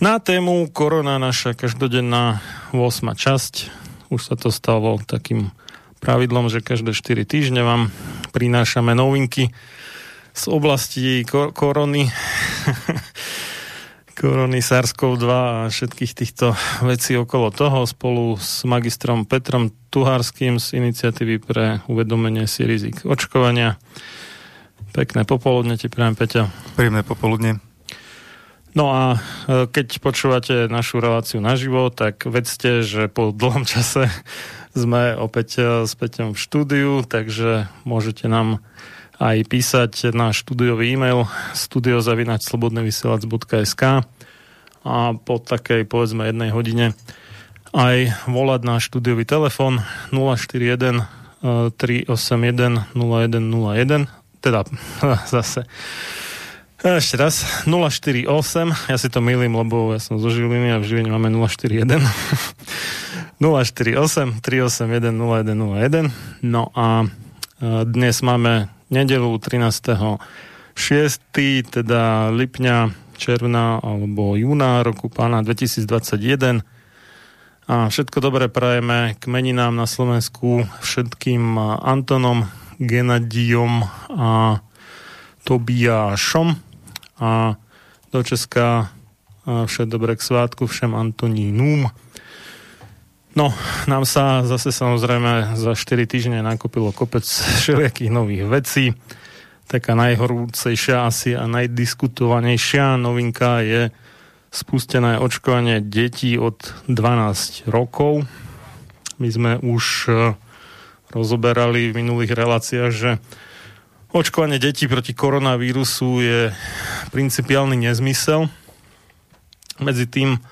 na tému korona naša každodenná 8. časť. Už sa to stalo takým pravidlom, že každé 4 týždne vám prinášame novinky z oblasti kor- korony. korony SARS-CoV-2 a všetkých týchto vecí okolo toho spolu s magistrom Petrom Tuhárským z iniciatívy pre uvedomenie si rizik očkovania. Pekné popoludne ti prajem, Peťa. Príjemné popoludne. No a e, keď počúvate našu reláciu naživo, tak vedzte, že po dlhom čase sme opäť e, s Peťom v štúdiu, takže môžete nám aj písať na štúdiový e-mail studiozavinačslobodnyvysielac.sk a po takej povedzme jednej hodine aj volať na štúdiový telefon 041 381 0101 teda zase ešte raz, 048, ja si to milím, lebo ja som zo Žiliny a v Žiline máme 041. 048 381 0101. No a dnes máme nedelu 13. 6. teda lipňa, června alebo júna roku pána 2021. A všetko dobré prajeme k meninám na Slovensku všetkým Antonom, Genadiom a Tobiášom a do Česka vše dobré k svátku všem Antonínum. No, nám sa zase samozrejme za 4 týždne nakopilo kopec všelijakých nových vecí. Taká najhorúcejšia asi a najdiskutovanejšia novinka je spustené očkovanie detí od 12 rokov. My sme už e, rozoberali v minulých reláciách, že Očkovanie detí proti koronavírusu je principiálny nezmysel. Medzi tým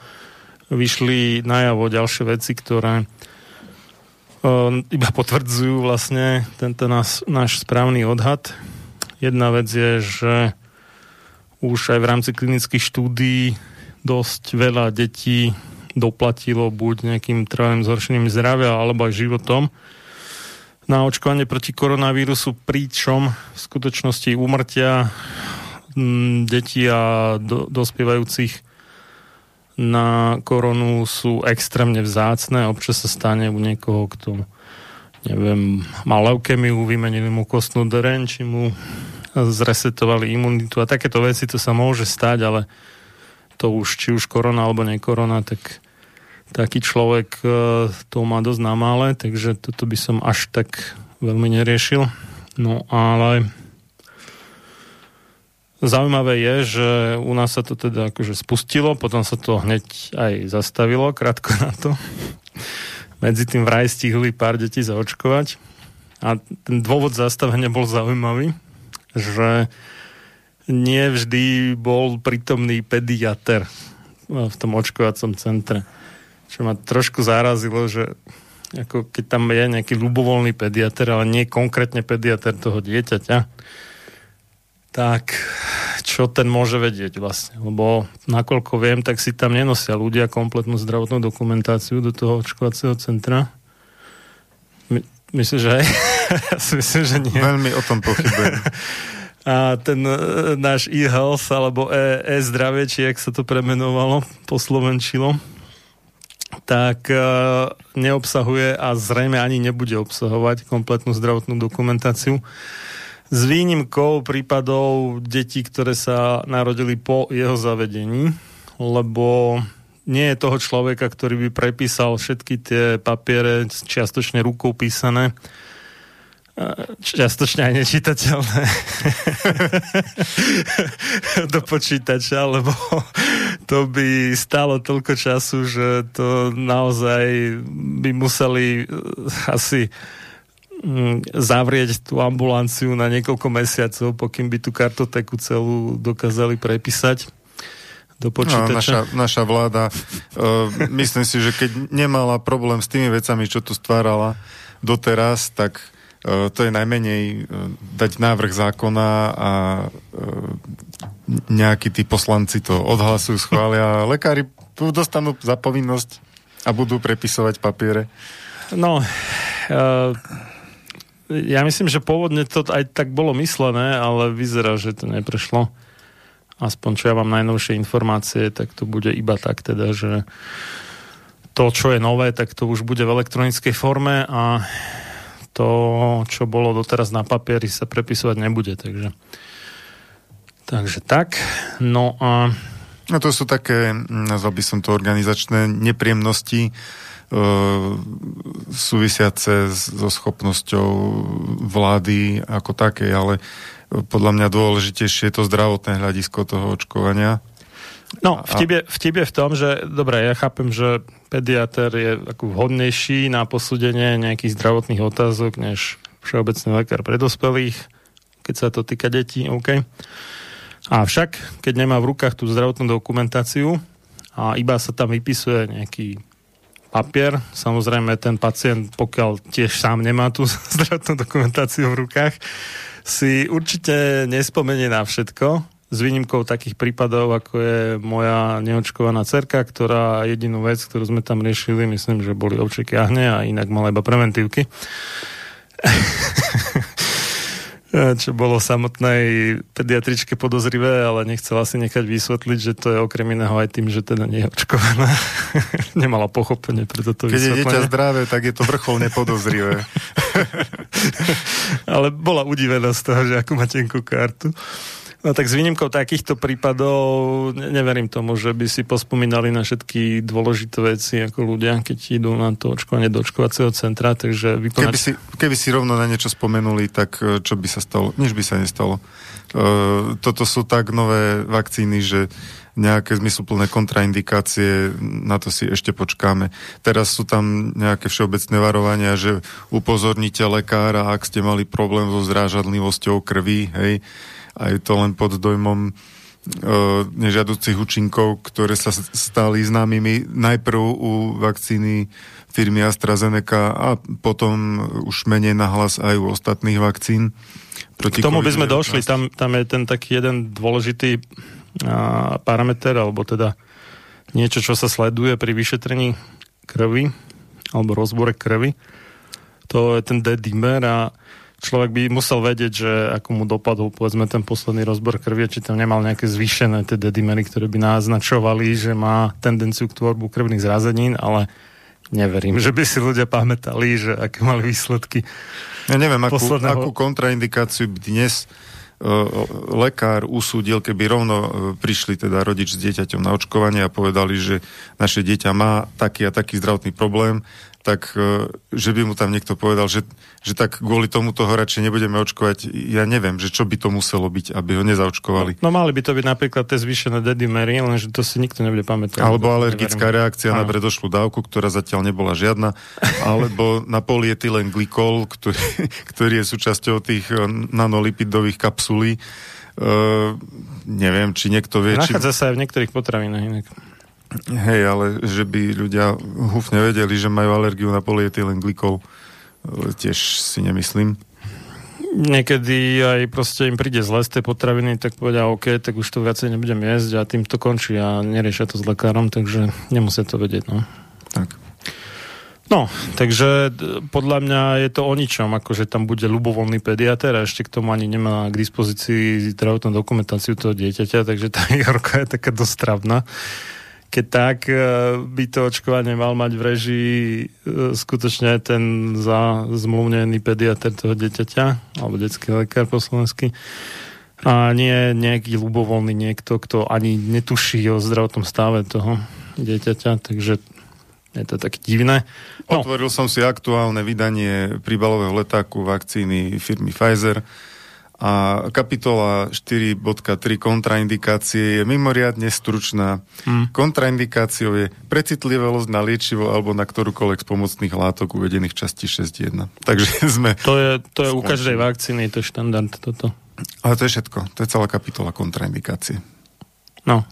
vyšli najavo ďalšie veci, ktoré uh, iba potvrdzujú vlastne tento náš, náš správny odhad. Jedna vec je, že už aj v rámci klinických štúdií dosť veľa detí doplatilo buď nejakým trvalým zhoršením zdravia alebo aj životom na očkovanie proti koronavírusu, pričom v skutočnosti úmrtia detí a do, dospievajúcich na koronu sú extrémne vzácne. Občas sa stane u niekoho, kto neviem, mal leukemiu, vymenili mu kostnú dereň, či mu zresetovali imunitu a takéto veci, to sa môže stať, ale to už, či už korona alebo nekorona, tak taký človek e, to má dosť na mále, takže toto by som až tak veľmi neriešil. No ale zaujímavé je, že u nás sa to teda akože spustilo, potom sa to hneď aj zastavilo, krátko na to. Medzi tým vraj stihli pár detí zaočkovať. A ten dôvod zastavenia bol zaujímavý, že nie vždy bol prítomný pediater v tom očkovacom centre. Čo ma trošku zarazilo, že ako keď tam je nejaký ľubovoľný pediater, ale nie konkrétne pediater toho dieťaťa, tak čo ten môže vedieť vlastne? Lebo nakoľko viem, tak si tam nenosia ľudia kompletnú zdravotnú dokumentáciu do toho očkovacieho centra. My, myslím, že aj? ja si myslím, že nie. Veľmi o tom pochybujem. a ten e, náš e-health alebo e, e-zdravie, či jak sa to premenovalo po slovenčilo, tak e, neobsahuje a zrejme ani nebude obsahovať kompletnú zdravotnú dokumentáciu. S výnimkou prípadov detí, ktoré sa narodili po jeho zavedení, lebo nie je toho človeka, ktorý by prepísal všetky tie papiere čiastočne rukou písané čiastočne aj nečitateľné do počítača, lebo to by stálo toľko času, že to naozaj by museli eh, asi mm, zavrieť tú ambulanciu na niekoľko mesiacov, pokým by tú kartoteku celú dokázali prepísať do počítača. No, naša, naša vláda, uh, myslím si, že keď nemala problém s tými vecami, čo tu stvárala doteraz, tak to je najmenej e, dať návrh zákona a e, nejakí tí poslanci to odhlasujú, schvália. Lekári dostanú za povinnosť a budú prepisovať papiere. No, ja myslím, že pôvodne to aj tak bolo myslené, ale vyzerá, že to neprešlo. Aspoň čo ja mám najnovšie informácie, tak to bude iba tak teda, že to, čo je nové, tak to už bude v elektronickej forme a to, čo bolo doteraz na papieri, sa prepisovať nebude. Takže, takže tak. No a... No to sú také, nazval by som to organizačné nepríjemnosti, e, súvisiace so schopnosťou vlády ako také, ale podľa mňa dôležitejšie je to zdravotné hľadisko toho očkovania. No, vtip je, vtip je v tom, že, dobre, ja chápem, že pediater je ako vhodnejší na posúdenie nejakých zdravotných otázok, než všeobecný lekár pre dospelých, keď sa to týka detí, OK. Avšak, keď nemá v rukách tú zdravotnú dokumentáciu a iba sa tam vypisuje nejaký papier, samozrejme ten pacient, pokiaľ tiež sám nemá tú zdravotnú dokumentáciu v rukách, si určite nespomenie na všetko s výnimkou takých prípadov, ako je moja neočkovaná cerka, ktorá jedinú vec, ktorú sme tam riešili, myslím, že boli ovčeky ahne a inak mala iba preventívky. čo bolo samotnej pediatričke podozrivé, ale nechcela si nechať vysvetliť, že to je okrem iného aj tým, že teda nie je očkovaná. Nemala pochopenie pre toto Keď je dieťa zdravé, tak je to vrchol nepodozrivé. ale bola udivená z toho, že akú má tenkú kartu. No tak s výnimkou takýchto prípadov neverím tomu, že by si pospomínali na všetky dôležité veci ako ľudia, keď idú na to očkovanie do očkovacieho centra, takže vykonať... Keby si, keby si rovno na niečo spomenuli, tak e, čo by sa stalo? Nič by sa nestalo. Uh, toto sú tak nové vakcíny, že nejaké zmysluplné kontraindikácie, na to si ešte počkáme. Teraz sú tam nejaké všeobecné varovania, že upozornite lekára, ak ste mali problém so zrážadlivosťou krvi, hej, aj to len pod dojmom uh, nežiaducich účinkov, ktoré sa stali známymi najprv u vakcíny firmy AstraZeneca a potom už menej nahlas aj u ostatných vakcín. K tomu by sme došli, tam, tam je ten taký jeden dôležitý uh, parameter, alebo teda niečo, čo sa sleduje pri vyšetrení krvi alebo rozbore krvi. To je ten D-dimer a človek by musel vedieť, že ako mu dopadol povedzme ten posledný rozbor krvi, či tam nemal nejaké zvýšené tie D-dimery, ktoré by naznačovali, že má tendenciu k tvorbu krvných zrazenín, ale neverím, že by si ľudia pamätali, že aké mali výsledky. Ja neviem, akú, posledného... akú kontraindikáciu by dnes lekár usúdil, keby rovno e, prišli teda rodič s dieťaťom na očkovanie a povedali, že naše dieťa má taký a taký zdravotný problém, tak e, že by mu tam niekto povedal, že, že tak kvôli tomu toho radšej nebudeme očkovať. Ja neviem, že čo by to muselo byť, aby ho nezaočkovali. No, no mali by to byť napríklad tie zvýšené dedimery, lenže to si nikto nebude pamätať. Alebo alergická neverím. reakcia Áno. na predošlú dávku, ktorá zatiaľ nebola žiadna, alebo na polietylen glykol, ktorý, ktorý je súčasťou tých e, nanolipidových kapsulí. Uh, neviem, či niekto vie... Nachádza či... sa aj v niektorých potravinách inak. Hej, ale že by ľudia húfne vedeli, že majú alergiu na polietylen glykol, tiež si nemyslím. Niekedy aj proste im príde zle z tej potraviny, tak povedia OK, tak už to viacej nebudem jesť a tým to končí a neriešia to s lekárom, takže nemusia to vedieť. No. Tak. No, takže podľa mňa je to o ničom, akože tam bude ľubovoľný pediatér a ešte k tomu ani nemá k dispozícii zdravotnú dokumentáciu toho dieťaťa, takže tá Jorka je taká dostravná keď tak e, by to očkovanie mal mať v režii e, skutočne ten za zmluvnený pediatr toho dieťaťa, alebo detský lekár po slovensky. A nie nejaký ľubovoľný niekto, kto ani netuší o zdravotnom stave toho dieťaťa, takže je to tak divné. No. Otvoril som si aktuálne vydanie príbalového letáku vakcíny firmy Pfizer a kapitola 4.3 kontraindikácie je mimoriadne stručná. Hmm. Kontraindikáciou je precitlivosť na liečivo alebo na ktorúkoľvek z pomocných látok uvedených v časti 6.1. Takže sme... To je, to je u každej vakcíny, to je štandard toto. Ale to je všetko. To je celá kapitola kontraindikácie. No.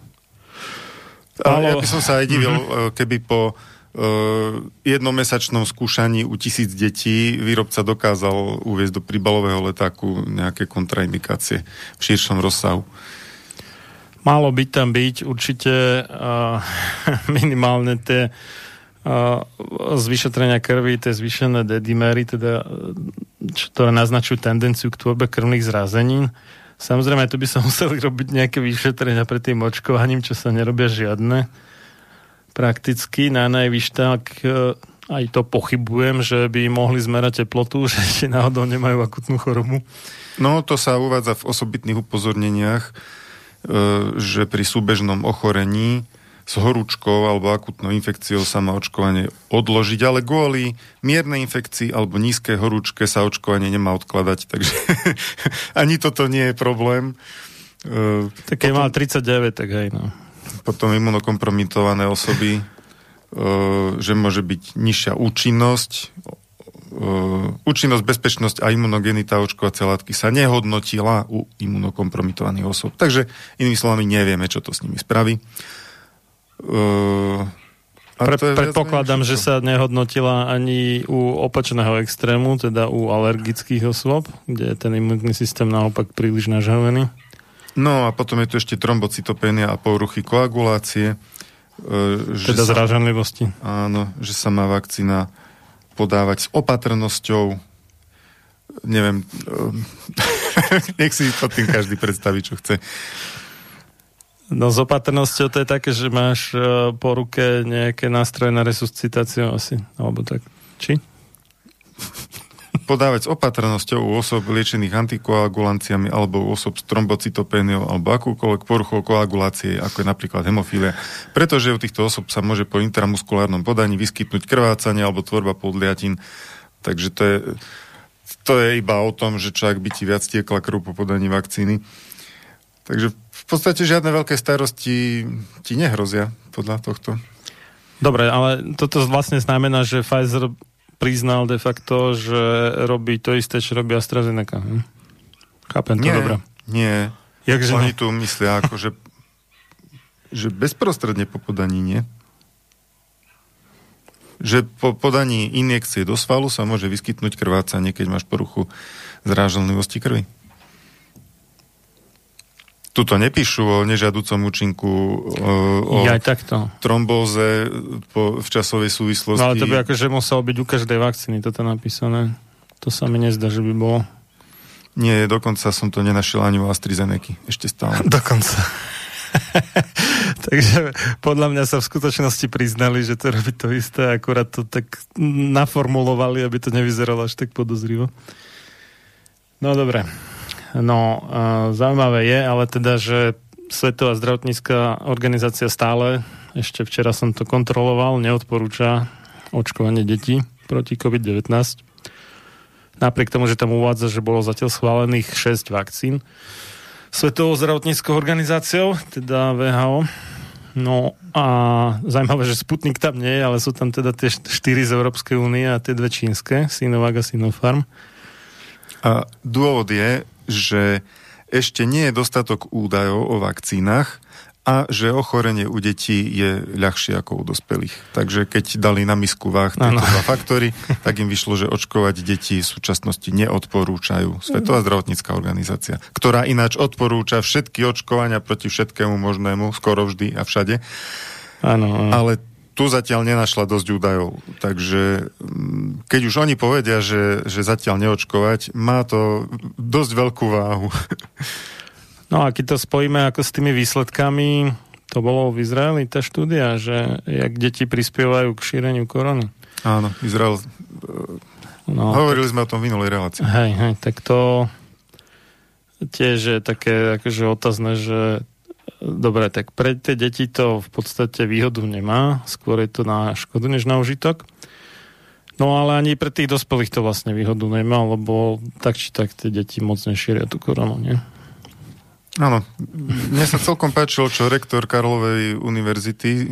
Ale... Ja by som sa aj divil, mm-hmm. keby po jednomesačnom skúšaní u tisíc detí výrobca dokázal uviezť do príbalového letáku nejaké kontraindikácie v širšom rozsahu. Malo by tam byť určite uh, minimálne tie uh, z vyšetrenia krvi, tie zvýšené dedimery, teda, ktoré naznačujú tendenciu k tvorbe krvných zrazenín. Samozrejme, tu by sa museli robiť nejaké vyšetrenia pred tým očkovaním, čo sa nerobia žiadne prakticky na najvyš tak e, aj to pochybujem, že by mohli zmerať teplotu, že ešte náhodou nemajú akutnú chorobu. No, to sa uvádza v osobitných upozorneniach, e, že pri súbežnom ochorení s horúčkou alebo akutnou infekciou sa má očkovanie odložiť, ale kvôli miernej infekcii alebo nízkej horúčke sa očkovanie nemá odkladať, takže ani toto nie je problém. E, tak keď Potom... má 39, tak aj no potom imunokompromitované osoby, e, že môže byť nižšia účinnosť, e, účinnosť, bezpečnosť a imunogenita očkovacie látky sa nehodnotila u imunokompromitovaných osob. Takže inými slovami nevieme, čo to s nimi spraví. E, Pre, predpokladám, že sa nehodnotila ani u opačného extrému, teda u alergických osôb, kde je ten imunitný systém naopak príliš nažavený. No a potom je tu ešte trombocytopénia a poruchy koagulácie. E, že teda zrážanlivosti. Áno, že sa má vakcína podávať s opatrnosťou. Neviem, e, nech si pod tým každý predstaví, čo chce. No s opatrnosťou to je také, že máš e, po ruke nejaké nástroje na resuscitáciu asi, alebo tak. Či? podávať s opatrnosťou u osob liečených antikoagulanciami alebo u osob s trombocytopéniou alebo akúkoľvek poruchou koagulácie, ako je napríklad hemofília. Pretože u týchto osob sa môže po intramuskulárnom podaní vyskytnúť krvácanie alebo tvorba podliatin. Takže to je, to je iba o tom, že čo ak by ti viac tiekla krv po podaní vakcíny. Takže v podstate žiadne veľké starosti ti nehrozia podľa tohto. Dobre, ale toto vlastne znamená, že Pfizer priznal de facto, že robí to isté, čo robí AstraZeneca. Hm? Chápem to dobre. Nie, Jakže Oni tu myslia ako, že, že bezprostredne po podaní nie. Že po podaní injekcie do svalu sa môže vyskytnúť krvácanie, keď máš poruchu zrážalnivosti krvi. Tuto nepíšu o nežiaducom účinku, o, o Ja takto. trombóze po, v časovej súvislosti. No ale to by akože muselo byť u každej vakcíny toto napísané. To sa mi nezdá, že by bolo. Nie, dokonca som to nenašiel ani u AstraZeneca. Ešte stále. Dokonca. Takže podľa mňa sa v skutočnosti priznali, že to robí to isté, akurát to tak naformulovali, aby to nevyzeralo až tak podozrivo. No dobre. No, uh, zaujímavé je, ale teda, že Svetová zdravotnícká organizácia stále, ešte včera som to kontroloval, neodporúča očkovanie detí proti COVID-19. Napriek tomu, že tam uvádza, že bolo zatiaľ schválených 6 vakcín Svetovou zdravotníckou organizáciou, teda VHO. No a zaujímavé, že Sputnik tam nie je, ale sú tam teda tie 4 z Európskej únie a tie dve čínske, Sinovac a Sinopharm. A dôvod je, že ešte nie je dostatok údajov o vakcínach a že ochorenie u detí je ľahšie ako u dospelých. Takže keď dali na misku váh tieto dva faktory, tak im vyšlo, že očkovať deti v súčasnosti neodporúčajú. Svetová zdravotnícká organizácia, ktorá ináč odporúča všetky očkovania proti všetkému možnému, skoro vždy a všade. Áno. Ale tu zatiaľ nenašla dosť údajov. Takže mm, keď už oni povedia, že, že zatiaľ neočkovať, má to dosť veľkú váhu. No a keď to spojíme ako s tými výsledkami, to bolo v Izraeli tá štúdia, že jak deti prispievajú k šíreniu korony. Áno, Izrael... No, Hovorili tak, sme o tom v minulej relácii. Hej, hej, tak to tiež je také akože otázne, že dobre, tak pre tie deti to v podstate výhodu nemá, skôr je to na škodu než na užitok. No ale ani pre tých dospelých to vlastne výhodu nemá, lebo tak či tak tie deti moc nešíria tú koronu, nie? Áno, mne sa celkom páčilo, čo rektor Karlovej univerzity, e,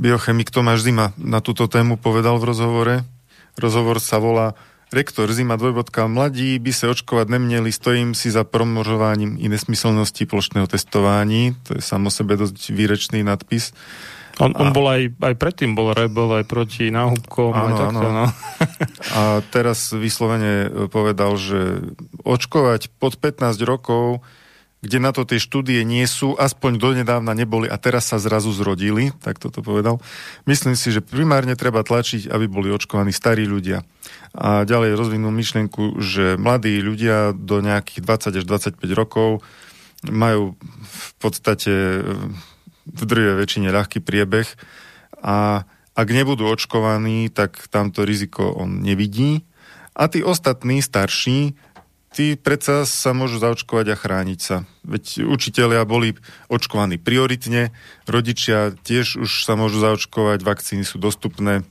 biochemik Tomáš Zima na túto tému povedal v rozhovore. Rozhovor sa volá Rektor Zima dvojbodka Mladí by sa očkovať nemneli, stojím si za promožovaním i nesmyselnosti plošného testování. To je samo sebe dosť výrečný nadpis. On, on bol aj, aj predtým bol rebel aj proti náhubkom. Áno, aj takto, áno. no. A teraz vyslovene povedal, že očkovať pod 15 rokov, kde na to tie štúdie nie sú, aspoň donedávna neboli a teraz sa zrazu zrodili, tak toto povedal. Myslím si, že primárne treba tlačiť, aby boli očkovaní starí ľudia. A ďalej rozvinul myšlienku, že mladí ľudia do nejakých 20 až 25 rokov majú v podstate v drve väčšine ľahký priebeh a ak nebudú očkovaní, tak tamto riziko on nevidí. A tí ostatní, starší, tí predsa sa môžu zaočkovať a chrániť sa. Veď učitelia boli očkovaní prioritne, rodičia tiež už sa môžu zaočkovať, vakcíny sú dostupné.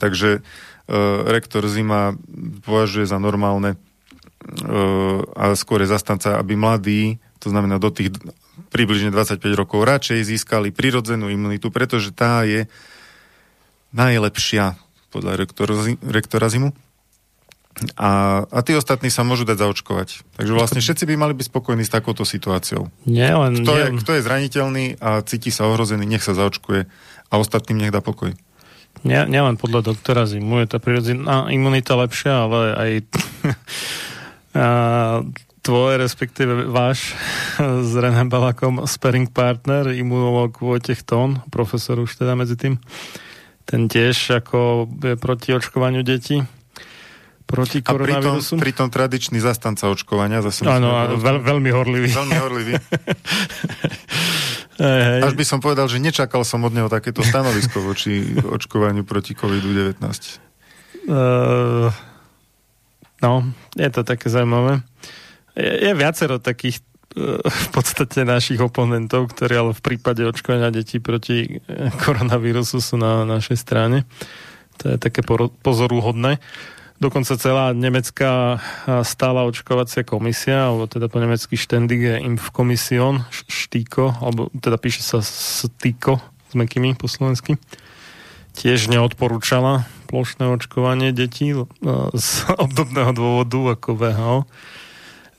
Takže e, rektor Zima považuje za normálne e, a skôr je zastanca, aby mladí, to znamená do tých približne 25 rokov, radšej získali prirodzenú imunitu, pretože tá je najlepšia podľa rektora, Zimu. A, a tí ostatní sa môžu dať zaočkovať. Takže vlastne všetci by mali byť spokojní s takouto situáciou. Nie, len, kto, nie... je, kto je zraniteľný a cíti sa ohrozený, nech sa zaočkuje a ostatným nech dá pokoj. Nie, nielen podľa doktora Zimu je tá prirodzená imunita lepšia, ale aj a, tvoj, respektíve váš s René Balakom sparing partner, imunolog Vojtech Tón, profesor už teda medzi tým, ten tiež ako je proti očkovaniu detí proti koronavírusu. A pritom, pritom tradičný zastanca očkovania. Zase Áno, veľ, veľmi horlivý. Veľmi horlivý. hej, hej. Až by som povedal, že nečakal som od neho takéto stanovisko voči očkovaniu proti COVID-19. Uh, no, je to také zaujímavé je, je viacero takých e, v podstate našich oponentov, ktorí ale v prípade očkovania detí proti e, koronavírusu sú na našej strane. To je také pozoruhodné. Dokonca celá nemecká stála očkovacia komisia, alebo teda po nemecky Ständige Impfkommission, Štíko, alebo teda píše sa Stýko s mekými po slovensky, tiež neodporúčala plošné očkovanie detí e, z obdobného dôvodu ako VHO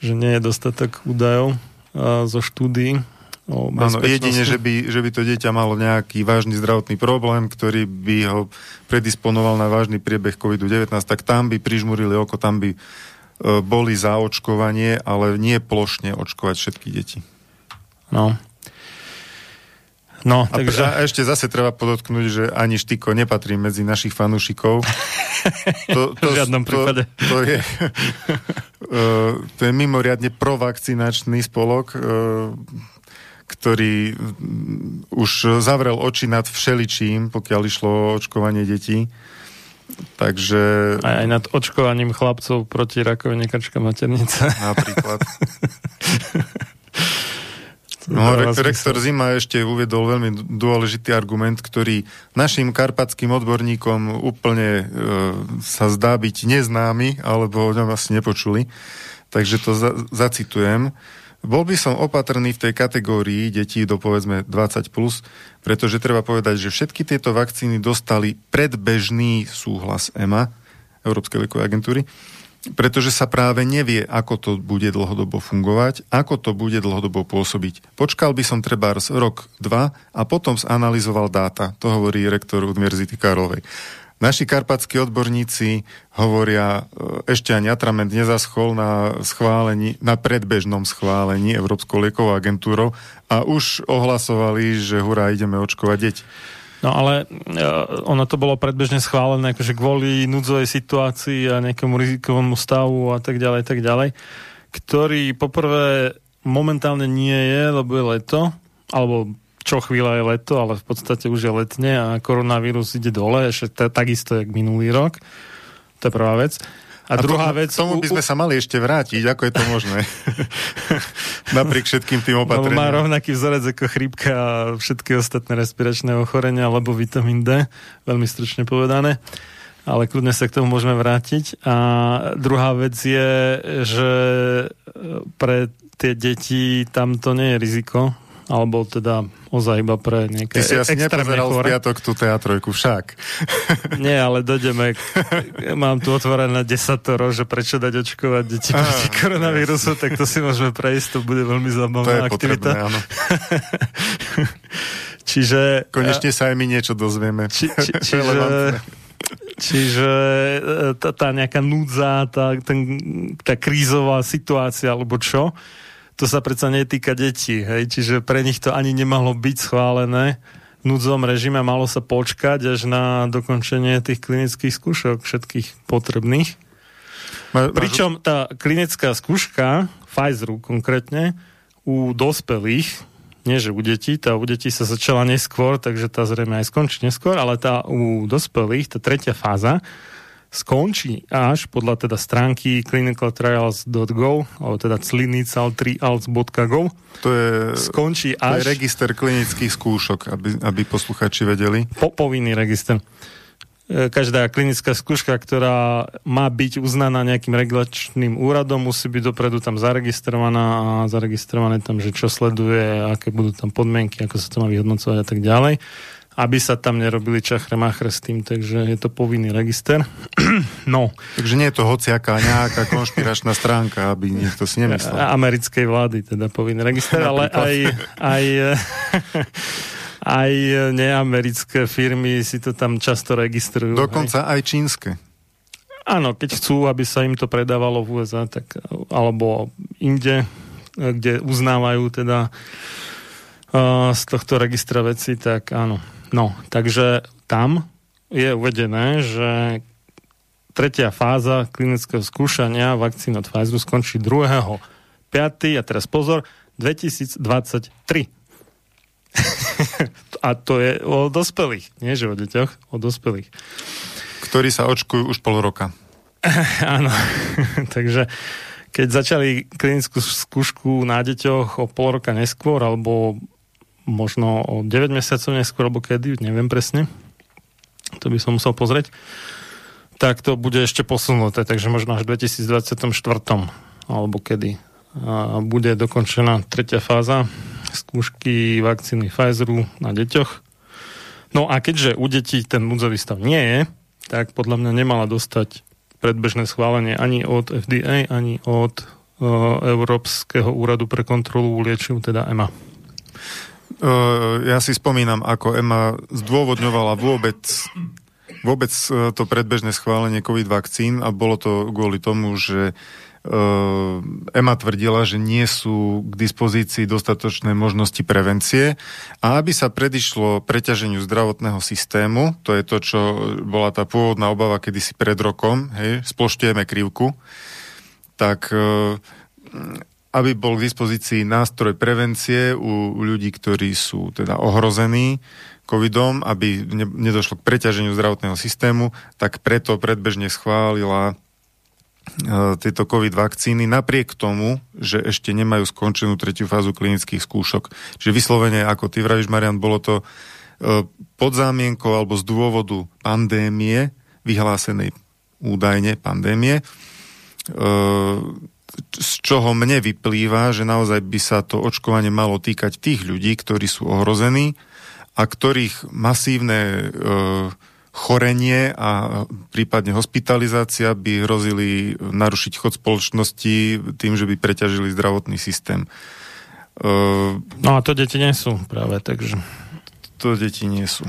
že nie je dostatok údajov a, zo štúdií o Áno, jedine, že by, že by to dieťa malo nejaký vážny zdravotný problém, ktorý by ho predisponoval na vážny priebeh COVID-19, tak tam by prižmurili oko, tam by boli za očkovanie, ale nie plošne očkovať všetky deti. No. No, a, takže... a ešte zase treba podotknúť, že ani Štiko nepatrí medzi našich fanúšikov. To, to, v žiadnom prípade. To, to, je, to je mimoriadne provakcinačný spolok, ktorý už zavrel oči nad všeličím, pokiaľ išlo o očkovanie detí. Takže... Aj, aj nad očkovaním chlapcov proti rakovine krčka maternice. Napríklad. No, re- rektor Zima ešte uviedol veľmi dôležitý argument, ktorý našim karpatským odborníkom úplne e, sa zdá byť neznámy, alebo o ňom asi nepočuli. Takže to za- zacitujem. Bol by som opatrný v tej kategórii detí do povedzme 20+, plus, pretože treba povedať, že všetky tieto vakcíny dostali predbežný súhlas EMA, Európskej liekovej agentúry, pretože sa práve nevie, ako to bude dlhodobo fungovať, ako to bude dlhodobo pôsobiť. Počkal by som treba rok, dva a potom zanalizoval dáta. To hovorí rektor Univerzity Karlovej. Naši karpatskí odborníci hovoria, e, ešte ani atrament nezaschol na schválení, na predbežnom schválení Európskou liekovou agentúrou a už ohlasovali, že hurá, ideme očkovať deti. No ale uh, ono to bolo predbežne schválené akože kvôli núdzovej situácii a nejakému rizikovému stavu a tak ďalej, tak ďalej, ktorý poprvé momentálne nie je, lebo je leto, alebo čo chvíľa je leto, ale v podstate už je letne a koronavírus ide dole, ešte takisto jak minulý rok. To je prvá vec. A, a druhá to, vec... Tomu by sme sa mali ešte vrátiť, ako je to možné. Napriek všetkým tým opatreniam. má rovnaký vzorec ako chrípka a všetky ostatné respiračné ochorenia, alebo vitamín D, veľmi stručne povedané. Ale kľudne sa k tomu môžeme vrátiť. A druhá vec je, že pre tie deti tam to nie je riziko, alebo teda ozaj iba pre nejaké Ty si asi nepozeral v piatok tú teatrojku však. Nie, ale dojdeme. Mám tu otvorené desatoro, že prečo dať očkovať deti proti koronavírusu, tak to si môžeme prejsť, to bude veľmi zaujímavá aktivita. Potrebné, áno. Čiže... Konečne sa aj my niečo dozvieme. Či, či, čiže, čiže e, tá, tá nejaká núdza, tá, ten, tá krízová situácia, alebo čo, to sa predsa netýka detí, hej? čiže pre nich to ani nemalo byť schválené v núdzovom režime, malo sa počkať až na dokončenie tých klinických skúšok, všetkých potrebných. Ma, Pričom tá klinická skúška, Pfizeru konkrétne, u dospelých, nie že u detí, tá u detí sa začala neskôr, takže tá zrejme aj skončí neskôr, ale tá u dospelých, tá tretia skončí až podľa teda stránky clinicaltrials.go alebo teda clinical3als.go to je, skončí až... To je register klinických skúšok, aby, aby posluchači vedeli. Po, povinný register. E, každá klinická skúška, ktorá má byť uznaná nejakým regulačným úradom, musí byť dopredu tam zaregistrovaná a zaregistrované tam, že čo sleduje, aké budú tam podmienky, ako sa to má vyhodnocovať a tak ďalej aby sa tam nerobili čachre machre s tým, takže je to povinný register. no. Takže nie je to hociaká nejaká konšpiračná stránka, aby niekto si nemyslel. Americkej vlády, teda povinný register, ale aj, aj, aj neamerické firmy si to tam často registrujú. Dokonca aj, aj čínske. Áno, keď chcú, aby sa im to predávalo v USA, tak, alebo inde, kde uznávajú teda uh, z tohto registra veci, tak áno. No, takže tam je uvedené, že tretia fáza klinického skúšania vakcín od Pfizeru skončí 2. 5. a teraz pozor, 2023. a to je o dospelých, nie že o deťoch, o dospelých. Ktorí sa očkujú už pol roka. Áno, takže keď začali klinickú skúšku na deťoch o pol roka neskôr, alebo možno o 9 mesiacov neskôr, alebo kedy, neviem presne. To by som musel pozrieť. Tak to bude ešte posunuté, takže možno až v 2024. alebo kedy. A bude dokončená tretia fáza skúšky vakcíny Pfizeru na deťoch. No a keďže u detí ten núdzový stav nie je, tak podľa mňa nemala dostať predbežné schválenie ani od FDA, ani od uh, Európskeho úradu pre kontrolu liečiv, teda EMA. Uh, ja si spomínam, ako EMA zdôvodňovala vôbec vôbec to predbežné schválenie COVID vakcín a bolo to kvôli tomu, že EMA tvrdila, že nie sú k dispozícii dostatočné možnosti prevencie a aby sa predišlo preťaženiu zdravotného systému, to je to, čo bola tá pôvodná obava kedysi pred rokom, hej, sploštujeme krivku, tak aby bol k dispozícii nástroj prevencie u, ľudí, ktorí sú teda ohrození covidom, aby ne, nedošlo k preťaženiu zdravotného systému, tak preto predbežne schválila e, tieto COVID vakcíny, napriek tomu, že ešte nemajú skončenú tretiu fázu klinických skúšok. Čiže vyslovene, ako ty vravíš, Marian, bolo to e, pod zámienkou alebo z dôvodu pandémie, vyhlásenej údajne pandémie, e, z čoho mne vyplýva, že naozaj by sa to očkovanie malo týkať tých ľudí, ktorí sú ohrození a ktorých masívne e, chorenie a prípadne hospitalizácia by hrozili narušiť chod spoločnosti tým, že by preťažili zdravotný systém. E, no a to deti nie sú práve, takže... To deti nie sú.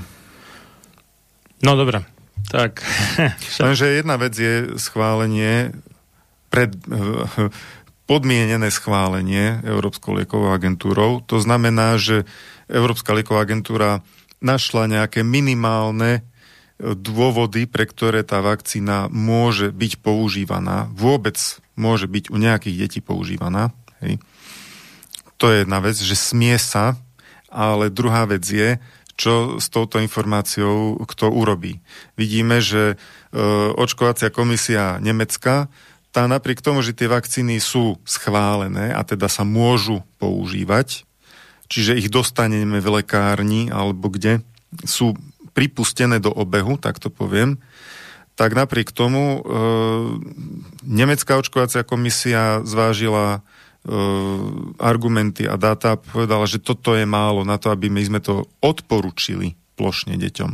No dobre, tak. Lenže jedna vec je schválenie pred, podmienené schválenie Európskou liekovou agentúrou. To znamená, že Európska lieková agentúra našla nejaké minimálne e, dôvody, pre ktoré tá vakcína môže byť používaná, vôbec môže byť u nejakých detí používaná. Hej. To je jedna vec, že smie sa, ale druhá vec je, čo s touto informáciou kto urobí. Vidíme, že e, očkovacia komisia Nemecka tá napriek tomu, že tie vakcíny sú schválené a teda sa môžu používať, čiže ich dostaneme v lekárni alebo kde sú pripustené do obehu, tak to poviem, tak napriek tomu e, Nemecká očkovacia komisia zvážila e, argumenty a dáta povedala, že toto je málo na to, aby my sme to odporučili plošne deťom.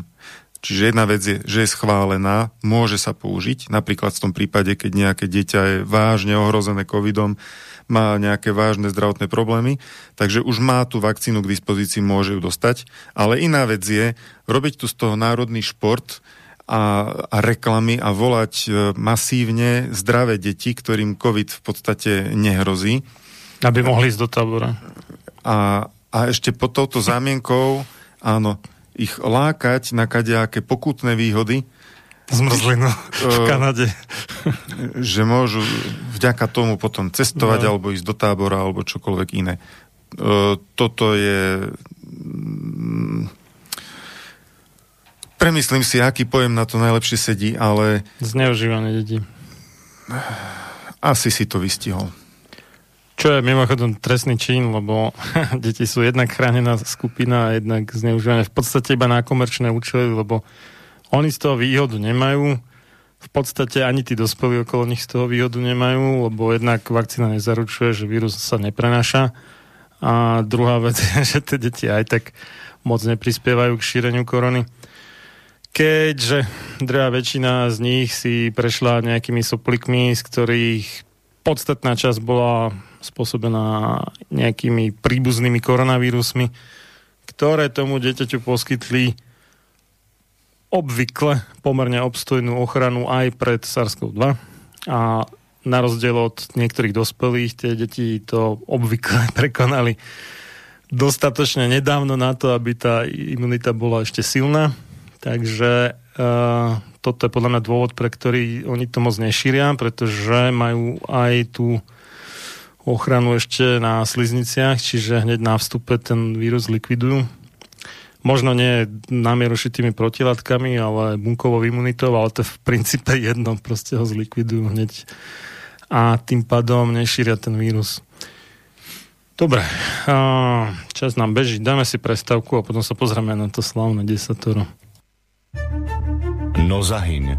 Čiže jedna vec je, že je schválená, môže sa použiť, napríklad v tom prípade, keď nejaké dieťa je vážne ohrozené covidom, má nejaké vážne zdravotné problémy, takže už má tú vakcínu k dispozícii, môže ju dostať. Ale iná vec je robiť tu z toho národný šport a, a reklamy a volať e, masívne zdravé deti, ktorým COVID v podstate nehrozí. Aby mohli ísť do tábora. A, a ešte pod touto zámienkou, áno, ich lákať na kadejaké pokutné výhody. Zmrzlinu v Kanade. Že môžu vďaka tomu potom cestovať, no. alebo ísť do tábora, alebo čokoľvek iné. Toto je... Mm, premyslím si, aký pojem na to najlepšie sedí, ale... Zneužívanie detí. Asi si to vystihol. Čo je mimochodom trestný čin, lebo deti sú jednak chránená skupina a jednak zneužívané v podstate iba na komerčné účely, lebo oni z toho výhodu nemajú. V podstate ani tí dospelí okolo nich z toho výhodu nemajú, lebo jednak vakcína nezaručuje, že vírus sa neprenáša. A druhá vec je, že tie deti aj tak moc neprispievajú k šíreniu korony. Keďže druhá väčšina z nich si prešla nejakými soplikmi, z ktorých podstatná časť bola spôsobená nejakými príbuznými koronavírusmi, ktoré tomu dieťaťu poskytli obvykle pomerne obstojnú ochranu aj pred SARS-CoV-2 a na rozdiel od niektorých dospelých tie deti to obvykle prekonali dostatočne nedávno na to, aby tá imunita bola ešte silná. Takže uh, toto je podľa mňa dôvod, pre ktorý oni to moc nešíria, pretože majú aj tú ochranu ešte na slizniciach, čiže hneď na vstupe ten vírus likvidujú. Možno nie namieru šitými protilátkami, ale bunkovou imunitou, ale to je v princípe jedno, proste ho zlikvidujú hneď a tým pádom nešíria ten vírus. Dobre, čas nám beží, dáme si prestavku a potom sa pozrieme na to slavné desatoro. No zahyň,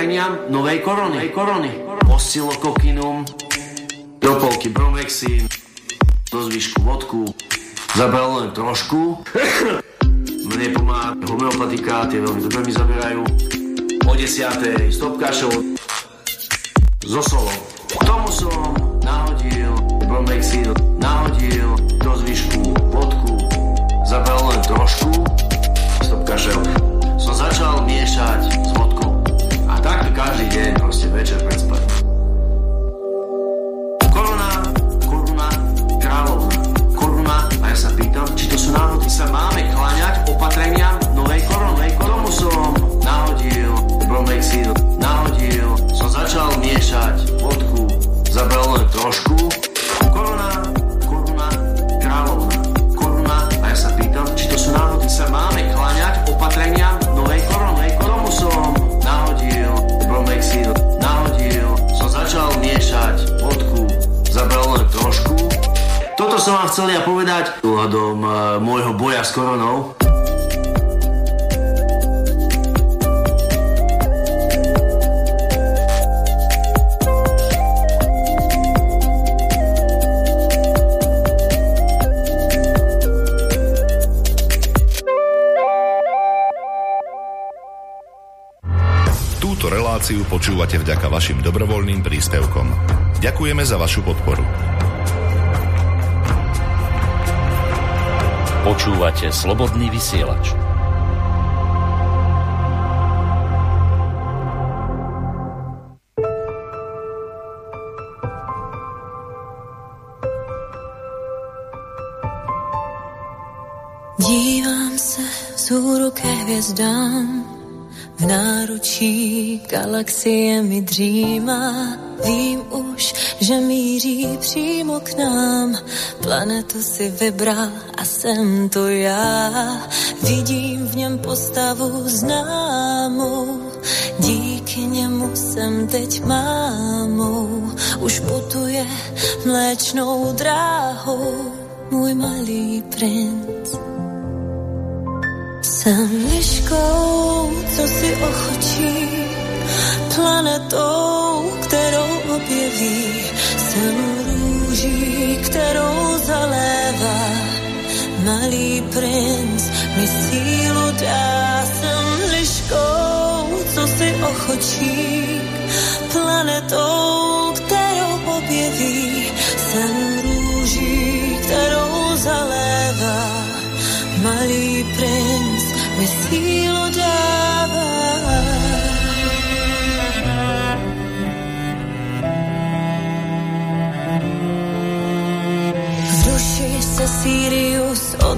Opatreniam novej korony. Korony. Oscilokokinum, do polky bromexin, do zvyšku vodku, zabral len trošku. Mne pomáha homeopatika, tie veľmi dobre mi zaberajú. O desiatej stop kašov so tomu som nahodil bromexin, nahodil do zvyšku vodku, zabral len trošku, stop kašel. Som začal miešať s vodkou. A takto každý deň, proste večer pred spaním. Koruna, koruna, kráľovna. Koruna, a ja sa pýtam, či to sú náhody. Sa máme kláňať opatreniam novej korony. K tomu som nahodil bromexin, nahodil, som začal miešať vodku, zabral len trošku. Toto som vám chcel ja povedať ohľadom uh, môjho boja s koronou. Reláciu počúvate vďaka vašim dobrovoľným príspevkom. Ďakujeme za vašu podporu. Počúvate slobodný vysielač. Dívám se vzhůru ke hvězdám, v náručí galaxie mi dřímá. Vím už, že míří přímo k nám, planetu si vybral a jsem to já. Vidím v něm postavu známou, díky němu jsem teď mámou. Už putuje mléčnou dráhou můj malý princ. Jsem liškou, co si ochočí, planetou, kterou objeví. Jsem růží, kterou zalévá. Malý princ mi sílu dá. Jsem liškou, co si ochočí, planetou, kterou objeví. Jsem růží, kterou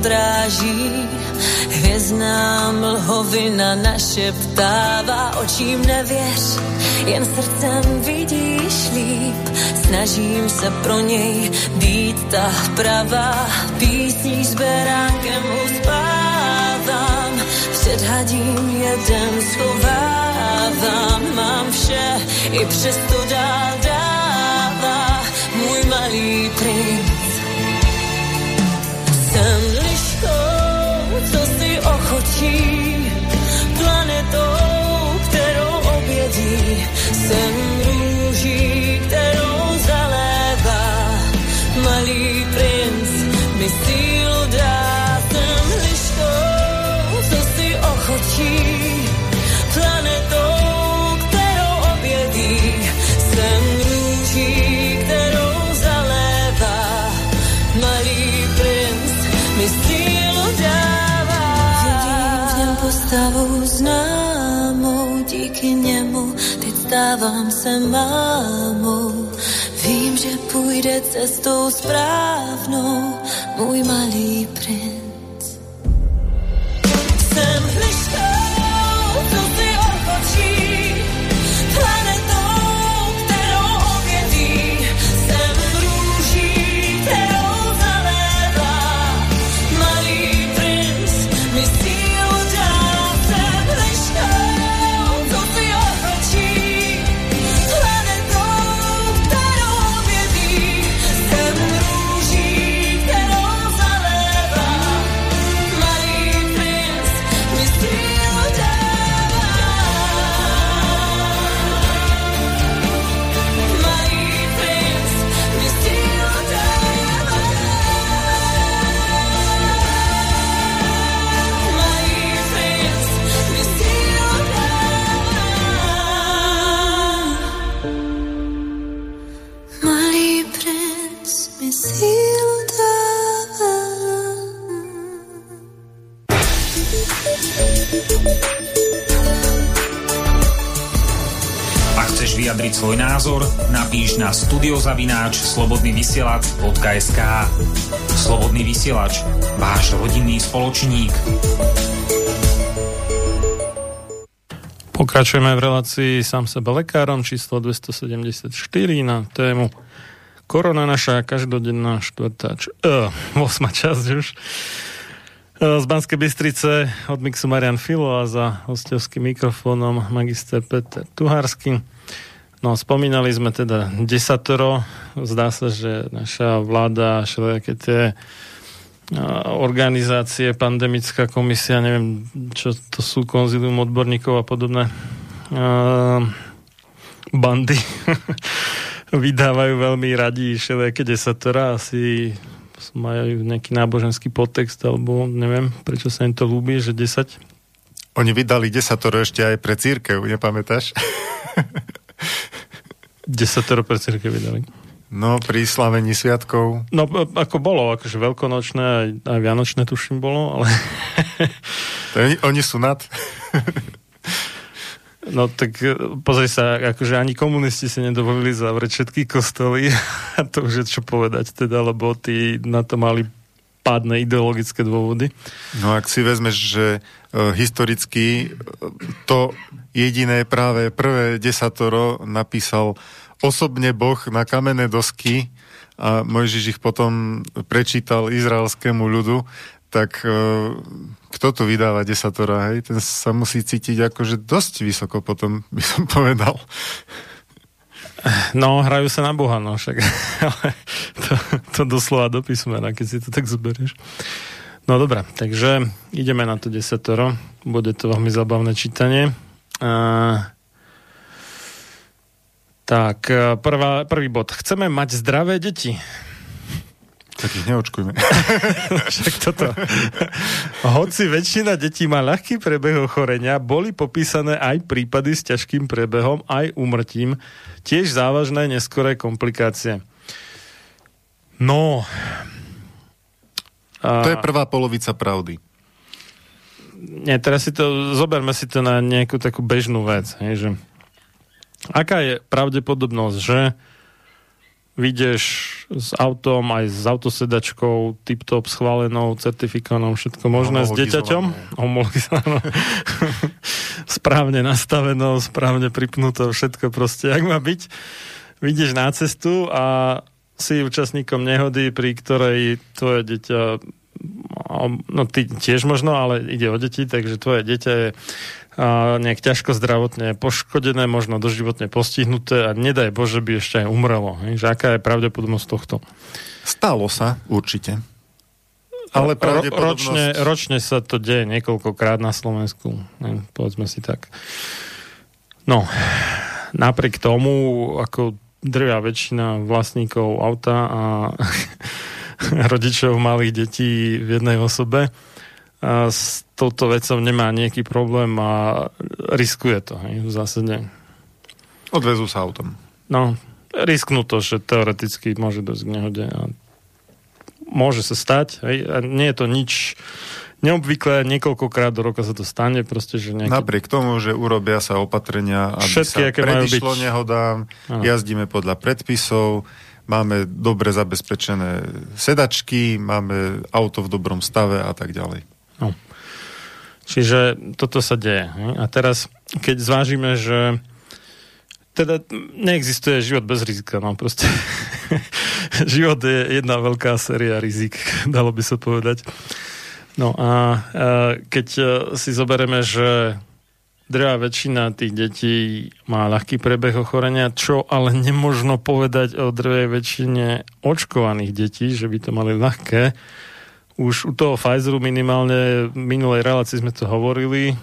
odráží, hvězdná mlhovina našeptává, očím nevěř, jen srdcem vidíš líp. Snažím se pro něj být ta pravá, písní s beránkem uspávám, před hadím jeden schovávám, mám vše, i přesto dál dává. Můj malý princ. Jsem ochočí, planetou, kterou objeví. Jsem stávám se mámou. Vím, že půjde cestou správnou, můj malý princ. Svoj názor, napíš na studiozavináč slobodnyvysielac.sk Slobodný vysielač, váš rodinný spoločník. Pokračujeme v relácii sám sebe lekárom číslo 274 na tému Korona naša každodenná štvrtá, č- uh, 8. časť už. Z Banskej Bystrice od mixu Marian Filo a za hostovským mikrofónom magister Peter Tuharsky. No, spomínali sme teda desatoro. Zdá sa, že naša vláda, všelijaké tie organizácie, pandemická komisia, neviem, čo to sú, konzilium odborníkov a podobné bandy vydávajú veľmi radi všelijaké desatora, asi majú nejaký náboženský podtext, alebo neviem, prečo sa im to ľúbi, že 10. Oni vydali desatoro ešte aj pre církev, nepamätáš? desatoro pre církev vydali. No, pri slavení sviatkov. No, ako bolo, akože veľkonočné, aj, aj vianočné tuším bolo, ale... to oni, oni sú nad. no tak e, pozri sa, akože ani komunisti si nedovolili zavrieť všetky kostoly a to už je čo povedať teda, lebo tí na to mali pádne ideologické dôvody. No ak si vezmeš, že e, historicky e, to jediné práve prvé desatoro napísal osobne Boh na kamenné dosky a Mojžiš ich potom prečítal izraelskému ľudu, tak uh, kto tu vydáva desatora, hej? Ten sa musí cítiť akože dosť vysoko potom, by som povedal. No, hrajú sa na Boha, no však. to, to doslova do písmena, keď si to tak zoberieš. No dobré, takže ideme na to desatoro. Bude to veľmi zabavné čítanie. Uh, tak, e, prvá, prvý bod. Chceme mať zdravé deti. Tak ich neočkujme. Však toto. Hoci väčšina detí má ľahký prebeh ochorenia, boli popísané aj prípady s ťažkým prebehom, aj umrtím, tiež závažné neskoré komplikácie. No... A... To je prvá polovica pravdy. Nie, teraz si to, zoberme si to na nejakú takú bežnú vec, hej, že Aká je pravdepodobnosť, že vyjdeš s autom, aj s autosedačkou, tip-top schválenou, certifikovanou, všetko možné s dieťaťom, správne nastavenou, správne pripnutou, všetko proste, jak má byť. Vyjdeš na cestu a si účastníkom nehody, pri ktorej tvoje dieťa no ty tiež možno, ale ide o deti, takže tvoje dieťa je nejak ťažko zdravotne poškodené, možno doživotne postihnuté a nedaj Bože by ešte aj umrelo. Že aká je pravdepodobnosť tohto? Stalo sa, určite. Ale pravdepodobnosť... Ročne, ročne sa to deje niekoľkokrát na Slovensku. Ne, povedzme si tak. No, napriek tomu, ako drvia väčšina vlastníkov auta a rodičov malých detí v jednej osobe, s touto vecou nemá nejaký problém a riskuje to, hej, v zásade. Odvezú sa autom. No, risknú to, že teoreticky môže dosť k nehode a môže sa stať, hej, a nie je to nič neobvyklé, niekoľkokrát do roka sa to stane, proste, že nejaký... Napriek tomu, že urobia sa opatrenia, aby Všetky, sa predišlo byť... nehodám, Aha. jazdíme podľa predpisov, máme dobre zabezpečené sedačky, máme auto v dobrom stave a tak ďalej. No. Čiže toto sa deje. A teraz, keď zvážime, že teda neexistuje život bez rizika, no proste život je jedna veľká séria rizik, dalo by sa povedať. No a, keď e, si zoberieme, že drvá väčšina tých detí má ľahký prebeh ochorenia, čo ale nemožno povedať o drvej väčšine očkovaných detí, že by to mali ľahké, už u toho Pfizeru minimálne v minulej relácii sme to hovorili.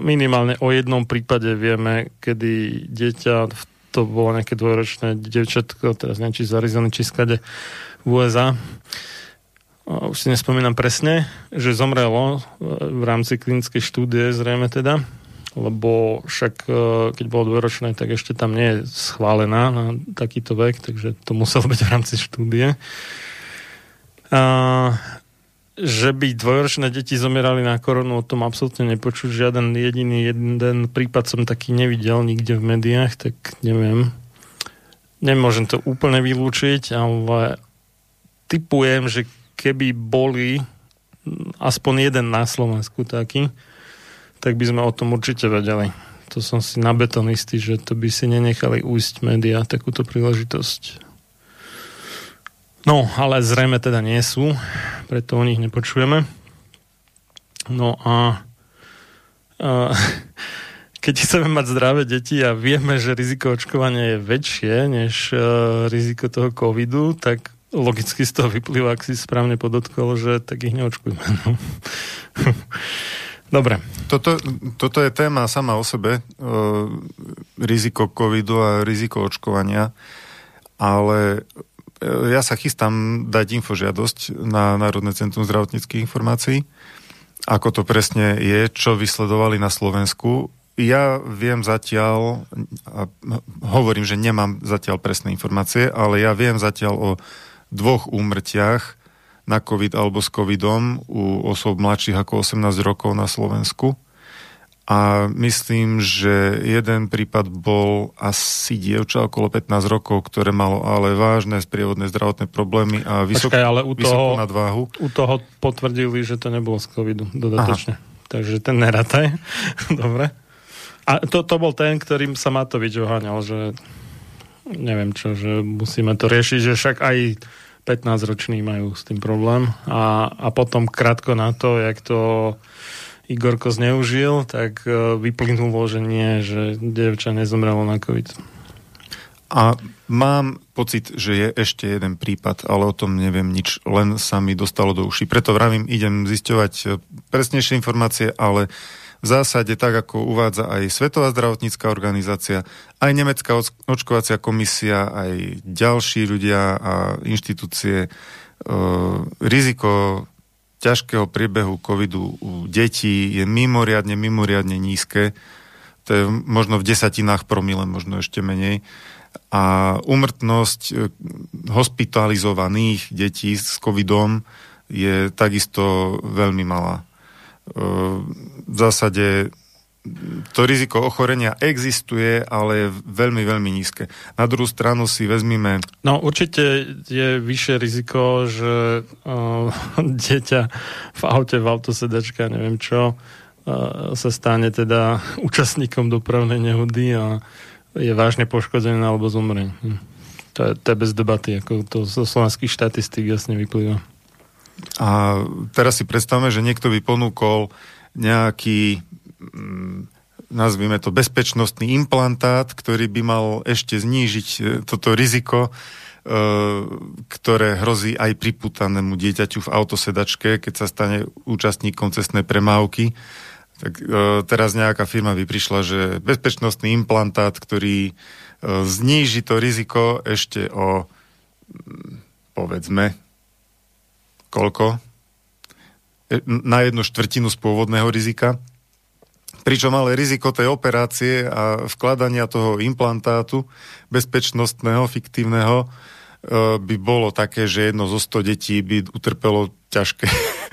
Minimálne o jednom prípade vieme, kedy dieťa, to bolo nejaké dvojročné devčatko, teraz neviem, či z Arizony, či skade v USA, už si nespomínam presne, že zomrelo v rámci klinickej štúdie, zrejme teda, lebo však e, keď bolo dvojročné, tak ešte tam nie je schválená na takýto vek, takže to muselo byť v rámci štúdie. A že by dvojročné deti zomierali na koronu, o tom absolútne nepočuť. Žiaden jediný jeden prípad som taký nevidel nikde v médiách, tak neviem. Nemôžem to úplne vylúčiť, ale typujem, že keby boli aspoň jeden na Slovensku taký, tak by sme o tom určite vedeli. To som si na betonistý, že to by si nenechali ujsť médiá takúto príležitosť. No, ale zrejme teda nie sú, preto o nich nepočujeme. No a, a keď chceme mať zdravé deti a vieme, že riziko očkovania je väčšie než uh, riziko toho covidu, tak logicky z toho vyplýva, ak si správne podotkol, že tak ich neočkujeme. No. Dobre. Toto, toto je téma sama o sebe, uh, riziko covidu a riziko očkovania, ale ja sa chystám dať infožiadosť na Národné centrum zdravotníckých informácií, ako to presne je, čo vysledovali na Slovensku. Ja viem zatiaľ, a hovorím, že nemám zatiaľ presné informácie, ale ja viem zatiaľ o dvoch úmrtiach na COVID alebo s COVIDom u osob mladších ako 18 rokov na Slovensku a myslím, že jeden prípad bol asi dievča okolo 15 rokov, ktoré malo ale vážne sprievodné zdravotné problémy a vysok, Počkaj, ale u toho, nadváhu. U toho potvrdili, že to nebolo z covidu dodatočne. Aha. Takže ten nerataj. Dobre. A to, to bol ten, ktorým sa Matovič oháňal, že neviem čo, že musíme to riešiť, že však aj 15-roční majú s tým problém a, a potom krátko na to, jak to Igorko zneužil, tak e, vyplynulo, že že devča nezomrelo na COVID. A mám pocit, že je ešte jeden prípad, ale o tom neviem nič, len sa mi dostalo do uší. Preto vravím, idem zisťovať e, presnejšie informácie, ale v zásade tak, ako uvádza aj Svetová zdravotnícká organizácia, aj Nemecká očkovacia komisia, aj ďalší ľudia a inštitúcie, e, riziko ťažkého priebehu covidu u detí je mimoriadne, mimoriadne nízke. To je možno v desatinách promile, možno ešte menej. A umrtnosť e, hospitalizovaných detí s covidom je takisto veľmi malá. E, v zásade to riziko ochorenia existuje, ale je veľmi, veľmi nízke. Na druhú stranu si vezmime... No určite je vyššie riziko, že uh, dieťa v aute, v autosedačka, neviem čo, uh, sa stane teda účastníkom dopravnej nehody a je vážne poškodený alebo zomrie. Hm. To je, to je bez debaty, ako to zo slovenských štatistík jasne vyplýva. A teraz si predstavme, že niekto by ponúkol nejaký nazvime to bezpečnostný implantát, ktorý by mal ešte znížiť e, toto riziko, e, ktoré hrozí aj priputanému dieťaťu v autosedačke, keď sa stane účastníkom cestnej premávky. Tak e, teraz nejaká firma by prišla, že bezpečnostný implantát, ktorý zníži to riziko ešte o mm, povedzme koľko? Na jednu štvrtinu z pôvodného rizika pričom ale riziko tej operácie a vkladania toho implantátu bezpečnostného, fiktívneho, e, by bolo také, že jedno zo 100 detí by utrpelo ťažké,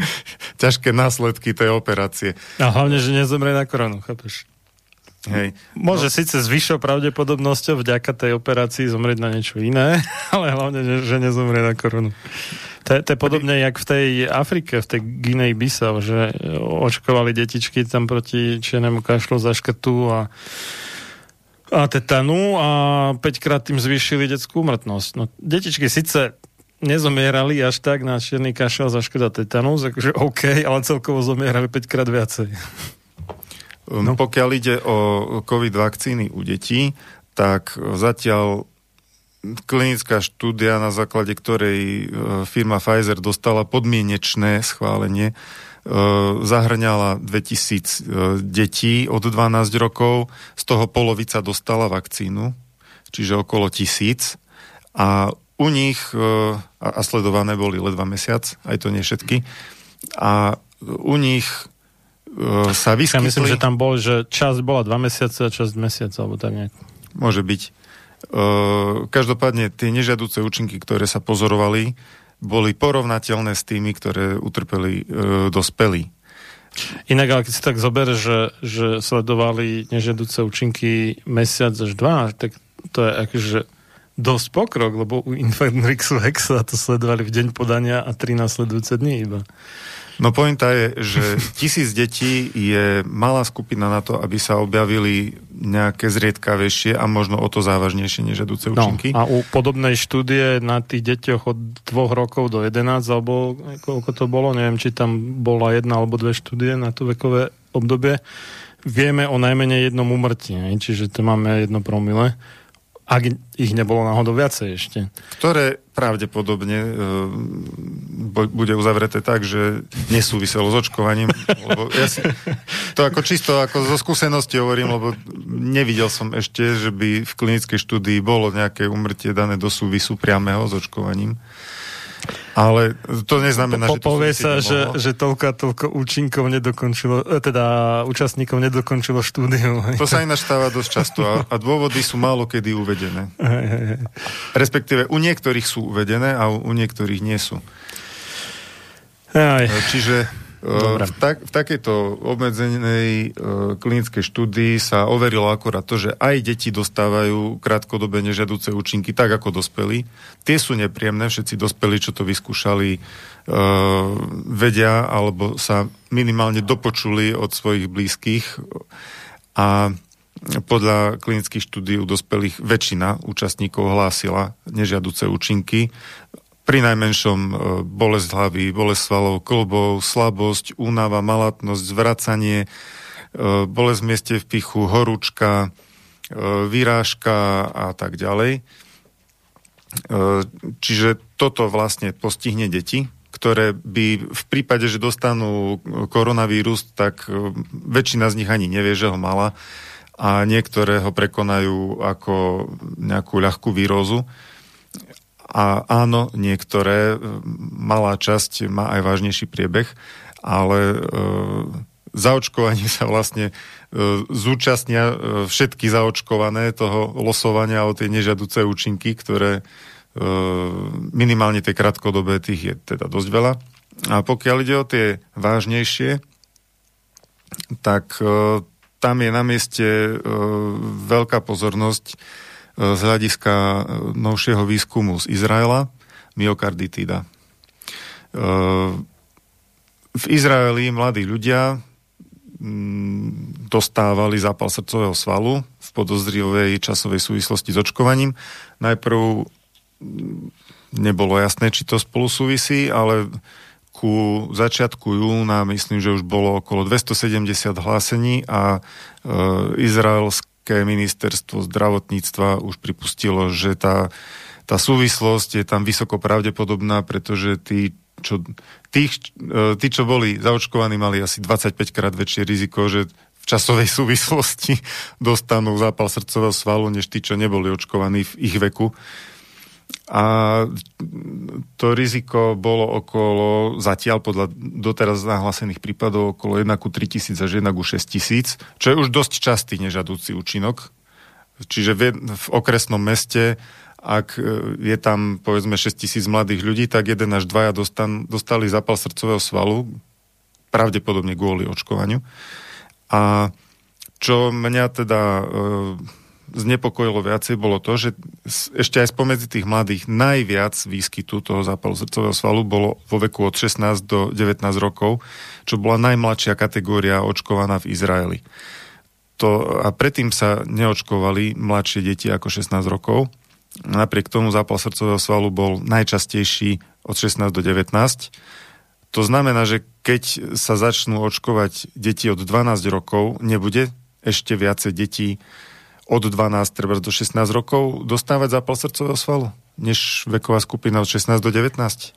ťažké následky tej operácie. A hlavne, že nezomrie na koronu, chápeš? Hej. Môže no. síce s vyššou pravdepodobnosťou vďaka tej operácii zomrieť na niečo iné, ale hlavne, že nezomrie na korunu. To je, to je podobne, jak v tej Afrike, v tej Guinea Bissau, že očkovali detičky tam proti čiernemu kašlu za škrtu a a tetanu a 5 krát tým zvýšili detskú umrtnosť. No, detičky síce nezomierali až tak na čierny kašel za škrta tetanus, akože OK, ale celkovo zomierali 5 krát viacej. No. Pokiaľ ide o COVID vakcíny u detí, tak zatiaľ klinická štúdia, na základe ktorej e, firma Pfizer dostala podmienečné schválenie, e, zahrňala 2000 e, detí od 12 rokov, z toho polovica dostala vakcínu, čiže okolo tisíc. A u nich, a sledované boli ledva mesiac, aj to nie všetky, a u nich sa vyskytli... Ja myslím, že tam bol, že časť bola dva mesiace a časť mesiac, alebo tak nejak. Môže byť. Každopádne tie nežiaduce účinky, ktoré sa pozorovali, boli porovnateľné s tými, ktoré utrpeli e, dospelí. Inak, ale keď si tak zober, že, že sledovali nežiaduce účinky mesiac až dva, tak to je akože dosť pokrok, lebo u Infernrixu Hexa to sledovali v deň podania a tri nasledujúce dní iba. No pointa je, že tisíc detí je malá skupina na to, aby sa objavili nejaké zriedkavejšie a možno o to závažnejšie nežadúce no, účinky. No, a u podobnej štúdie na tých deťoch od dvoch rokov do 11, alebo koľko to bolo, neviem, či tam bola jedna alebo dve štúdie na to vekové obdobie, vieme o najmenej jednom umrtí, čiže to máme jedno promile ak ich nebolo náhodou viacej ešte. Ktoré pravdepodobne e, bude uzavreté tak, že nesúviselo s očkovaním. Lebo ja si, to ako čisto ako zo skúsenosti hovorím, lebo nevidel som ešte, že by v klinickej štúdii bolo nejaké umrtie dané do súvisu priamého s očkovaním. Ale to neznamená, po, že... To povie sa, že, že toľko a toľko účinkov nedokončilo, e, teda účastníkov nedokončilo štúdiu. To sa ináč stáva dosť často a, a dôvody sú málo kedy uvedené. Respektíve u niektorých sú uvedené a u, u niektorých nie sú. Aj. Čiže V, tak, v takejto obmedzenej uh, klinickej štúdii sa overilo akorát to, že aj deti dostávajú krátkodobé nežiaduce účinky, tak ako dospelí. Tie sú nepríjemné, všetci dospelí, čo to vyskúšali, uh, vedia alebo sa minimálne dopočuli od svojich blízkych. A podľa klinických štúdí u dospelých väčšina účastníkov hlásila nežiaduce účinky pri najmenšom e, bolesť hlavy, bolesť svalov, klbov, slabosť, únava, malatnosť, zvracanie, e, bolesť v mieste v pichu, horúčka, e, vyrážka a tak ďalej. Čiže toto vlastne postihne deti, ktoré by v prípade, že dostanú koronavírus, tak väčšina z nich ani nevie, že ho mala a niektoré ho prekonajú ako nejakú ľahkú výrozu. A áno, niektoré, e, malá časť má aj vážnejší priebeh, ale e, zaočkovanie sa vlastne e, zúčastnia e, všetky zaočkované toho losovania o tie nežiaduce účinky, ktoré e, minimálne tie krátkodobé tých je teda dosť veľa. A pokiaľ ide o tie vážnejšie, tak e, tam je na mieste e, veľká pozornosť z hľadiska e, novšieho výskumu z Izraela, myokarditída. E, v Izraeli mladí ľudia mm, dostávali zápal srdcového svalu v podozrivej časovej súvislosti s očkovaním. Najprv mm, nebolo jasné, či to spolu súvisí, ale ku začiatku júna myslím, že už bolo okolo 270 hlásení a e, izraelské Americké ministerstvo zdravotníctva už pripustilo, že tá, tá súvislosť je tam vysoko pravdepodobná, pretože tí, čo, tých, e, tí, čo boli zaočkovaní, mali asi 25 krát väčšie riziko, že v časovej súvislosti dostanú zápal srdcového svalu, než tí, čo neboli očkovaní v ich veku. A to riziko bolo okolo, zatiaľ podľa doteraz nahlásených prípadov, okolo 1 ku 3 tisíc až 1 ku 6 tisíc, čo je už dosť častý nežadúci účinok. Čiže v, v okresnom meste, ak e, je tam povedzme 6 tisíc mladých ľudí, tak jeden až dvaja dostan, dostali zapal srdcového svalu, pravdepodobne kvôli očkovaniu. A čo mňa teda e, znepokojilo viacej, bolo to, že ešte aj spomedzi tých mladých najviac výskytu toho zápalu srdcového svalu bolo vo veku od 16 do 19 rokov, čo bola najmladšia kategória očkovaná v Izraeli. To, a predtým sa neočkovali mladšie deti ako 16 rokov. Napriek tomu zápal srdcového svalu bol najčastejší od 16 do 19. To znamená, že keď sa začnú očkovať deti od 12 rokov, nebude ešte viacej detí od 12 treba do 16 rokov dostávať zápal srdcového svalu, než veková skupina od 16 do 19?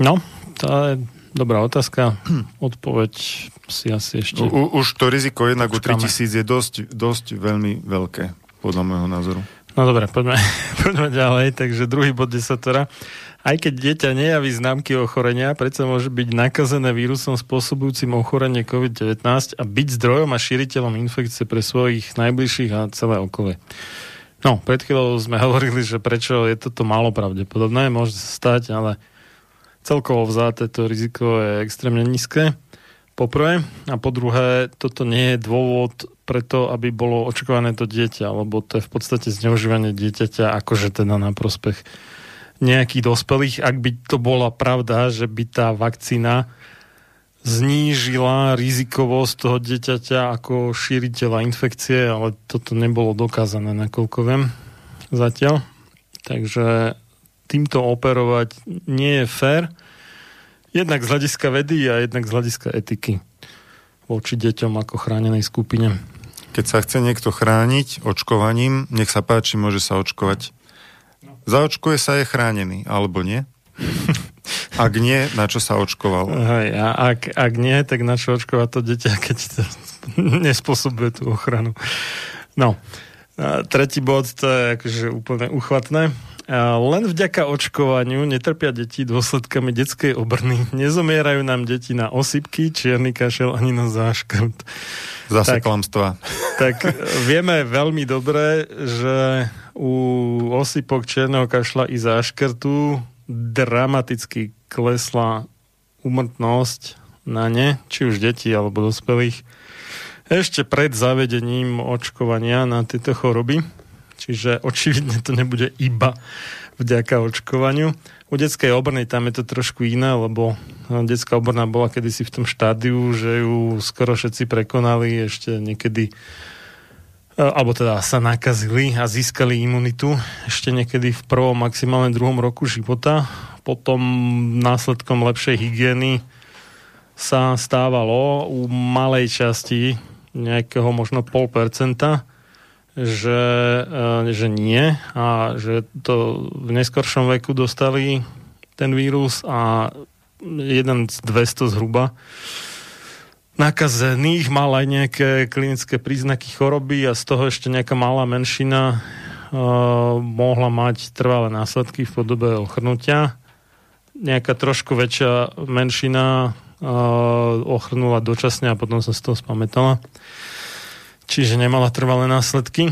No, to je dobrá otázka. Odpoveď si asi ešte... U, už to riziko jednak u 3000 je dosť, dosť veľmi veľké, podľa môjho názoru. No dobre, poďme, poďme ďalej. Takže druhý bod desatora. Aj keď dieťa nejaví známky ochorenia, predsa môže byť nakazené vírusom spôsobujúcim ochorenie COVID-19 a byť zdrojom a šíriteľom infekcie pre svojich najbližších a celé okolie. No, pred chvíľou sme hovorili, že prečo je toto málo pravdepodobné, môže sa stať, ale celkovo vzáte to riziko je extrémne nízke. Po prvé. A po druhé, toto nie je dôvod preto, aby bolo očakované to dieťa, lebo to je v podstate zneužívanie dieťaťa akože teda na prospech nejakých dospelých, ak by to bola pravda, že by tá vakcína znížila rizikovosť toho dieťaťa ako šíriteľa infekcie, ale toto nebolo dokázané, nakoľko viem zatiaľ. Takže týmto operovať nie je fér. Jednak z hľadiska vedy a jednak z hľadiska etiky voči deťom ako chránenej skupine. Keď sa chce niekto chrániť očkovaním, nech sa páči, môže sa očkovať. Zaočkuje sa je chránený, alebo nie? Ak nie, na čo sa očkoval? Hej, a ak, ak nie, tak na čo očkovať to dieťa, keď to nespôsobuje tú ochranu. No, tretí bod, to je akože úplne uchvatné. Len vďaka očkovaniu netrpia deti dôsledkami detskej obrny. Nezomierajú nám deti na osypky, čierny kašel ani na záškrt. Zase tak, klamstva. Tak vieme veľmi dobre, že u osypok čierneho kašla i záškrtu dramaticky klesla umrtnosť na ne, či už deti alebo dospelých, ešte pred zavedením očkovania na tieto choroby. Čiže očividne to nebude iba vďaka očkovaniu. U detskej obrny tam je to trošku iné, lebo detská obrna bola kedysi v tom štádiu, že ju skoro všetci prekonali ešte niekedy E, alebo teda sa nakazili a získali imunitu ešte niekedy v prvom, maximálne druhom roku života. Potom následkom lepšej hygieny sa stávalo u malej časti nejakého možno pol percenta, že, e, že nie a že to v neskoršom veku dostali ten vírus a jeden z 200 zhruba nakazených mal aj nejaké klinické príznaky choroby a z toho ešte nejaká malá menšina uh, mohla mať trvalé následky v podobe ochrnutia. Nejaká trošku väčšia menšina uh, ochrnula dočasne a potom sa z toho spamätala. Čiže nemala trvalé následky.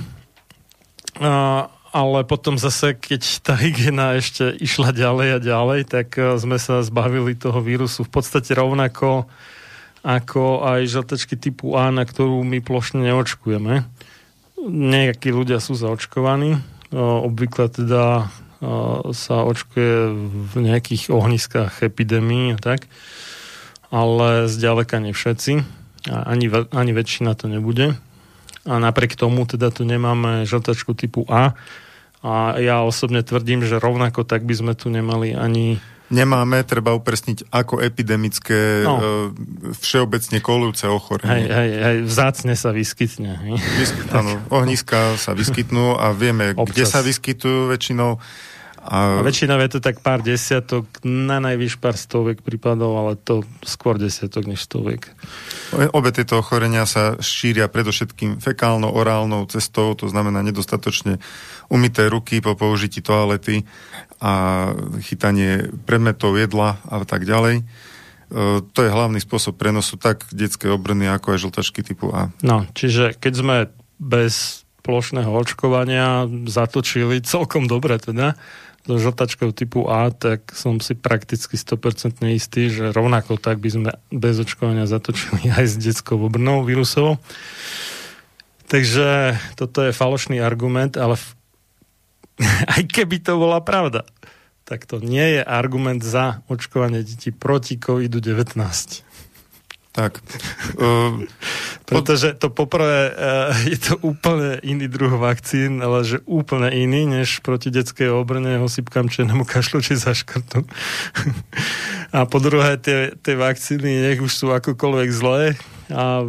Uh, ale potom zase, keď tá hygiena ešte išla ďalej a ďalej, tak sme sa zbavili toho vírusu v podstate rovnako ako aj žltačky typu A, na ktorú my plošne neočkujeme. Nejakí ľudia sú zaočkovaní, obvykle teda sa očkuje v nejakých ohniskách epidémií a tak, ale zďaleka nie všetci, ani, ani väčšina to nebude. A napriek tomu teda tu nemáme žltačku typu A a ja osobne tvrdím, že rovnako tak by sme tu nemali ani nemáme, treba upresniť ako epidemické no. e, všeobecne kolujúce ochorenie. Hej, hej, hej, vzácne sa vyskytne. Vyskyt, áno, ohniska sa vyskytnú a vieme, Občas. kde sa vyskytujú väčšinou. A... a väčšinou je to tak pár desiatok, na najvyš pár stoviek prípadov, ale to skôr desiatok než stoviek. Obe tieto ochorenia sa šíria predovšetkým fekálno-orálnou cestou, to znamená nedostatočne umyté ruky po použití toalety a chytanie predmetov jedla a tak ďalej. E, to je hlavný spôsob prenosu tak detské obrny, ako aj žltačky typu A. No, čiže keď sme bez plošného očkovania zatočili celkom dobre teda so žltačkou typu A, tak som si prakticky 100% istý, že rovnako tak by sme bez očkovania zatočili aj s detskou obrnou vírusovou. Takže toto je falošný argument, ale v aj keby to bola pravda, tak to nie je argument za očkovanie detí proti COVID-19. Tak. Uh, Pretože to poprvé uh, je to úplne iný druh vakcín, ale že úplne iný, než proti detskej obrne, hosypkám, černému kašlu či zaškrtu. a po druhé, tie, tie vakcíny, nech už sú akokoľvek zlé a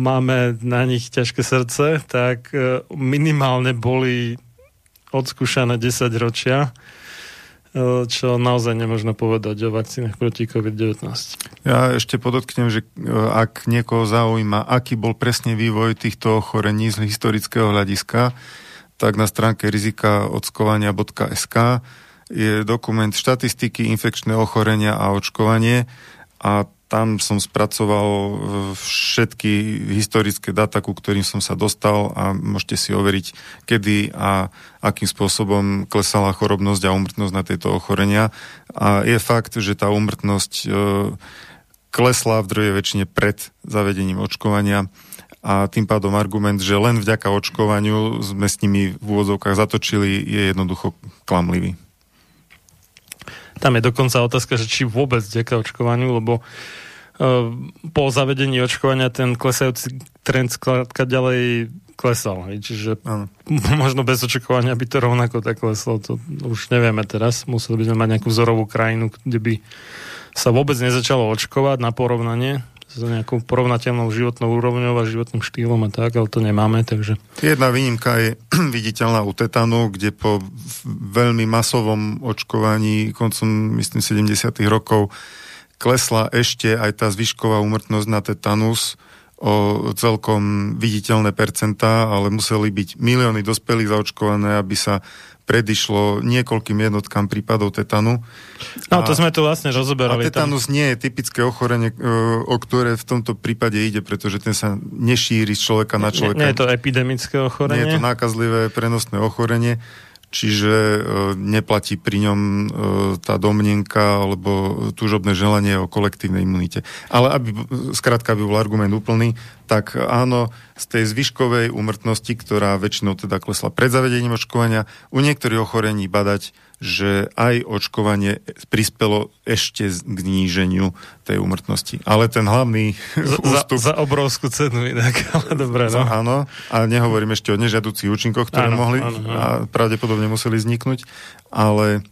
máme na nich ťažké srdce, tak uh, minimálne boli odskúšané 10 ročia, e, čo naozaj nemôžno povedať o vakcínach proti COVID-19. Ja ešte podotknem, že e, ak niekoho zaujíma, aký bol presne vývoj týchto ochorení z historického hľadiska, tak na stránke rizikaodskovania.sk je dokument štatistiky, infekčné ochorenia a očkovanie a tam som spracoval e, všetky historické dáta, ku ktorým som sa dostal a môžete si overiť, kedy a akým spôsobom klesala chorobnosť a umrtnosť na tieto ochorenia. A je fakt, že tá umrtnosť e, klesla v druhej väčšine pred zavedením očkovania a tým pádom argument, že len vďaka očkovaniu sme s nimi v úvodzovkách zatočili, je jednoducho klamlivý. Tam je dokonca otázka, že či vôbec vďaka očkovaniu, lebo uh, po zavedení očkovania ten klesajúci trend skladka ďalej klesal. Čiže ano. možno bez očakovania by to rovnako tak kleslo. To už nevieme teraz. Museli by sme mať nejakú vzorovú krajinu, kde by sa vôbec nezačalo očkovať na porovnanie s nejakou porovnateľnou životnou úrovňou a životným štýlom a tak, ale to nemáme, takže... Jedna výnimka je viditeľná u tetanu, kde po veľmi masovom očkovaní koncom, myslím, 70 rokov klesla ešte aj tá zvyšková úmrtnosť na tetanus o celkom viditeľné percentá, ale museli byť milióny dospelých zaočkované, aby sa predišlo niekoľkým jednotkám prípadov tetanu. No, to sme tu vlastne rozoberali. A tetanus tam. nie je typické ochorenie, e, o ktoré v tomto prípade ide, pretože ten sa nešíri z človeka na človeka. Nie, nie je to epidemické ochorenie? Nie je to nákazlivé prenosné ochorenie čiže e, neplatí pri ňom e, tá domnenka alebo túžobné želanie o kolektívnej imunite. Ale aby, skrátka, aby bol argument úplný, tak áno, z tej zvyškovej úmrtnosti, ktorá väčšinou teda klesla pred zavedením očkovania, u niektorých ochorení badať že aj očkovanie prispelo ešte k zníženiu tej umrtnosti. Ale ten hlavný za, ústup... Za, za obrovskú cenu inak, ale dobre, no. Áno, a nehovorím ešte o nežiaducích účinkoch, ktoré áno, mohli áno, áno. a pravdepodobne museli vzniknúť, ale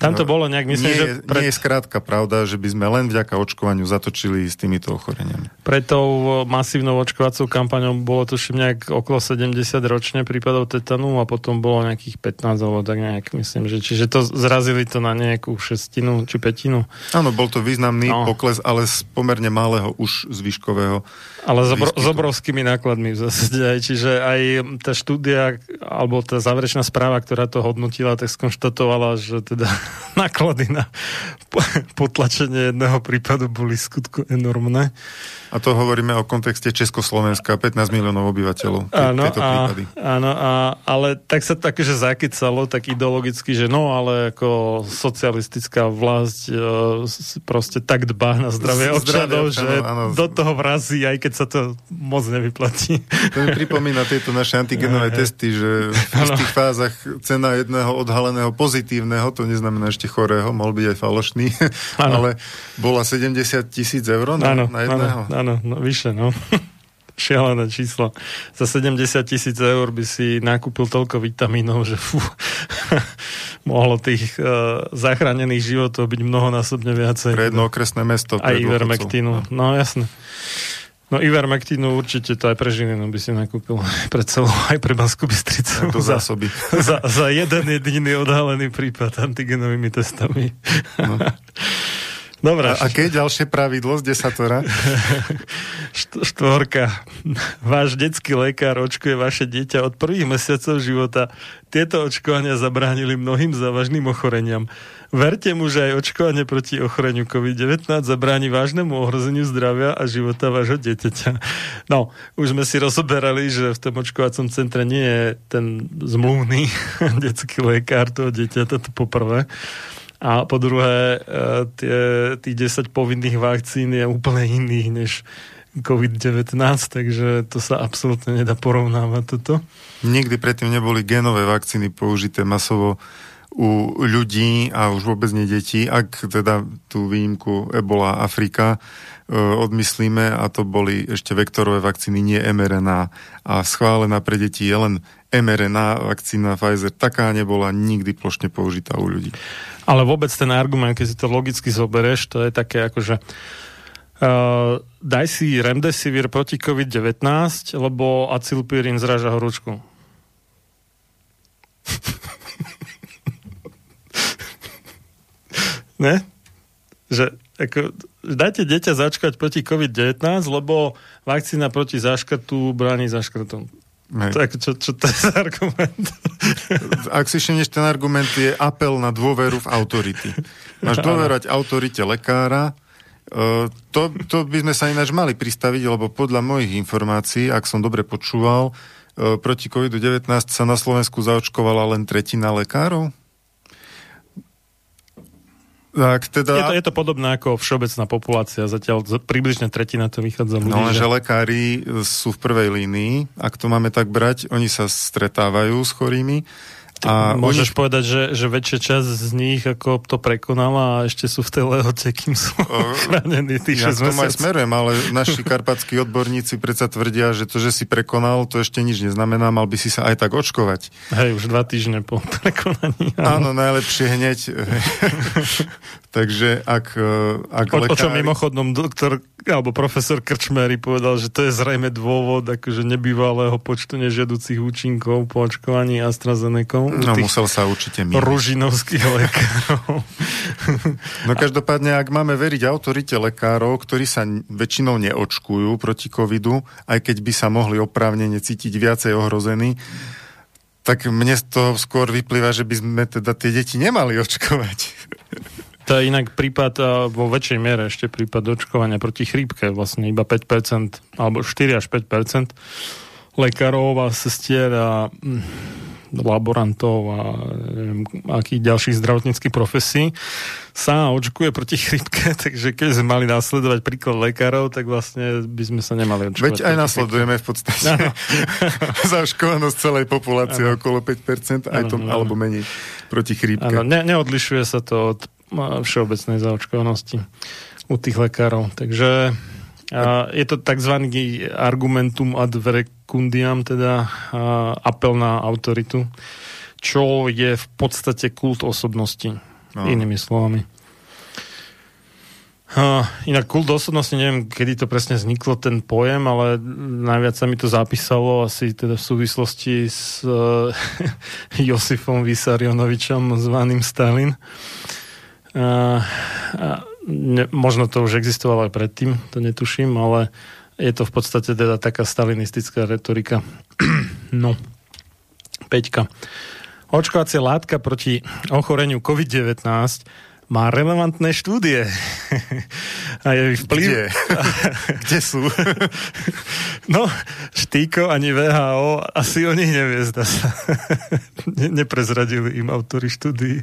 tam to bolo nejak, myslím, nie, že... Pred... Nie je skrátka pravda, že by sme len vďaka očkovaniu zatočili s týmito ochoreniami. Pred tou masívnou očkovacou kampaňou bolo to nejak okolo 70 ročne prípadov tetanu a potom bolo nejakých 15 alebo tak nejak, myslím, že čiže to zrazili to na nejakú šestinu či petinu. Áno, bol to významný no. pokles, ale z pomerne malého už zvyškového ale s, obro, s obrovskými nákladmi v zásade. Čiže aj tá štúdia, alebo tá záverečná správa, ktorá to hodnotila, tak skonštatovala, že teda náklady na potlačenie jedného prípadu boli skutku enormné. A to hovoríme o kontexte Československa, 15 miliónov obyvateľov. Áno, a, áno a, ale tak sa také, že zakecalo tak ideologicky, že no, ale ako socialistická vlast e, proste tak dbá na zdravie občanov, že áno, áno. do toho vrazí, aj keď sa to moc nevyplatí. To mi pripomína tieto naše antigenové testy, že v istých fázach cena jedného odhaleného pozitívneho, to neznamená ešte chorého, mal byť aj falošný, ale bola 70 tisíc eur na, ano, na jedného. Ano, áno, no, vyše, no. Šialené číslo. Za 70 tisíc eur by si nakúpil toľko vitamínov, že fú, mohlo tých uh, zachránených životov byť mnohonásobne viacej. Pre jedno okresné mesto. Aj Ivermectinu. No. no jasne. No Ivermectinu určite to aj pre Žilinu by si nakúpil pre celú, aj pre Banskú Bystricu. To zásoby. Za, za jeden jediný odhalený prípad antigenovými testami. No. Dobre. A aké je ďalšie pravidlo z desatora? Št- štvorka. Váš detský lekár očkuje vaše dieťa od prvých mesiacov života. Tieto očkovania zabránili mnohým závažným ochoreniam. Verte mu, že aj očkovanie proti ochoreniu COVID-19 zabráni vážnemu ohrozeniu zdravia a života vášho dieťaťa. No, už sme si rozoberali, že v tom očkovacom centre nie je ten zmluvný detský lekár toho dieťaťa, to poprvé. A po druhé, e, tie, tých 10 povinných vakcín je úplne iných než COVID-19, takže to sa absolútne nedá porovnávať toto. Nikdy predtým neboli genové vakcíny použité masovo u ľudí a už vôbec nie detí, ak teda tú výjimku Ebola Afrika odmyslíme a to boli ešte vektorové vakcíny, nie mRNA a schválená pre deti je len mRNA vakcína Pfizer, taká nebola nikdy plošne použitá u ľudí. Ale vôbec ten argument, keď si to logicky zoberieš, to je také ako, že uh, daj si remdesivir proti COVID-19, lebo acilpirin zraža horúčku. ne? Že ako, dajte dieťa začkať proti COVID-19, lebo vakcína proti záškrtu bráni záškrtom. Hej. Tak čo, čo to je za argument? Ak si všimneš, ten argument je apel na dôveru v autority. Máš dôverať autorite lekára, Uh, to, to by sme sa ináč mali pristaviť, lebo podľa mojich informácií, ak som dobre počúval, uh, proti COVID-19 sa na Slovensku zaočkovala len tretina lekárov. Tak teda... je, to, je to podobné ako všeobecná populácia, zatiaľ približne tretina to vychádza ľudí. No, že... lekári sú v prvej línii, ak to máme tak brať, oni sa stretávajú s chorými a Môžeš oni... povedať, že, že väčšia časť z nich ako to prekonala a ešte sú v tej lehote, kým sú uh, chránení tých Ja to aj smerujem, ale naši karpatskí odborníci predsa tvrdia, že to, že si prekonal, to ešte nič neznamená, mal by si sa aj tak očkovať. Hej, už dva týždne po prekonaní. Áno, áno najlepšie hneď. Takže ak, e, ak o, lekári... o čom mimochodnom doktor alebo profesor Krčmery povedal, že to je zrejme dôvod akože nebývalého počtu nežiaducich účinkov po očkovaní AstraZeneca. No musel sa určite mýliť. Ružinovských lekárov. no každopádne, ak máme veriť autorite lekárov, ktorí sa väčšinou neočkujú proti covidu, aj keď by sa mohli oprávnene cítiť viacej ohrození, tak mne z toho skôr vyplýva, že by sme teda tie deti nemali očkovať. To je inak prípad, vo väčšej miere ešte prípad očkovania proti chrípke, vlastne iba 5%, alebo 4 až 5% lekárov a sestier a mm, laborantov a neviem, akých ďalších zdravotníckých profesí sa očkuje proti chrypke, takže keď sme mali následovať príklad lekárov, tak vlastne by sme sa nemali očkovať. Veď aj nasledujeme v podstate zaočkovanosť celej populácie ano. okolo 5%, aj to, ano, alebo menej proti chrípke. Ano, ne, neodlišuje sa to od všeobecnej zaočkovanosti u tých lekárov. Takže a je to tzv. argumentum ad verecundiam, teda apel na autoritu, čo je v podstate kult osobnosti, no. inými slovami. Uh, inak kult osobnosti, neviem, kedy to presne vzniklo, ten pojem, ale najviac sa mi to zapísalo asi teda v súvislosti s uh, Josifom Vysarionovičom zvaným Stalin. Uh, uh, ne, možno to už existovalo aj predtým, to netuším, ale je to v podstate teda taká stalinistická retorika. no, Peťka. Očkovacia látka proti ochoreniu COVID-19 má relevantné štúdie. A je vplyv... Kde? Kde sú? no, Štýko ani VHO asi o nich nevie, zdá sa. Ne, neprezradili im autory štúdií.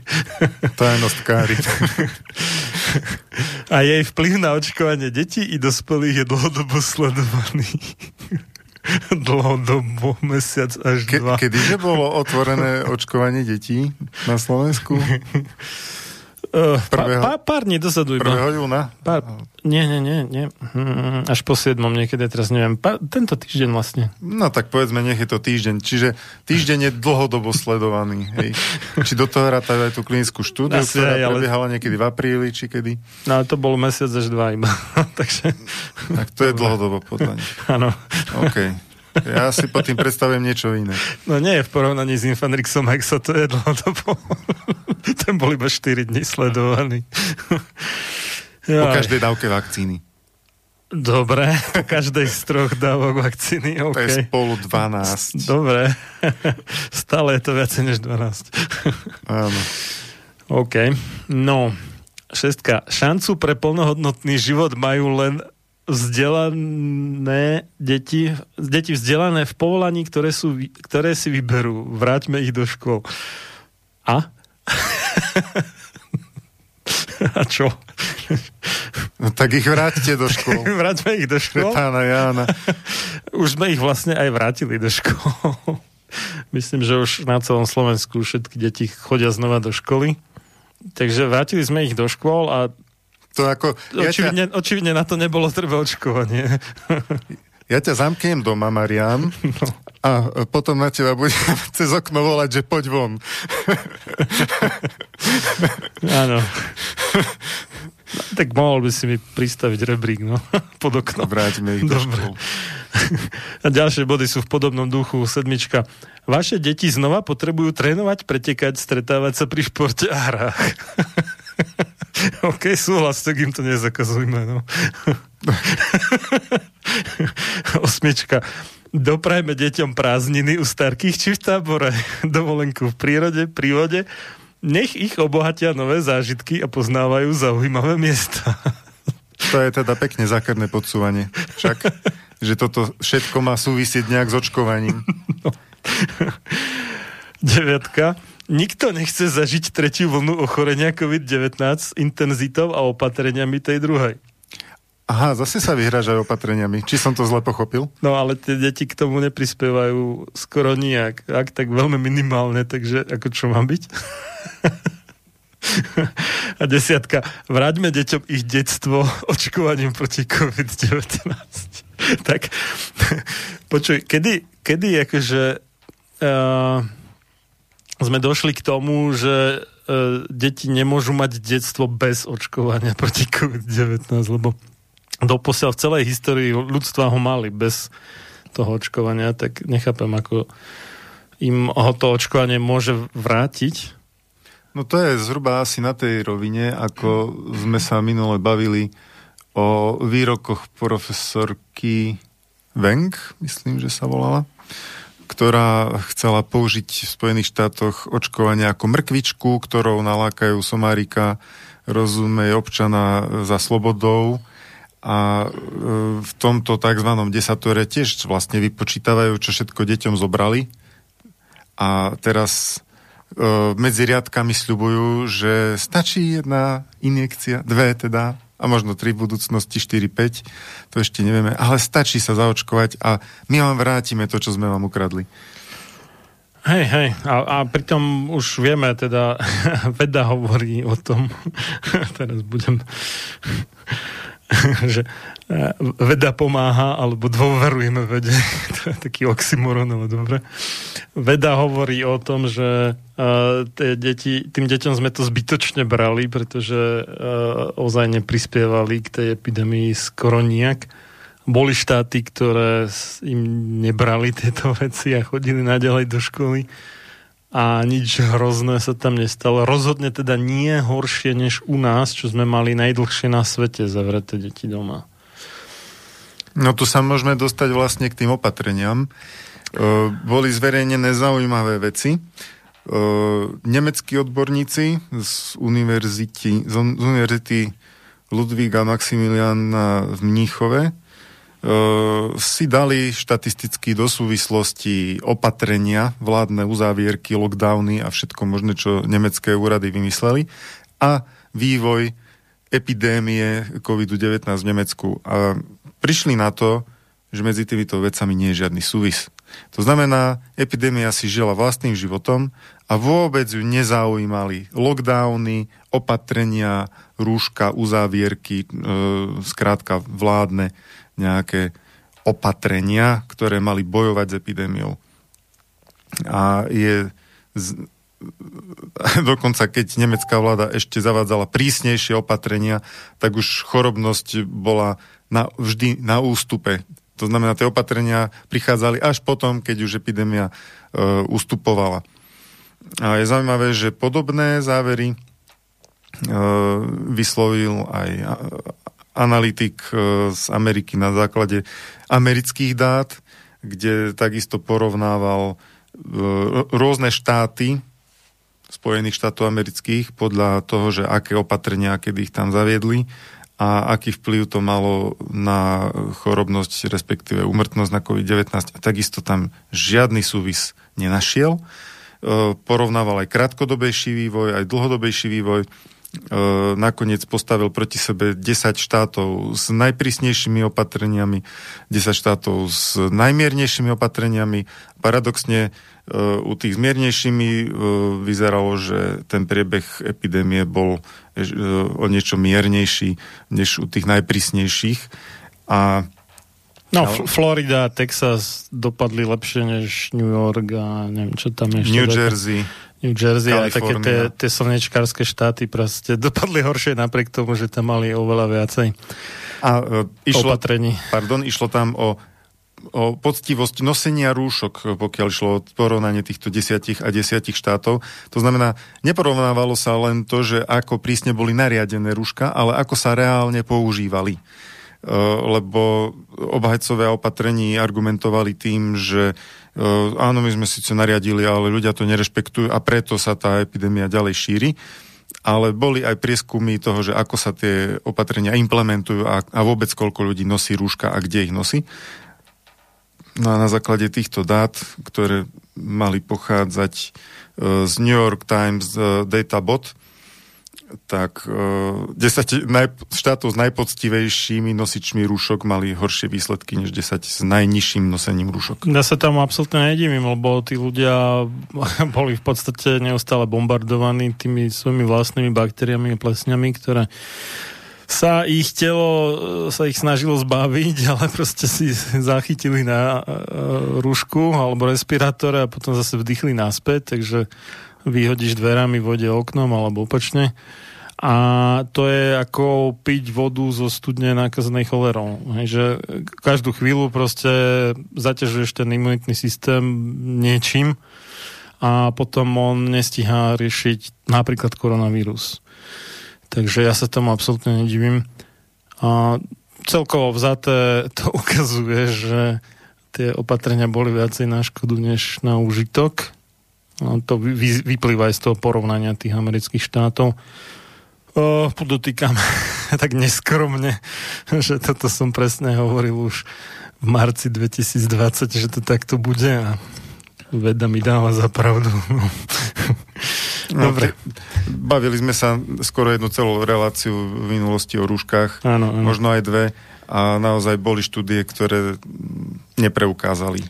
Tajnostkári. A jej vplyv na očkovanie detí i dospelých je dlhodobo sledovaný dlhodobo, mesiac až Ke, dva. Kedyže bolo otvorené očkovanie detí na Slovensku? Uh, prvého, pá, pár dní dozadu iba. 1. júna? Pár, nie, nie, nie, nie. Hm, až po 7. niekedy, teraz neviem. Pá, tento týždeň vlastne. No tak povedzme, nech je to týždeň. Čiže týždeň je dlhodobo sledovaný. Hej. či do toho rátajú aj tú klinickú štúdiu, Asi ktorá aj, ale... prebiehala niekedy v apríli, či kedy? No to bol mesiac až dva iba. Takže... Tak to je dlhodobo podľa Áno. OK. Ja si pod tým predstavujem niečo iné. No nie, v porovnaní s Infanrixom Hexa to je dlhodobo. Ten bol iba 4 dní sledovaný. Po každej dávke vakcíny. Dobre, po každej z troch dávok vakcíny, okay. To je spolu 12. Dobre, stále je to viacej než 12. Áno. OK, no, šestka. Šancu pre plnohodnotný život majú len vzdelané deti, deti vzdelané v povolaní, ktoré, sú, ktoré si vyberú. Vráťme ich do škôl. A? A čo? No tak ich vráťte do škôl. Vráťme ich do škôl? Pána Jána. Už sme ich vlastne aj vrátili do škôl. Myslím, že už na celom Slovensku všetky deti chodia znova do školy. Takže vrátili sme ich do škôl a to ako, ja očividne, ťa... očividne na to nebolo treba očkovanie. Ja ťa zamknem doma, Marian, no. a potom na teba budem cez okno volať, že poď von. Áno. No, tak mohol by si mi pristaviť rebrík, no, pod okno. Vráťme ich Dobre. A ďalšie body sú v podobnom duchu. Sedmička. Vaše deti znova potrebujú trénovať, pretekať, stretávať sa pri športe a hrách. OK, súhlas, tak im to nezakazujme, no. Osmička. Doprajme deťom prázdniny u starkých či v tábore, dovolenku v prírode, pri vode. Nech ich obohatia nové zážitky a poznávajú zaujímavé miesta. To je teda pekne zákerné podsúvanie. Však, že toto všetko má súvisieť nejak s očkovaním. No. Deviatka. Nikto nechce zažiť tretiu vlnu ochorenia COVID-19 s intenzitou a opatreniami tej druhej. Aha, zase sa vyhrážajú opatreniami. Či som to zle pochopil? No ale tie deti k tomu neprispievajú skoro nijak. Ak tak veľmi minimálne, takže ako čo má byť? A desiatka. Vráťme deťom ich detstvo očkovaním proti COVID-19. tak, počuj, kedy, kedy akože uh, sme došli k tomu, že uh, deti nemôžu mať detstvo bez očkovania proti COVID-19, lebo doposiaľ v celej histórii ľudstva ho mali bez toho očkovania, tak nechápem, ako im ho to očkovanie môže vrátiť. No to je zhruba asi na tej rovine, ako sme sa minule bavili o výrokoch profesorky Weng, myslím, že sa volala, ktorá chcela použiť v Spojených štátoch očkovanie ako mrkvičku, ktorou nalákajú somárika, rozumej občana za slobodou a e, v tomto tzv. desatore tiež vlastne vypočítavajú, čo všetko deťom zobrali a teraz e, medzi riadkami sľubujú, že stačí jedna injekcia, dve teda, a možno tri v budúcnosti, 4, 5, to ešte nevieme, ale stačí sa zaočkovať a my vám vrátime to, čo sme vám ukradli. Hej, hej, a, a pritom už vieme, teda veda hovorí o tom, teraz budem že veda pomáha, alebo dôverujeme vede. to je taký oxymoron, ale dobre. Veda hovorí o tom, že uh, tie deti, tým deťom sme to zbytočne brali, pretože uh, ozaj neprispievali k tej epidémii skoro nijak. Boli štáty, ktoré im nebrali tieto veci a chodili naďalej do školy a nič hrozné sa tam nestalo. Rozhodne teda nie horšie než u nás, čo sme mali najdlhšie na svete zavreté deti doma. No tu sa môžeme dostať vlastne k tým opatreniam. E, boli zverejnené zaujímavé veci. E, nemeckí odborníci z univerzity, z univerzity Ludvíka Maximiliana v Mníchove Ehm, si dali štatisticky do súvislosti opatrenia, vládne uzávierky, lockdowny a všetko možné, čo nemecké úrady vymysleli a vývoj epidémie COVID-19 v Nemecku. A prišli na to, že medzi týmito vecami nie je žiadny súvis. To znamená, epidémia si žila vlastným životom a vôbec ju nezaujímali lockdowny, opatrenia, rúška, uzávierky, e, skrátka vládne nejaké opatrenia, ktoré mali bojovať s epidémiou. A je dokonca keď nemecká vláda ešte zavádzala prísnejšie opatrenia, tak už chorobnosť bola na, vždy na ústupe. To znamená, tie opatrenia prichádzali až potom, keď už epidémia e, ustupovala. A je zaujímavé, že podobné závery e, vyslovil aj analytik e, z Ameriky na základe amerických dát, kde takisto porovnával e, rôzne štáty Spojených štátov amerických podľa toho, že aké opatrenia, kedy ich tam zaviedli a aký vplyv to malo na chorobnosť, respektíve umrtnosť na COVID-19. A takisto tam žiadny súvis nenašiel. E, porovnával aj krátkodobejší vývoj, aj dlhodobejší vývoj E, nakoniec postavil proti sebe 10 štátov s najprísnejšími opatreniami, 10 štátov s najmiernejšími opatreniami. Paradoxne u tých zmiernejšími e, vyzeralo, že ten priebeh epidémie bol o niečo miernejší než u tých najprísnejších. A No, no, Florida Texas dopadli lepšie než New York a neviem, čo tam ešte. New Jersey. New Jersey a také tie, tie slnečkárske štáty proste dopadli horšie napriek tomu, že tam mali oveľa viacej a, uh, išlo, opatrení. Pardon, išlo tam o, o poctivosť nosenia rúšok, pokiaľ išlo o porovnanie týchto desiatich a desiatich štátov. To znamená, neporovnávalo sa len to, že ako prísne boli nariadené rúška, ale ako sa reálne používali. Uh, lebo obhajcovia opatrení argumentovali tým, že áno, my sme síce nariadili, ale ľudia to nerešpektujú a preto sa tá epidémia ďalej šíri. ale boli aj prieskumy toho, že ako sa tie opatrenia implementujú a, a vôbec koľko ľudí nosí rúška a kde ich nosí. No a na základe týchto dát, ktoré mali pochádzať e, z New York Times e, Databot, tak uh, 10 naj, štátov s najpoctivejšími nosičmi rúšok mali horšie výsledky než 10 s najnižším nosením rúšok. Ja sa tam absolútne nedivím, lebo tí ľudia boli v podstate neustále bombardovaní tými svojimi vlastnými baktériami a plesňami, ktoré sa ich telo sa ich snažilo zbaviť, ale proste si zachytili na rúšku alebo respirátore a potom zase vdychli naspäť, takže vyhodíš dverami, vode oknom alebo opačne. A to je ako piť vodu zo studne nakazenej cholerou. Hej, že každú chvíľu proste zaťažuješ ten imunitný systém niečím a potom on nestíha riešiť napríklad koronavírus. Takže ja sa tomu absolútne nedivím. A celkovo vzaté to ukazuje, že tie opatrenia boli viacej na škodu než na užitok. No, to vy, vyplýva aj z toho porovnania tých amerických štátov. O, podotýkam tak neskromne, že toto som presne hovoril už v marci 2020, že to takto bude a veda mi dáva za pravdu. No, Dobre. Bavili sme sa skoro jednu celú reláciu v minulosti o rúškach, áno, áno. možno aj dve a naozaj boli štúdie, ktoré nepreukázali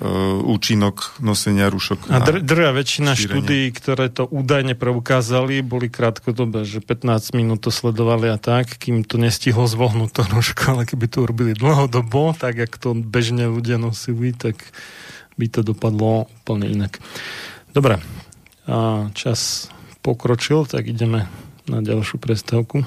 uh, účinok nosenia rúšok. A dr- drvia väčšina šírenie. štúdí, ktoré to údajne preukázali, boli krátkodobé, že 15 minút to sledovali a tak, kým to nestihlo zvohnúť to rúško, ale keby to urobili dlhodobo, tak jak to bežne ľudia nosili, tak by to dopadlo úplne inak. Dobre, a čas pokročil, tak ideme na ďalšiu prestávku.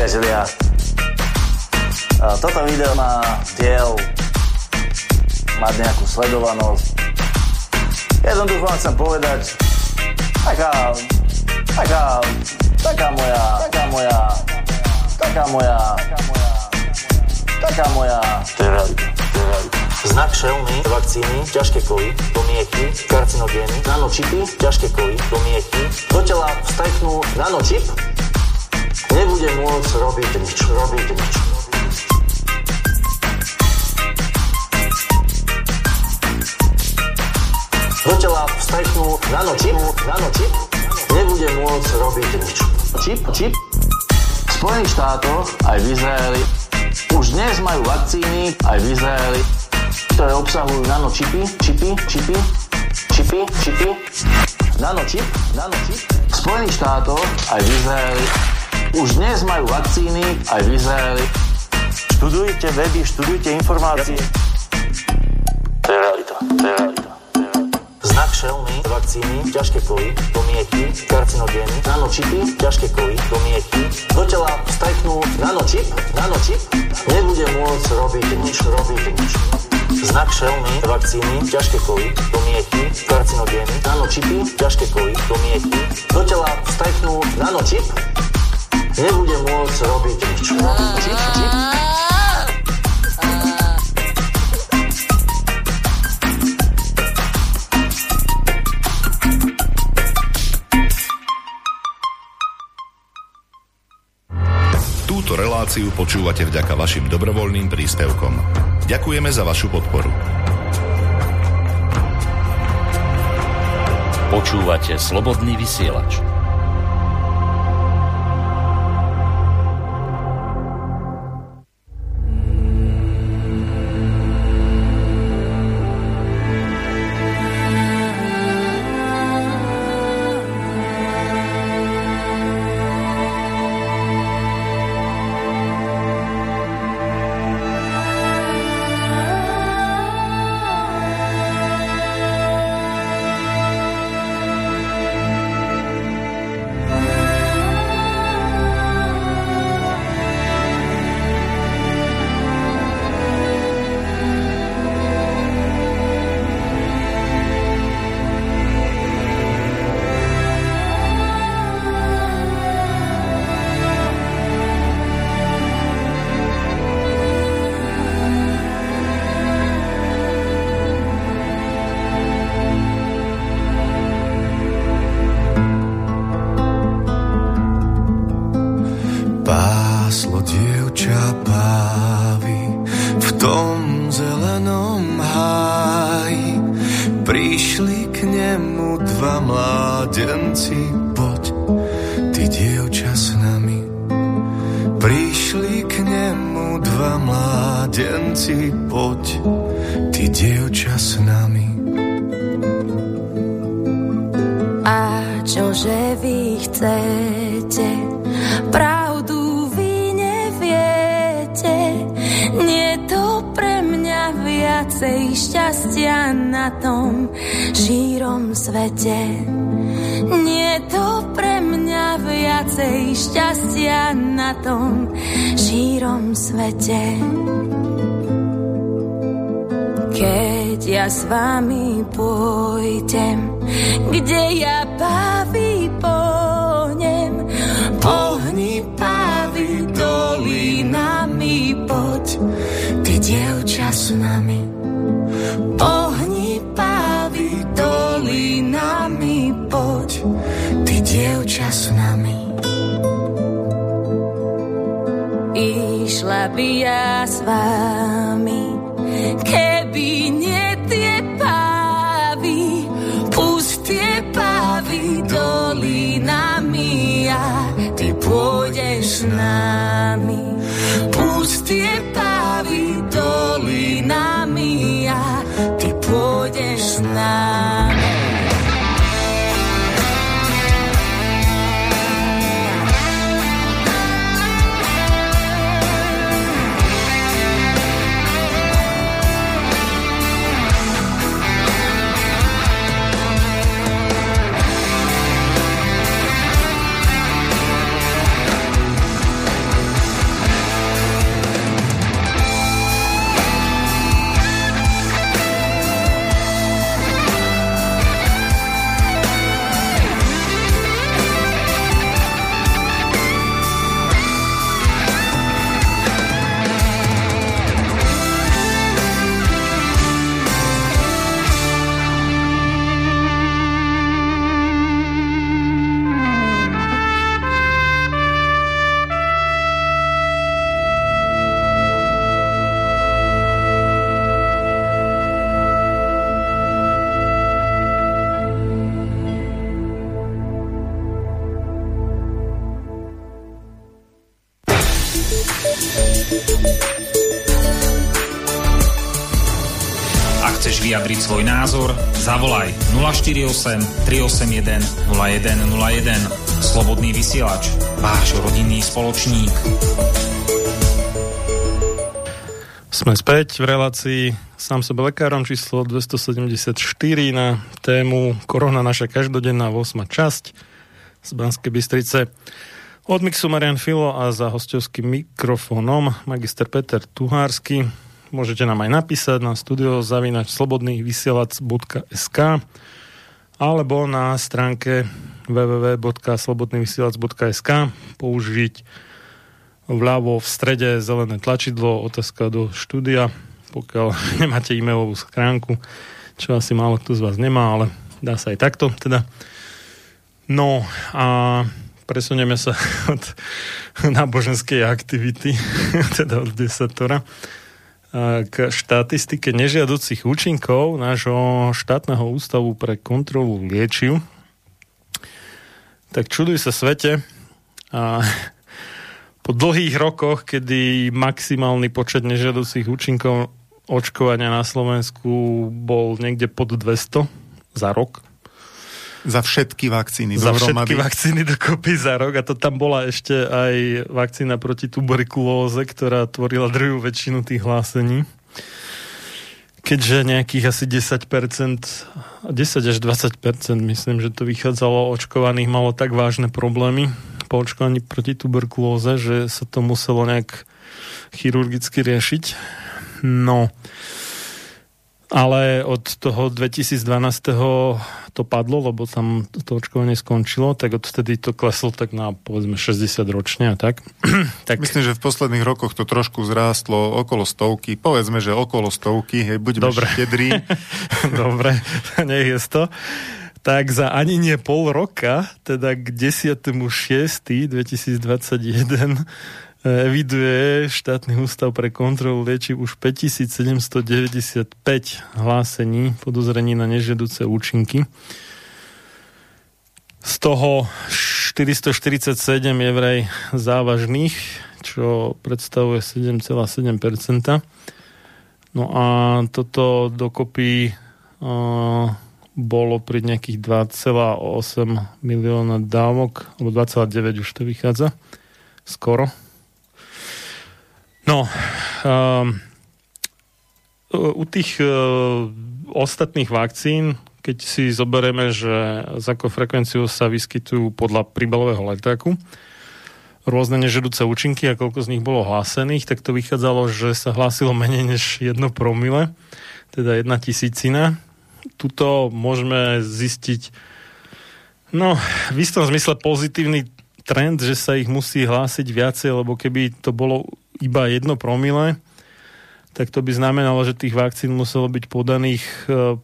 Priatelia. Toto video má diel mať nejakú sledovanosť. Jednoducho vám chcem povedať, taká, taká, taká moja, taká moja, taká moja, taká moja, to je realita, to je. Znak šelmy, vakcíny, ťažké kovy, pomieky, karcinogény, nanočipy, ťažké kovy, pomieky. Do tela vstajknú nanočip, nebude môcť robiť nič, robiť nič. Do tela vstajknú nanočip, nanočip, nebude môcť robiť nič. Čip, čip. V Spojených štátoch aj v Izraeli už dnes majú vakcíny aj v Izraeli, ktoré obsahujú nanočipy, čipy, čipy, čipy, čipy, nanočip, nanočip. V Spojených štátoch aj v Izraeli už dnes majú vakcíny aj v Izraeli. Študujte weby, študujte informácie. To je realita. To je realita. Znak šelmy, vakcíny, ťažké kovy, pomieky, karcinogény, nanočipy, ťažké kovy, pomieky. Do tela vstajknú nanočip, nanočip, nebude môcť robiť nič, robiť nič. Znak šelmy, vakcíny, ťažké kovy, pomieky, karcinogény, nanočipy, ťažké kovy, pomieky. Do tela vstajknú nanočip, nebude môcť robiť nič. Túto reláciu počúvate vďaka vašim dobrovoľným príspevkom. Ďakujeme za vašu podporu. Počúvate slobodný vysielač. Názor, zavolaj 048 381 0101. Slobodný vysielač, váš rodinný spoločník. Sme späť v relácii sám sebe lekárom číslo 274 na tému Korona naša každodenná 8. časť z Banskej Bystrice. Od mixu Marian Filo a za hostovským mikrofónom magister Peter Tuhársky. Môžete nám aj napísať na studio zavinač slobodnývysielac.sk alebo na stránke www.slobodnyvysielac.sk použiť vľavo v strede zelené tlačidlo, otázka do štúdia, pokiaľ nemáte e-mailovú schránku, čo asi málo kto z vás nemá, ale dá sa aj takto teda. No a presunieme sa od náboženskej aktivity, teda od desatora, k štatistike nežiaducich účinkov nášho štátneho ústavu pre kontrolu liečiv. Tak čuduj sa svete. A po dlhých rokoch, kedy maximálny počet nežiaducich účinkov očkovania na Slovensku bol niekde pod 200 za rok, za všetky vakcíny Za všetky vakcíny dokopy za rok a to tam bola ešte aj vakcína proti tuberkulóze, ktorá tvorila druhú väčšinu tých hlásení. Keďže nejakých asi 10%, 10 až 20% myslím, že to vychádzalo očkovaných, malo tak vážne problémy po očkovaní proti tuberkulóze, že sa to muselo nejak chirurgicky riešiť. No, ale od toho 2012. to padlo, lebo tam to očkovanie skončilo, tak odtedy to kleslo tak na povedzme 60 ročne a tak. tak. Myslím, že v posledných rokoch to trošku zrástlo okolo stovky, povedzme, že okolo stovky, hej, budeme Dobre. štedrí. Dobre, nech je to. Tak za ani nie pol roka, teda k 10.6.2021 eviduje štátny ústav pre kontrolu liečiv už 5795 hlásení podozrení na nežiaduce účinky. Z toho 447 je vraj závažných, čo predstavuje 7,7%. No a toto dokopy uh, bolo pri nejakých 2,8 milióna dávok, alebo 2,9 už to vychádza skoro No, um, u tých uh, ostatných vakcín, keď si zoberieme, že z ako frekvenciu sa vyskytujú podľa príbalového letáku, rôzne nežedúce účinky a koľko z nich bolo hlásených, tak to vychádzalo, že sa hlásilo menej než jedno promile, teda jedna tisícina. Tuto môžeme zistiť no, v istom zmysle pozitívny trend, že sa ich musí hlásiť viacej, lebo keby to bolo iba jedno promile, tak to by znamenalo, že tých vakcín muselo byť podaných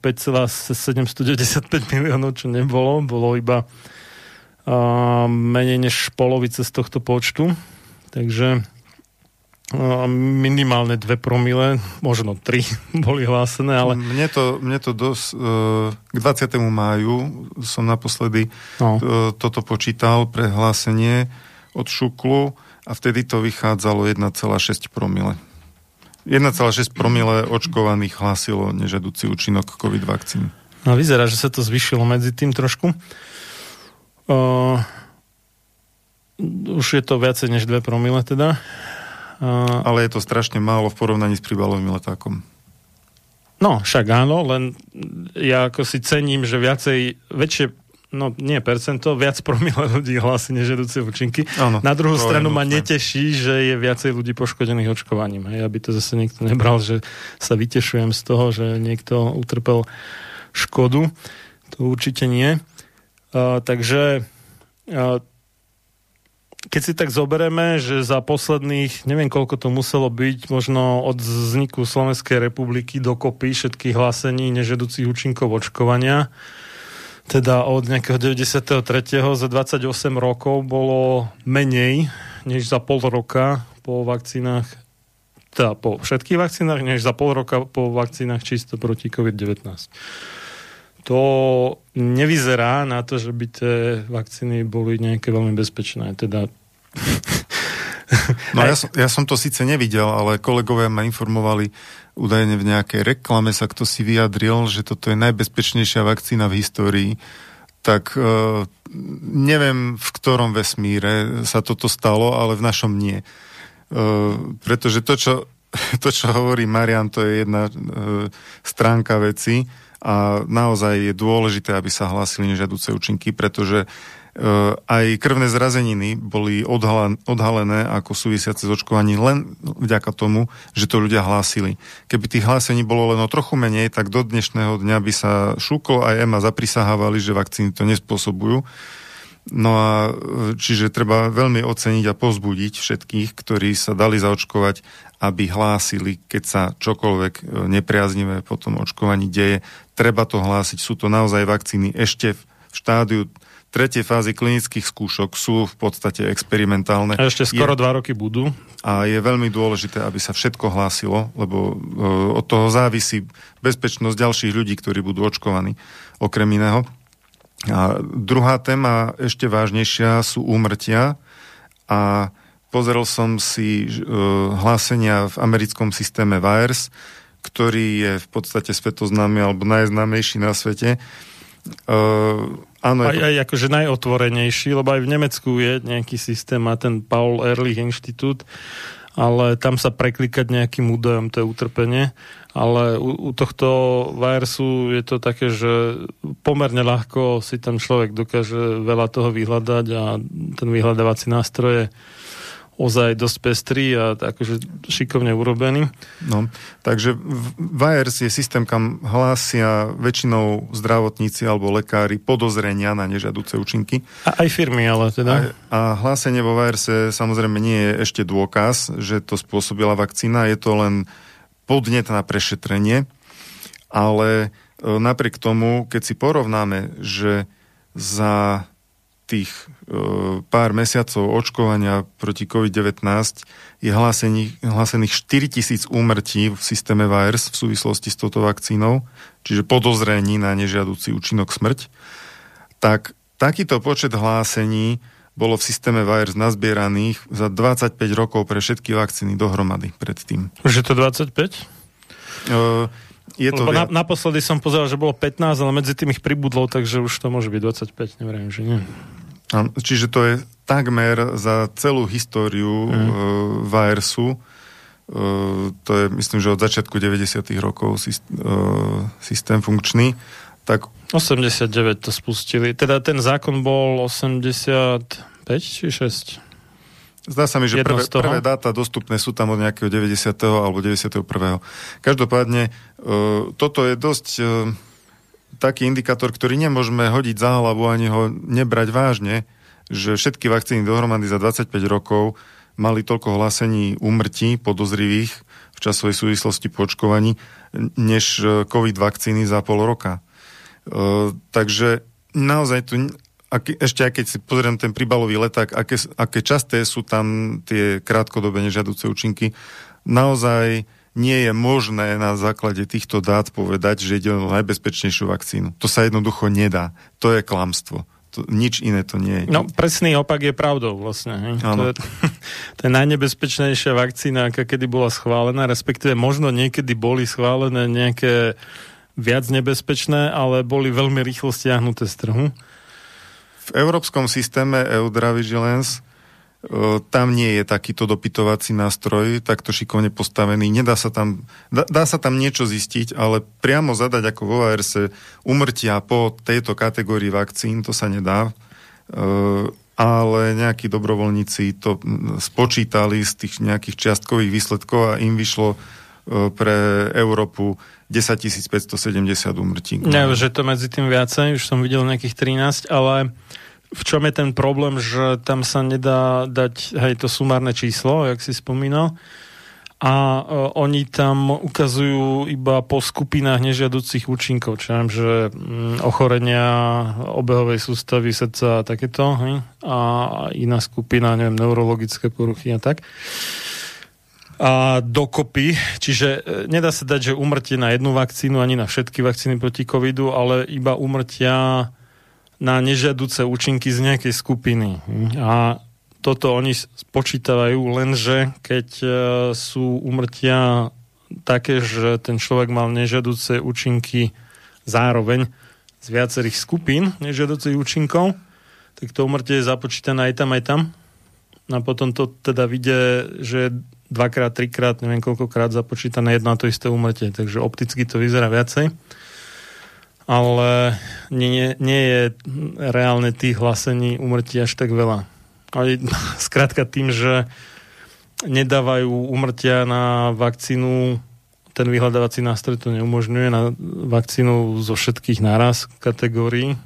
5,795 e, miliónov, čo nebolo. Bolo iba uh, menej než polovice z tohto počtu. Takže uh, minimálne 2 promile, možno 3 boli hlásené, ale... Mne to, mne to dosť... Uh, k 20. máju som naposledy no. toto počítal pre hlásenie od Šuklu a vtedy to vychádzalo 1,6 promile. 1,6 promile očkovaných hlásilo nežadúci účinok COVID vakcín. No vyzerá, že sa to zvyšilo medzi tým trošku. Uh, už je to viacej než 2 promile teda. Uh, Ale je to strašne málo v porovnaní s príbalovým letákom. No, však áno, len ja ako si cením, že viacej, väčšie no nie percento, viac promile ľudí hlási nežedúce účinky. Ano, Na druhú stranu ma neteší, že je viacej ľudí poškodených očkovaním. Hej, aby to zase niekto nebral, že sa vytešujem z toho, že niekto utrpel škodu. To určite nie. Uh, takže uh, keď si tak zobereme, že za posledných, neviem koľko to muselo byť, možno od vzniku Slovenskej republiky dokopy všetkých hlásení nežedúcich účinkov očkovania, teda od nejakého 93. za 28 rokov bolo menej než za pol roka po vakcínach teda po všetkých vakcínach, než za pol roka po vakcínach čisto proti COVID-19. To nevyzerá na to, že by tie vakcíny boli nejaké veľmi bezpečné. Teda No ja som, ja som to síce nevidel, ale kolegovia ma informovali údajne v nejakej reklame sa kto si vyjadril, že toto je najbezpečnejšia vakcína v histórii, tak uh, neviem v ktorom vesmíre sa toto stalo, ale v našom nie. Uh, pretože to čo, to, čo hovorí Marian, to je jedna uh, stránka veci a naozaj je dôležité, aby sa hlásili nežiaduce účinky, pretože aj krvné zrazeniny boli odhalené ako súvisiace s očkovaním len vďaka tomu, že to ľudia hlásili. Keby tých hlásení bolo len o trochu menej, tak do dnešného dňa by sa Šuko a EMA zaprisahávali, že vakcíny to nespôsobujú. No a eh, čiže treba veľmi oceniť a pozbudiť všetkých, ktorí sa dali zaočkovať, aby hlásili, keď sa čokoľvek eh, nepriaznivé po tom očkovaní deje. Treba to hlásiť. Sú to naozaj vakcíny ešte v štádiu tretej fázy klinických skúšok sú v podstate experimentálne. A ešte skoro je, dva roky budú. A je veľmi dôležité, aby sa všetko hlásilo, lebo uh, od toho závisí bezpečnosť ďalších ľudí, ktorí budú očkovaní, okrem iného. A druhá téma, ešte vážnejšia, sú úmrtia a pozrel som si uh, hlásenia v americkom systéme VAERS, ktorý je v podstate svetoznámy alebo najznámejší na svete. Uh, Áno, aj, aj akože najotvorenejší, lebo aj v Nemecku je nejaký systém, má ten Paul Ehrlich Inštitút, ale tam sa preklikať nejakým údajom, to je utrpenie. Ale u, u tohto virusu je to také, že pomerne ľahko si ten človek dokáže veľa toho vyhľadať a ten vyhľadávací nástroj je ozaj dosť pestrý a akože šikovne urobený. No, takže VAERS je systém, kam hlásia väčšinou zdravotníci alebo lekári podozrenia na nežadúce účinky. A aj firmy, ale teda. A, a hlásenie vo VAERS samozrejme nie je ešte dôkaz, že to spôsobila vakcína, je to len podnet na prešetrenie, ale e, napriek tomu, keď si porovnáme, že za tých e, pár mesiacov očkovania proti COVID-19 je hlásených, hlásených 4000 úmrtí v systéme VAERS v súvislosti s touto vakcínou, čiže podozrení na nežiaducí účinok smrť, tak takýto počet hlásení bolo v systéme VAERS nazbieraných za 25 rokov pre všetky vakcíny dohromady predtým. Už je to 25? E, je to na, naposledy som pozeral, že bolo 15, ale medzi tým ich pribudlo, takže už to môže byť 25, neviem, že nie. Čiže to je takmer za celú históriu mm. uh, VAERSu, uh, to je myslím, že od začiatku 90. rokov syst, uh, systém funkčný, tak... 89 to spustili. Teda ten zákon bol 85 či 6? Zdá sa mi, že prvé, prvé dáta dostupné sú tam od nejakého 90. alebo 91. Každopádne, uh, toto je dosť... Uh, taký indikátor, ktorý nemôžeme hodiť za hlavu ani ho nebrať vážne, že všetky vakcíny dohromady za 25 rokov mali toľko hlásení úmrtí podozrivých v časovej súvislosti po očkovaní, než e, COVID vakcíny za pol roka. E, takže naozaj tu, ak, ešte aj keď si pozriem ten príbalový leták, aké, aké časté sú tam tie krátkodobé nežiaduce účinky, naozaj nie je možné na základe týchto dát povedať, že ide o najbezpečnejšiu vakcínu. To sa jednoducho nedá. To je klamstvo. To, nič iné to nie je. No, presný opak je pravdou vlastne. To, je, to je najnebezpečnejšia vakcína, aká kedy bola schválená, respektíve možno niekedy boli schválené nejaké viac nebezpečné, ale boli veľmi rýchlo stiahnuté z trhu. V európskom systéme Eudra Vigilance tam nie je takýto dopytovací nástroj, takto šikovne postavený. Nedá sa tam, dá, dá sa tam niečo zistiť, ale priamo zadať ako vo ARS umrtia po tejto kategórii vakcín, to sa nedá. Ale nejakí dobrovoľníci to spočítali z tých nejakých čiastkových výsledkov a im vyšlo pre Európu 10 570 umrtí. Ne, že to medzi tým viacej, už som videl nejakých 13, ale v čom je ten problém, že tam sa nedá dať hej, to sumárne číslo, jak si spomínal, a uh, oni tam ukazujú iba po skupinách nežiaducich účinkov, čo viem, že um, ochorenia obehovej sústavy srdca a takéto, hej, a iná skupina, neviem, neurologické poruchy a tak. A dokopy, čiže e, nedá sa dať, že umrtie na jednu vakcínu ani na všetky vakcíny proti covidu, ale iba umrtia na nežiaduce účinky z nejakej skupiny. A toto oni spočítavajú, lenže keď e, sú umrtia také, že ten človek mal nežiaduce účinky zároveň z viacerých skupín nežiaducich účinkov, tak to umrtie je započítané aj tam, aj tam. A potom to teda vidie, že dvakrát, trikrát, neviem koľkokrát započítané jedno a to isté umrtie. Takže opticky to vyzerá viacej ale nie, nie je reálne tých hlasení umrtí až tak veľa. Ale skrátka tým, že nedávajú umrtia na vakcínu, ten vyhľadávací nástroj to neumožňuje na vakcínu zo všetkých náraz kategórií,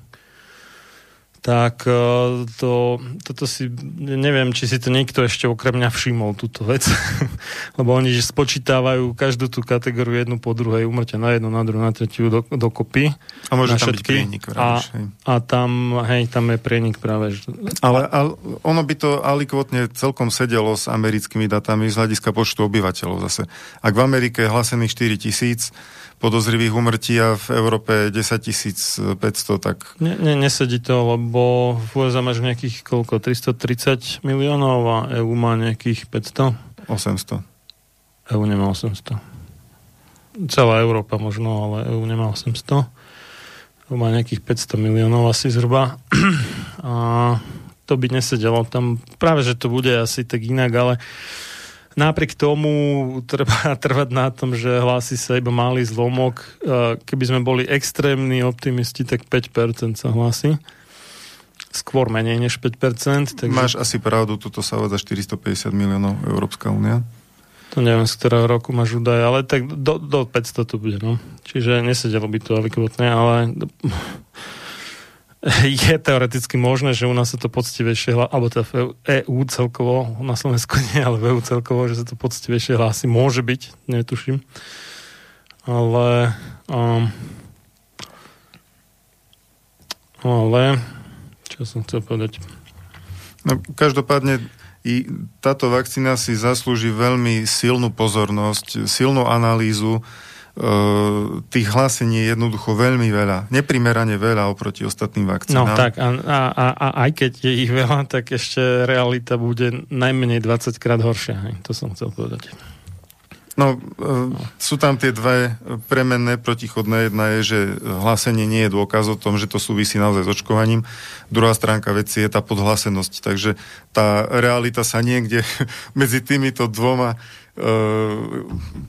tak e, to, toto si, neviem, či si to niekto ešte okrem mňa všimol, túto vec, lebo oni že spočítavajú každú tú kategóriu jednu po druhej, umrte na jednu, na druhú, na tretiu do, dokopy. A môže tam všetky. byť prienik. A, a tam, hej, tam je prienik práve. Ale, ale ono by to alikvotne celkom sedelo s americkými datami z hľadiska počtu obyvateľov zase. Ak v Amerike je hlasených 4 tisíc, podozrivých umrtí a v Európe 10 500, tak... Ne, ne, nesedí to, lebo v USA máš nejakých koľko? 330 miliónov a EU má nejakých 500? 800. EU nemá 800. Celá Európa možno, ale EU nemá 800. EU má nejakých 500 miliónov asi zhruba. a to by nesedelo. Tam práve, že to bude asi tak inak, ale Napriek tomu treba trvať na tom, že hlási sa iba malý zlomok. Keby sme boli extrémni optimisti, tak 5% sa hlási. Skôr menej než 5%. Takže... Máš asi pravdu, toto sa za 450 miliónov Európska únia. To neviem, z ktorého roku máš údaje, ale tak do, do 500 to bude, no. Čiže nesedelo by to alikvotne, ale je teoreticky možné, že u nás sa to poctivejšie hlási, alebo teda v EU celkovo, na Slovensku nie, ale v EU celkovo, že sa to poctivejšie hlási. Môže byť, netuším. Ale um, ale čo som chcel povedať? No, každopádne i táto vakcína si zaslúži veľmi silnú pozornosť, silnú analýzu, tých hlásení je jednoducho veľmi veľa. Neprimerane veľa oproti ostatným vakcínám. No tak a, a, a, a aj keď je ich veľa, tak ešte realita bude najmenej 20 krát horšia. Hej. To som chcel povedať. No, uh, sú tam tie dve premenné protichodné. Jedna je, že hlásenie nie je dôkaz o tom, že to súvisí naozaj s očkovaním. Druhá stránka veci je tá podhlasenosť. Takže tá realita sa niekde medzi týmito dvoma E,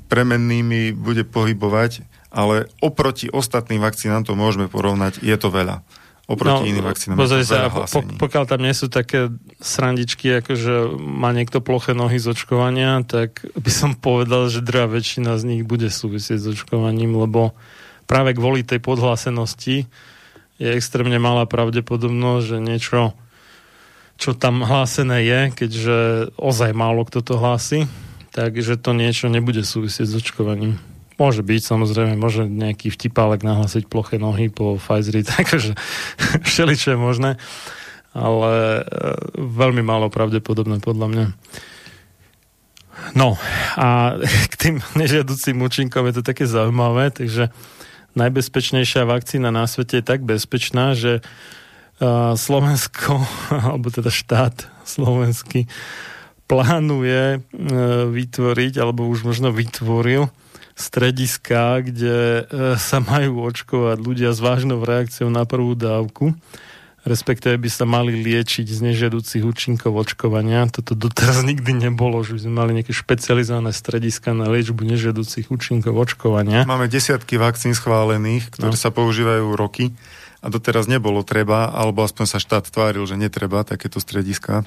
premennými bude pohybovať, ale oproti ostatným vakcínám to môžeme porovnať, je to veľa. Oproti no, iným vakcínám pozri sa, po, pokiaľ tam nie sú také srandičky, ako že má niekto ploché nohy z očkovania, tak by som povedal, že druhá väčšina z nich bude súvisieť s očkovaním, lebo práve kvôli tej podhlásenosti je extrémne malá pravdepodobnosť, že niečo, čo tam hlásené je, keďže ozaj málo kto to hlási, takže to niečo nebude súvisieť s očkovaním. Môže byť, samozrejme, môže nejaký vtipálek nahlásiť ploché nohy po Pfizeri, takže všeličo je možné, ale e, veľmi málo pravdepodobné podľa mňa. No a k tým nežiaducím účinkom je to také zaujímavé, takže najbezpečnejšia vakcína na svete je tak bezpečná, že e, Slovensko, alebo teda štát slovenský, plánuje e, vytvoriť, alebo už možno vytvoril strediska, kde e, sa majú očkovať ľudia s vážnou reakciou na prvú dávku respektíve by sa mali liečiť z nežiaducich účinkov očkovania. Toto doteraz nikdy nebolo, že by sme mali nejaké špecializované strediska na liečbu nežiaducich účinkov očkovania. Máme desiatky vakcín schválených, ktoré no. sa používajú roky a doteraz nebolo treba, alebo aspoň sa štát tváril, že netreba takéto strediska.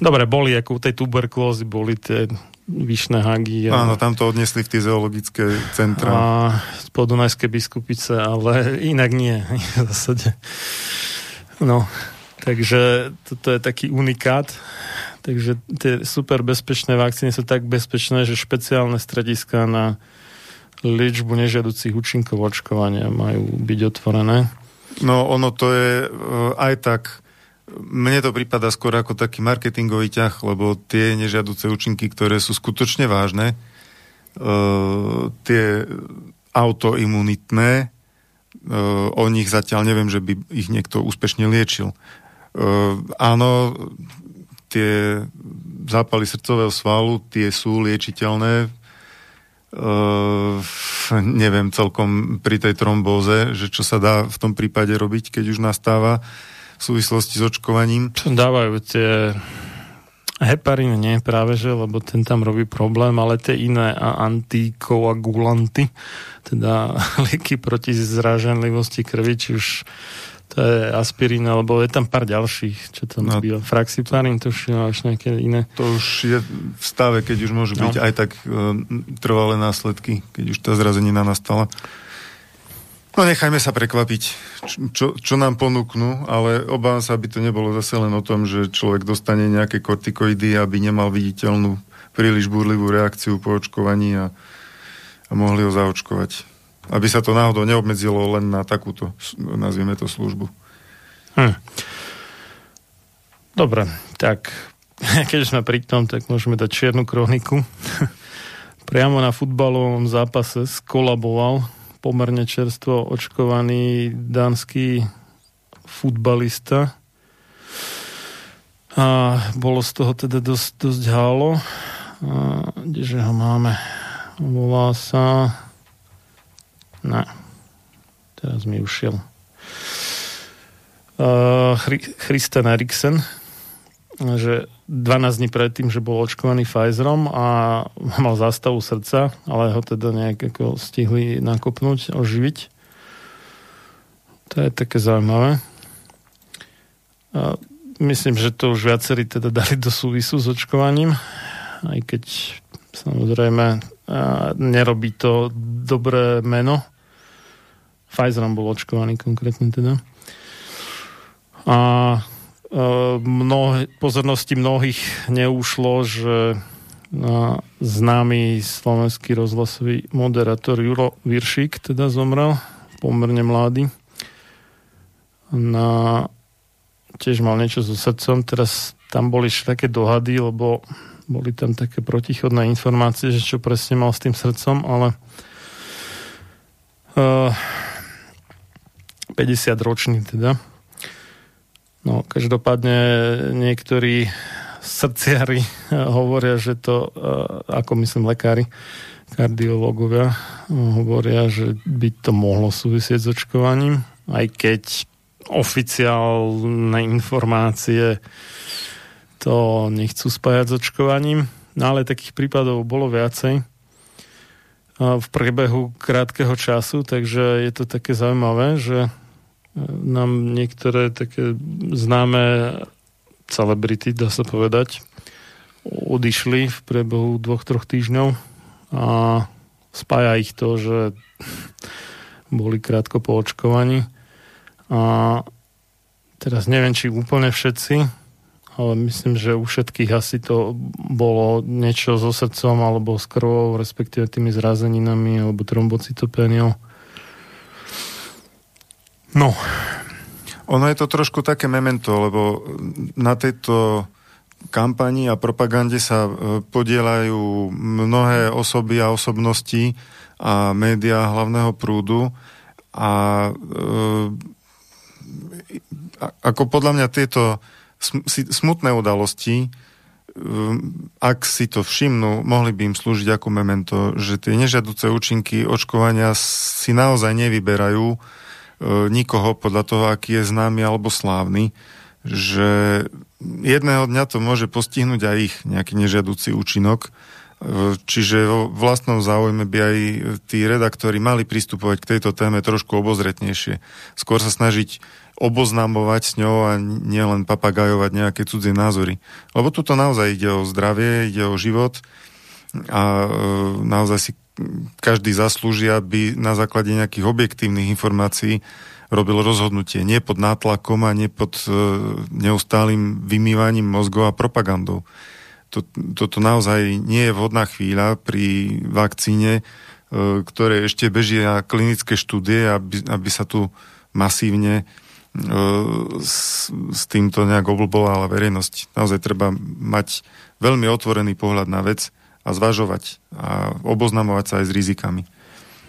Dobre, boli ako u tej tuberkulózy, boli tie vyšné hagy. A... Áno, tam to odnesli v tie zoologické centra. A po Dunajskej biskupice, ale inak nie. v zásade. No, takže toto je taký unikát. Takže tie super bezpečné vakcíny sú tak bezpečné, že špeciálne strediska na liečbu nežiaducich účinkov očkovania majú byť otvorené. No ono to je uh, aj tak mne to prípada skôr ako taký marketingový ťah, lebo tie nežiaduce účinky, ktoré sú skutočne vážne, uh, tie autoimunitné, uh, o nich zatiaľ neviem, že by ich niekto úspešne liečil. Uh, áno, tie zápaly srdcového svalu, tie sú liečiteľné. Neviem celkom pri tej trombóze, že čo sa dá v tom prípade robiť, keď už nastáva. V súvislosti s očkovaním. Čo dávajú tie heparín nie práve, že, lebo ten tam robí problém, ale tie iné antikoagulanty, teda lieky proti zráženlivosti krvi, či už to je aspirín, alebo je tam pár ďalších, čo tam no, býva. Fraxiparín, to už je nejaké iné. To už je v stave, keď už môžu byť no. aj tak uh, trvalé následky, keď už tá zrazenina nastala. No nechajme sa prekvapiť, čo, čo nám ponúknú, ale obávam sa, aby to nebolo zase len o tom, že človek dostane nejaké kortikoidy, aby nemal viditeľnú príliš burlivú reakciu po očkovaní a, a mohli ho zaočkovať. Aby sa to náhodou neobmedzilo len na takúto, nazvieme to, službu. Hm. Dobre, tak keď sme pri tom, tak môžeme dať čiernu kroniku. Priamo na futbalovom zápase skolaboval pomerne čerstvo očkovaný dánsky futbalista. A bolo z toho teda dosť, dosť hálo. A, kdeže ho máme? Volá sa... Ne. Teraz mi ušiel. Uh, Christian Eriksen, že 12 dní predtým, že bol očkovaný Pfizerom a mal zástavu srdca, ale ho teda nejak ako stihli nakopnúť, oživiť. To je také zaujímavé. A myslím, že to už viacerí teda dali do súvisu s očkovaním, aj keď samozrejme nerobí to dobré meno. Pfizerom bol očkovaný konkrétne teda. A mnoh, pozornosti mnohých neušlo, že známy slovenský rozhlasový moderátor Juro Viršik teda zomrel, pomerne mladý. Na, tiež mal niečo so srdcom, teraz tam boli také dohady, lebo boli tam také protichodné informácie, že čo presne mal s tým srdcom, ale uh, 50 ročný teda No, každopádne niektorí srdciari hovoria, že to, e, ako myslím lekári, kardiológovia, hovoria, že by to mohlo súvisieť s očkovaním, aj keď oficiálne informácie to nechcú spájať s očkovaním. No ale takých prípadov bolo viacej v priebehu krátkeho času, takže je to také zaujímavé, že nám niektoré také známe celebrity, dá sa povedať, odišli v priebehu dvoch, troch týždňov a spája ich to, že boli krátko po očkovaní. A teraz neviem, či úplne všetci, ale myslím, že u všetkých asi to bolo niečo so srdcom alebo s krvou, respektíve tými zrazeninami alebo trombocytopéniou. No. Ono je to trošku také memento, lebo na tejto kampani a propagande sa e, podielajú mnohé osoby a osobnosti a médiá hlavného prúdu a e, ako podľa mňa tieto smutné udalosti, e, ak si to všimnú, mohli by im slúžiť ako memento, že tie nežiaduce účinky očkovania si naozaj nevyberajú, nikoho podľa toho, aký je známy alebo slávny, že jedného dňa to môže postihnúť aj ich nejaký nežiaducí účinok, e, čiže vo vlastnom záujme by aj tí redaktori mali pristupovať k tejto téme trošku obozretnejšie. Skôr sa snažiť oboznamovať s ňou a nielen papagajovať nejaké cudzie názory. Lebo tuto naozaj ide o zdravie, ide o život a e, naozaj si každý zaslúži, aby na základe nejakých objektívnych informácií robil rozhodnutie. Nie pod nátlakom a nie pod e, neustálým vymývaním mozgov a propagandou. Toto naozaj nie je vhodná chvíľa pri vakcíne, e, ktoré ešte bežia klinické štúdie, aby, aby sa tu masívne e, s, s týmto nejak oblbovala verejnosť. Naozaj treba mať veľmi otvorený pohľad na vec a zvažovať a oboznamovať sa aj s rizikami.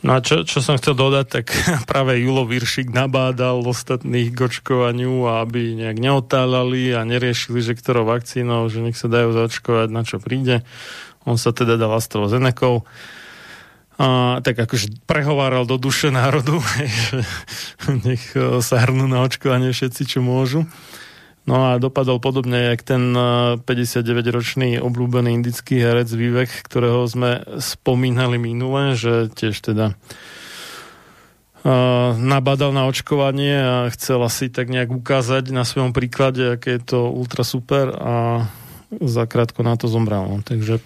No a čo, čo som chcel dodať, tak práve Julo Viršik nabádal ostatných k očkovaniu, aby nejak neotáľali a neriešili, že ktorou vakcínou, že nech sa dajú zaočkovať, na čo príde. On sa teda dal AstraZeneca. A, tak akože prehováral do duše národu, že nech sa hrnú na očkovanie všetci, čo môžu. No a dopadol podobne, jak ten 59-ročný eh, obľúbený indický herec Vivek, ktorého sme spomínali minule, že tiež teda uh, nabádal na očkovanie a chcel asi tak nejak ukázať na svojom príklade, aké je to ultra super a zakrátko na to zomrel. No. Takže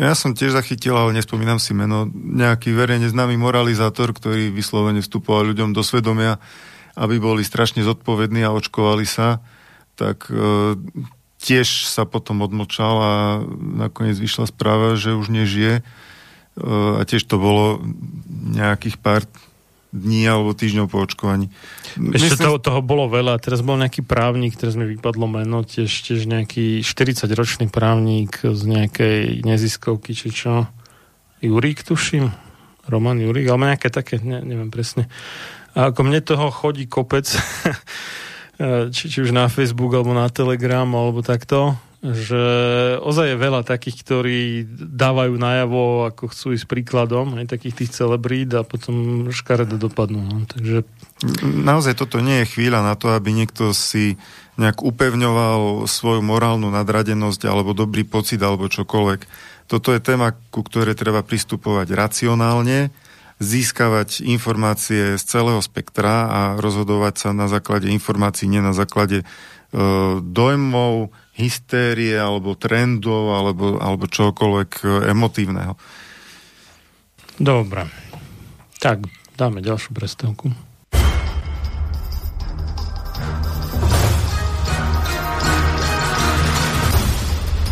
Ja som tiež zachytil, ale nespomínam si meno, nejaký verejne známy moralizátor, ktorý vyslovene vstupoval ľuďom do svedomia, aby boli strašne zodpovední a očkovali sa, tak e, tiež sa potom odmlčal a nakoniec vyšla správa, že už nežije. E, a tiež to bolo nejakých pár dní alebo týždňov po očkovaní. Ešte Myslím... toho, toho bolo veľa. Teraz bol nejaký právnik, ktorý mi vypadlo meno, tiež, tiež nejaký 40-ročný právnik z nejakej neziskovky, či čo. Jurík, tuším. Roman Jurík, alebo nejaké také, ne, neviem presne. A ako mne toho chodí kopec, či, či už na Facebook, alebo na Telegram, alebo takto, že ozaj je veľa takých, ktorí dávajú najavo, ako chcú ísť príkladom, aj takých tých celebrít a potom škaredo dopadnú. No. Takže... Naozaj toto nie je chvíľa na to, aby niekto si nejak upevňoval svoju morálnu nadradenosť alebo dobrý pocit alebo čokoľvek. Toto je téma, ku ktorej treba pristupovať racionálne, získavať informácie z celého spektra a rozhodovať sa na základe informácií, nie na základe e, dojmov, hystérie alebo trendov alebo, alebo čokoľvek e, emotívneho. Dobre. Tak, dáme ďalšiu prestávku.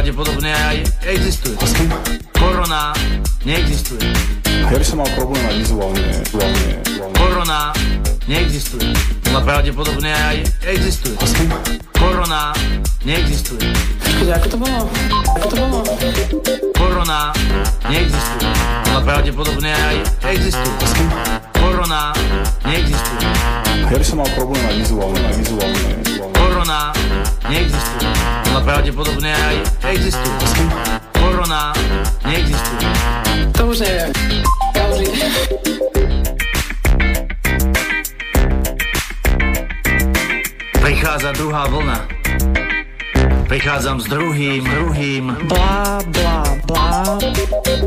pravdepodobne aj existuje. Korona neexistuje. Ja by som mal problém aj vizuálne. vizuálne, vizuálne. Korona neexistuje. Podľa pravdepodobne aj existuje. Korona neexistuje. Počkajte, ako to bolo? Ako to bolo? Korona neexistuje. Podľa pravdepodobne aj existuje. Korona neexistuje. Ja by som mal problém aj vizuálne. vizuálne. Korona neexistuje. Ale pravdepodobne aj existuje. Korona neexistuje. To už je... Prichádza druhá vlna. Prichádzam s druhým, druhým. Bla, bla, bla.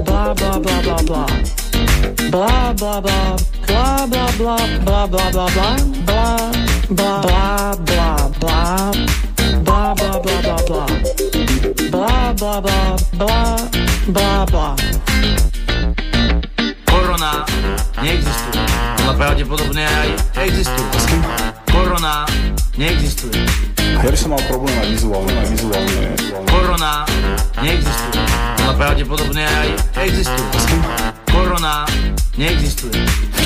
Bla, bla, bla, bla, bla. Bla, bla, bla. Bla, bla, bla, bla, bla, bla, bla. Bla, bla bla bla bla bla bla bla bla bla bla bla bla bla bla bla Korona neexistuje. Ona pravdepodobne aj existuje. Korona neexistuje. Ja by som mal problém aj vizuálne, aj vizuálne. Korona neexistuje. Ona pravdepodobne aj existuje. Korona neexistuje.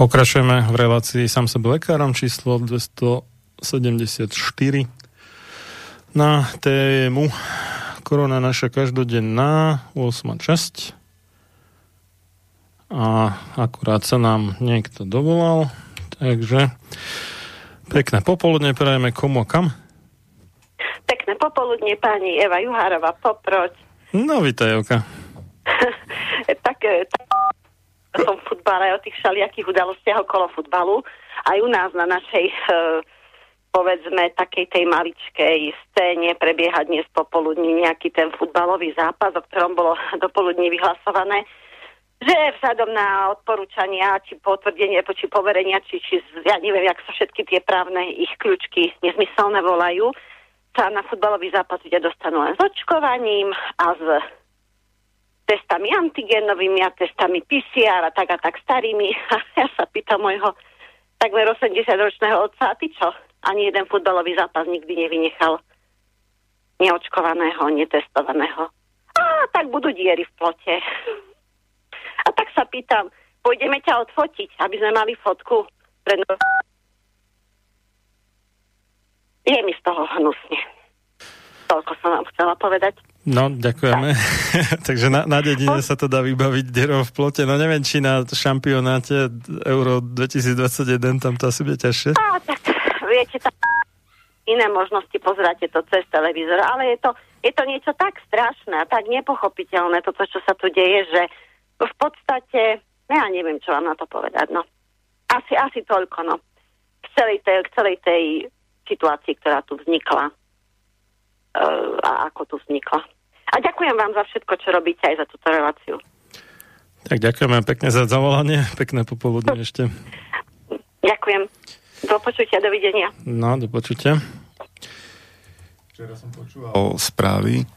Pokračujeme v relácii sám sebe lekárom číslo 274 na tému Korona naša každodenná 8. časť a akurát sa nám niekto dovolal takže pekné popoludne prajeme komu a kam? Pekné popoludne pani Eva Juhárova Poproď. No, vítaj, Evka. tak, tak som v futbale o tých všelijakých udalostiach okolo futbalu. Aj u nás na našej e, povedzme takej tej maličkej scéne prebieha dnes popoludní nejaký ten futbalový zápas, o ktorom bolo dopoludní vyhlasované, že vzhľadom na odporúčania, či potvrdenie, či poverenia, či, či ja neviem, jak sa všetky tie právne ich kľúčky nezmyselné volajú, sa na futbalový zápas ide dostanú len s očkovaním a s testami antigenovými a testami PCR a tak a tak starými. A ja sa pýtam môjho takmer 80-ročného otca, a ty čo? Ani jeden futbalový zápas nikdy nevynechal neočkovaného, netestovaného. A tak budú diery v plote. A tak sa pýtam, pôjdeme ťa odfotiť, aby sme mali fotku pred... Je mi z toho hnusne. Toľko som vám chcela povedať. No, ďakujeme. Takže na, na dedine sa to dá vybaviť dierou v plote. No neviem, či na šampionáte Euro 2021 tam to asi bude ťažšie. Á, tak viete, tam iné možnosti pozráte to cez televízor, ale je to, je to niečo tak strašné a tak nepochopiteľné, toto, čo sa tu deje, že v podstate, no ja neviem, čo vám na to povedať, no. Asi, asi toľko, no. K celej tej, k celej tej situácii, ktorá tu vznikla a ako tu vznikla. A ďakujem vám za všetko, čo robíte aj za túto reláciu. Tak ďakujeme pekne za zavolanie, pekné popoludne ešte. Ďakujem. Do počutia, dovidenia. No, do počutia. Včera som počúval správy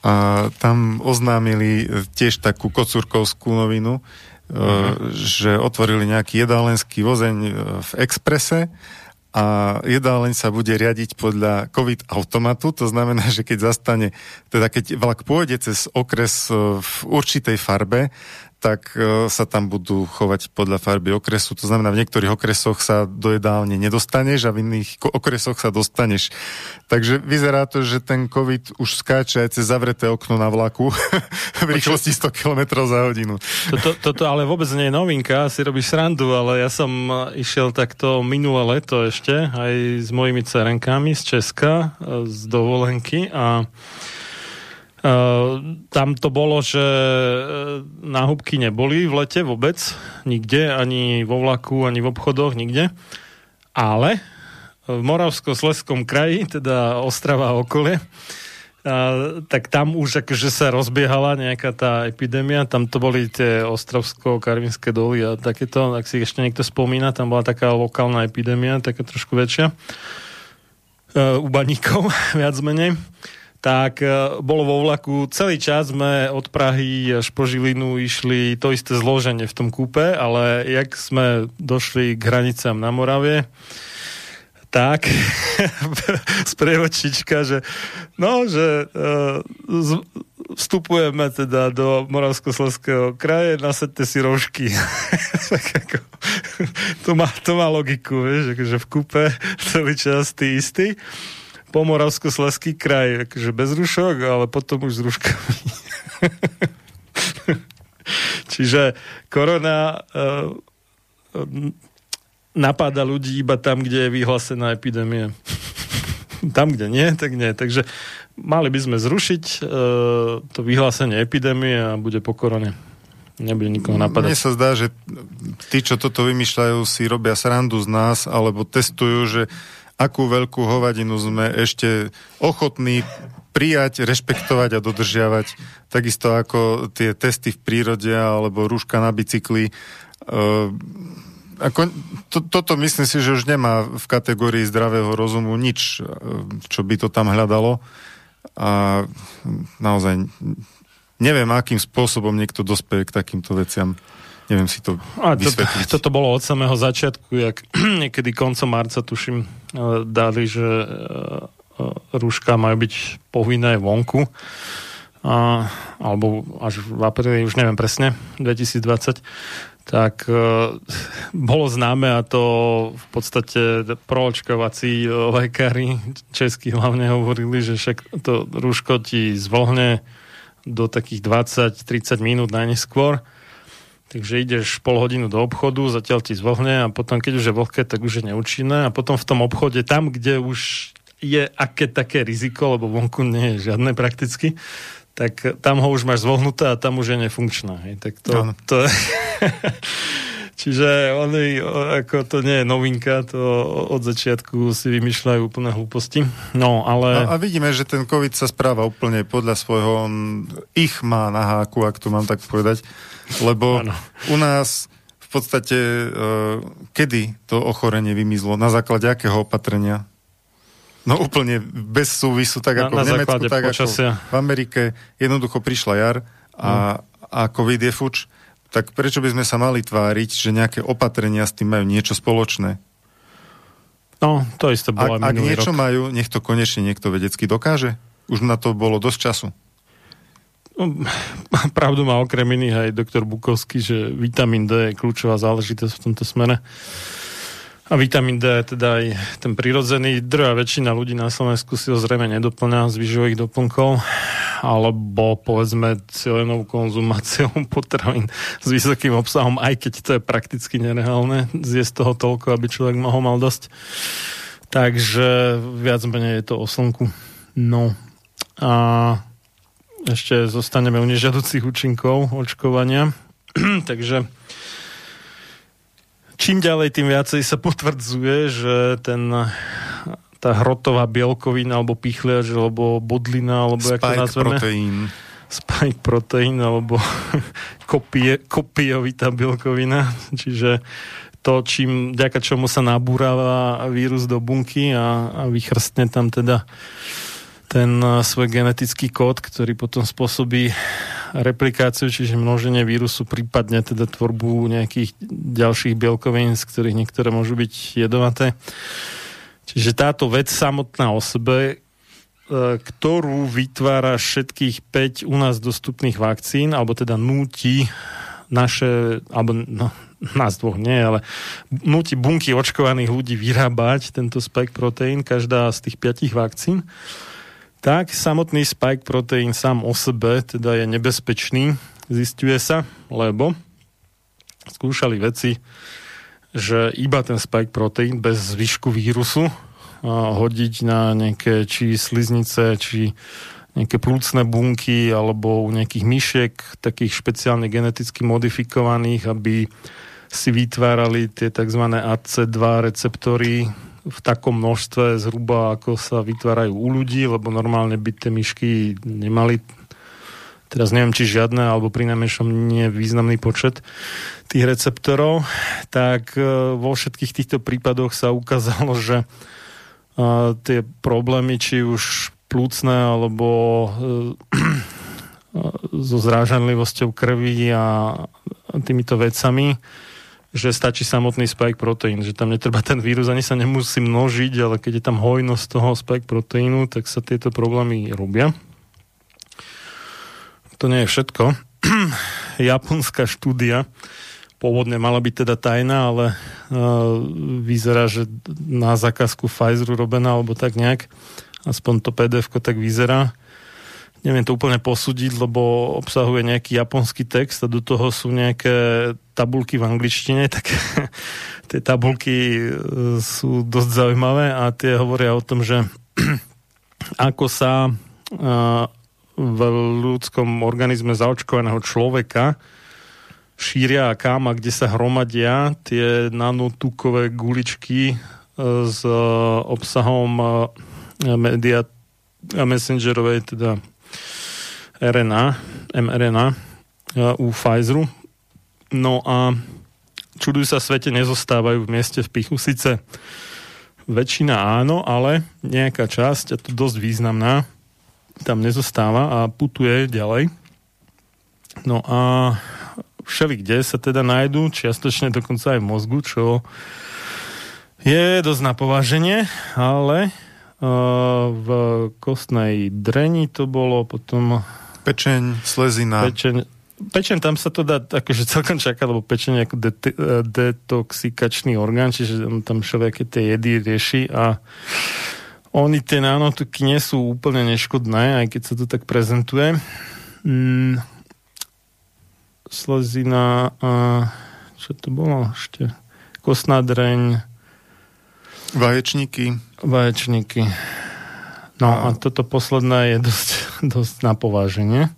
a tam oznámili tiež takú kocúrkovskú novinu, uh-huh. že otvorili nejaký jedálenský vozeň v Exprese a jedáleň sa bude riadiť podľa COVID automatu, to znamená, že keď zastane, teda keď vlak pôjde cez okres e, v určitej farbe, tak e, sa tam budú chovať podľa farby okresu. To znamená, v niektorých okresoch sa do jedálne nedostaneš a v iných okresoch sa dostaneš. Takže vyzerá to, že ten COVID už skáče aj cez zavreté okno na vlaku v rýchlosti 100 km za hodinu. Toto, toto ale vôbec nie je novinka, si robíš srandu, ale ja som išiel takto minulé leto ešte aj s mojimi cerenkami z Česka, e, z dovolenky a tam to bolo, že uh, náhubky neboli v lete vôbec, nikde, ani vo vlaku, ani v obchodoch, nikde. Ale v Moravsko-Sleskom kraji, teda Ostrava a okolie, uh, tak tam už akože sa rozbiehala nejaká tá epidémia, tam to boli tie Ostrovsko-Karvinské doly a takéto, ak si ešte niekto spomína, tam bola taká lokálna epidémia, taká trošku väčšia. U baníkov, viac menej tak e, bolo vo vlaku, celý čas sme od Prahy až po Žilinu išli to isté zloženie v tom kúpe, ale jak sme došli k hranicám na Moravie, tak sprievočička, že no, že uh, z, vstupujeme teda do Moravsko-Slovenského kraje, nasadte si rožky. tak ako, to, má, to má logiku, vieš, že v kúpe celý čas ty istý po Moravsko-Sleský kraj, akože bez rušok, ale potom už s ruškami. Čiže korona uh, napáda ľudí iba tam, kde je vyhlásená epidémia. tam, kde nie, tak nie. Takže mali by sme zrušiť uh, to vyhlásenie epidémie a bude po korone. Nebude nikoho napadať. Mne sa zdá, že tí, čo toto vymýšľajú, si robia srandu z nás, alebo testujú, že akú veľkú hovadinu sme ešte ochotní prijať, rešpektovať a dodržiavať. Takisto ako tie testy v prírode alebo rúška na bicykli. Uh, ako, to, toto myslím si, že už nemá v kategórii zdravého rozumu nič, čo by to tam hľadalo. A naozaj neviem, akým spôsobom niekto dospeje k takýmto veciam. Neviem si to a to, vysvetliť. Toto bolo od samého začiatku, jak niekedy koncom marca, tuším, dali, že rúška majú byť povinné vonku. A, alebo až v apríli, už neviem presne, 2020 tak e, bolo známe a to v podstate proočkovací lekári česky hlavne hovorili, že však to rúško ti zvlhne do takých 20-30 minút najneskôr. Takže ideš pol hodinu do obchodu, zatiaľ ti zvlhne a potom, keď už je vlhké, tak už je neúčinné a potom v tom obchode, tam, kde už je aké také riziko, lebo vonku nie je žiadne prakticky, tak tam ho už máš zvohnuté a tam už je nefunkčná. Hej. Tak to, to Čiže oni, ako to nie je novinka, to od začiatku si vymýšľajú úplne hlúposti. No, ale... No, a vidíme, že ten COVID sa správa úplne podľa svojho, on ich má na háku, ak to mám tak povedať, lebo ano. u nás v podstate, uh, kedy to ochorenie vymizlo, na základe akého opatrenia? No úplne bez súvisu, tak ako na, na v Nemecku, tak počasia. ako v Amerike. Jednoducho prišla jar a, hmm. a COVID je fuč. Tak prečo by sme sa mali tváriť, že nejaké opatrenia s tým majú niečo spoločné? No, to isté bolo ak, ak niečo rok. majú, nech to konečne niekto vedecky dokáže. Už na to bolo dosť času. No, pravdu má okrem iných aj doktor Bukovský, že vitamín D je kľúčová záležitosť v tomto smere. A vitamín D je teda aj ten prirodzený. Drvá väčšina ľudí na Slovensku si ho zrejme nedoplňa z výživových doplnkov, alebo povedzme cieľenou konzumáciou potravín s vysokým obsahom, aj keď to je prakticky nereálne zjesť toho toľko, aby človek mohol mal dosť. Takže viac menej je to o slnku. No a ešte zostaneme u nežiaducich účinkov očkovania. Takže čím ďalej, tým viacej sa potvrdzuje, že ten tá hrotová bielkovina, alebo pichliač, alebo bodlina, alebo Spike ako nazveme. proteín. Spike proteín, alebo kopie, kopiovitá bielkovina. Čiže to, čím, ďaka čomu sa nabúrava vírus do bunky a, a vychrstne tam teda ten svoj genetický kód, ktorý potom spôsobí replikáciu, čiže množenie vírusu, prípadne teda tvorbu nejakých ďalších bielkovín, z ktorých niektoré môžu byť jedovaté. Čiže táto vec samotná o sebe, e, ktorú vytvára všetkých 5 u nás dostupných vakcín, alebo teda núti naše, alebo no, nás dvoch nie, ale núti bunky očkovaných ľudí vyrábať tento spike proteín, každá z tých piatich vakcín tak samotný spike proteín sám o sebe teda je nebezpečný, zistuje sa, lebo skúšali veci, že iba ten spike proteín bez zvyšku vírusu hodiť na nejaké či sliznice, či nejaké plúcne bunky alebo u nejakých myšiek, takých špeciálne geneticky modifikovaných, aby si vytvárali tie tzv. AC2 receptory, v takom množstve zhruba, ako sa vytvárajú u ľudí, lebo normálne by tie myšky nemali teraz neviem, či žiadne, alebo pri najmenšom nie významný počet tých receptorov, tak e, vo všetkých týchto prípadoch sa ukázalo, že e, tie problémy, či už plúcne, alebo e, so zrážanlivosťou krvi a týmito vecami, že stačí samotný spike proteín, že tam netreba ten vírus, ani sa nemusí množiť, ale keď je tam hojnosť toho spike proteínu, tak sa tieto problémy robia. To nie je všetko. Japonská štúdia pôvodne mala byť teda tajná, ale uh, vyzerá, že na zákazku Pfizeru robená, alebo tak nejak, aspoň to pdf tak vyzerá, neviem to úplne posúdiť, lebo obsahuje nejaký japonský text a do toho sú nejaké tabulky v angličtine, tak tie tabulky e, sú dosť zaujímavé a tie hovoria o tom, že ako sa e, v ľudskom organizme zaočkovaného človeka šíria a kam a kde sa hromadia tie nanotukové guličky e, s obsahom media a messengerovej, teda RNA, mRNA u Pfizeru. No a čudujú sa svete nezostávajú v mieste v pichu. Sice väčšina áno, ale nejaká časť, a to dosť významná, tam nezostáva a putuje ďalej. No a všeli kde sa teda nájdú, čiastočne dokonca aj v mozgu, čo je dosť na pováženie, ale uh, v kostnej dreni to bolo potom... Pečeň, slezina. Pečeň, pečen tam sa to dá akože celkom čaká, lebo pečen je ako de- detoxikačný orgán, čiže on tam všelijaké tie jedy rieši a oni tie nánotuky nie sú úplne neškodné, aj keď sa to tak prezentuje. Mm, slezina a čo to bolo ešte? Kostná dreň. Vaječníky. Vaječníky. No a, a toto posledné je dosť, dosť na pováženie.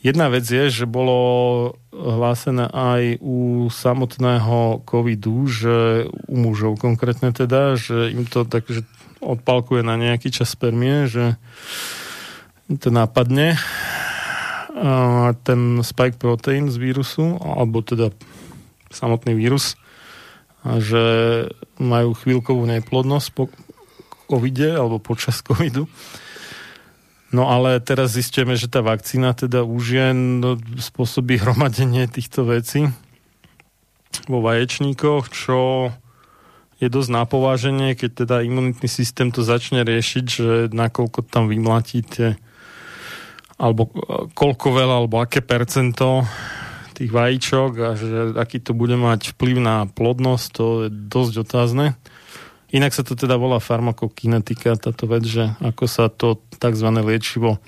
Jedna vec je, že bolo hlásené aj u samotného covidu, že u mužov konkrétne teda, že im to tak, že odpalkuje na nejaký čas spermie, že to napadne a ten spike protein z vírusu, alebo teda samotný vírus, že majú chvíľkovú neplodnosť po covide alebo počas covidu. No ale teraz zistíme, že tá vakcína teda už je no, spôsobí hromadenie týchto vecí vo vaječníkoch, čo je dosť napováženie, keď teda imunitný systém to začne riešiť, že nakoľko tam vymlatíte alebo e, koľko veľa, alebo aké percento tých vajíčok a že aký to bude mať vplyv na plodnosť, to je dosť otázne. Inak sa to teda volá farmakokinetika, táto vec, že ako sa to tzv. liečivo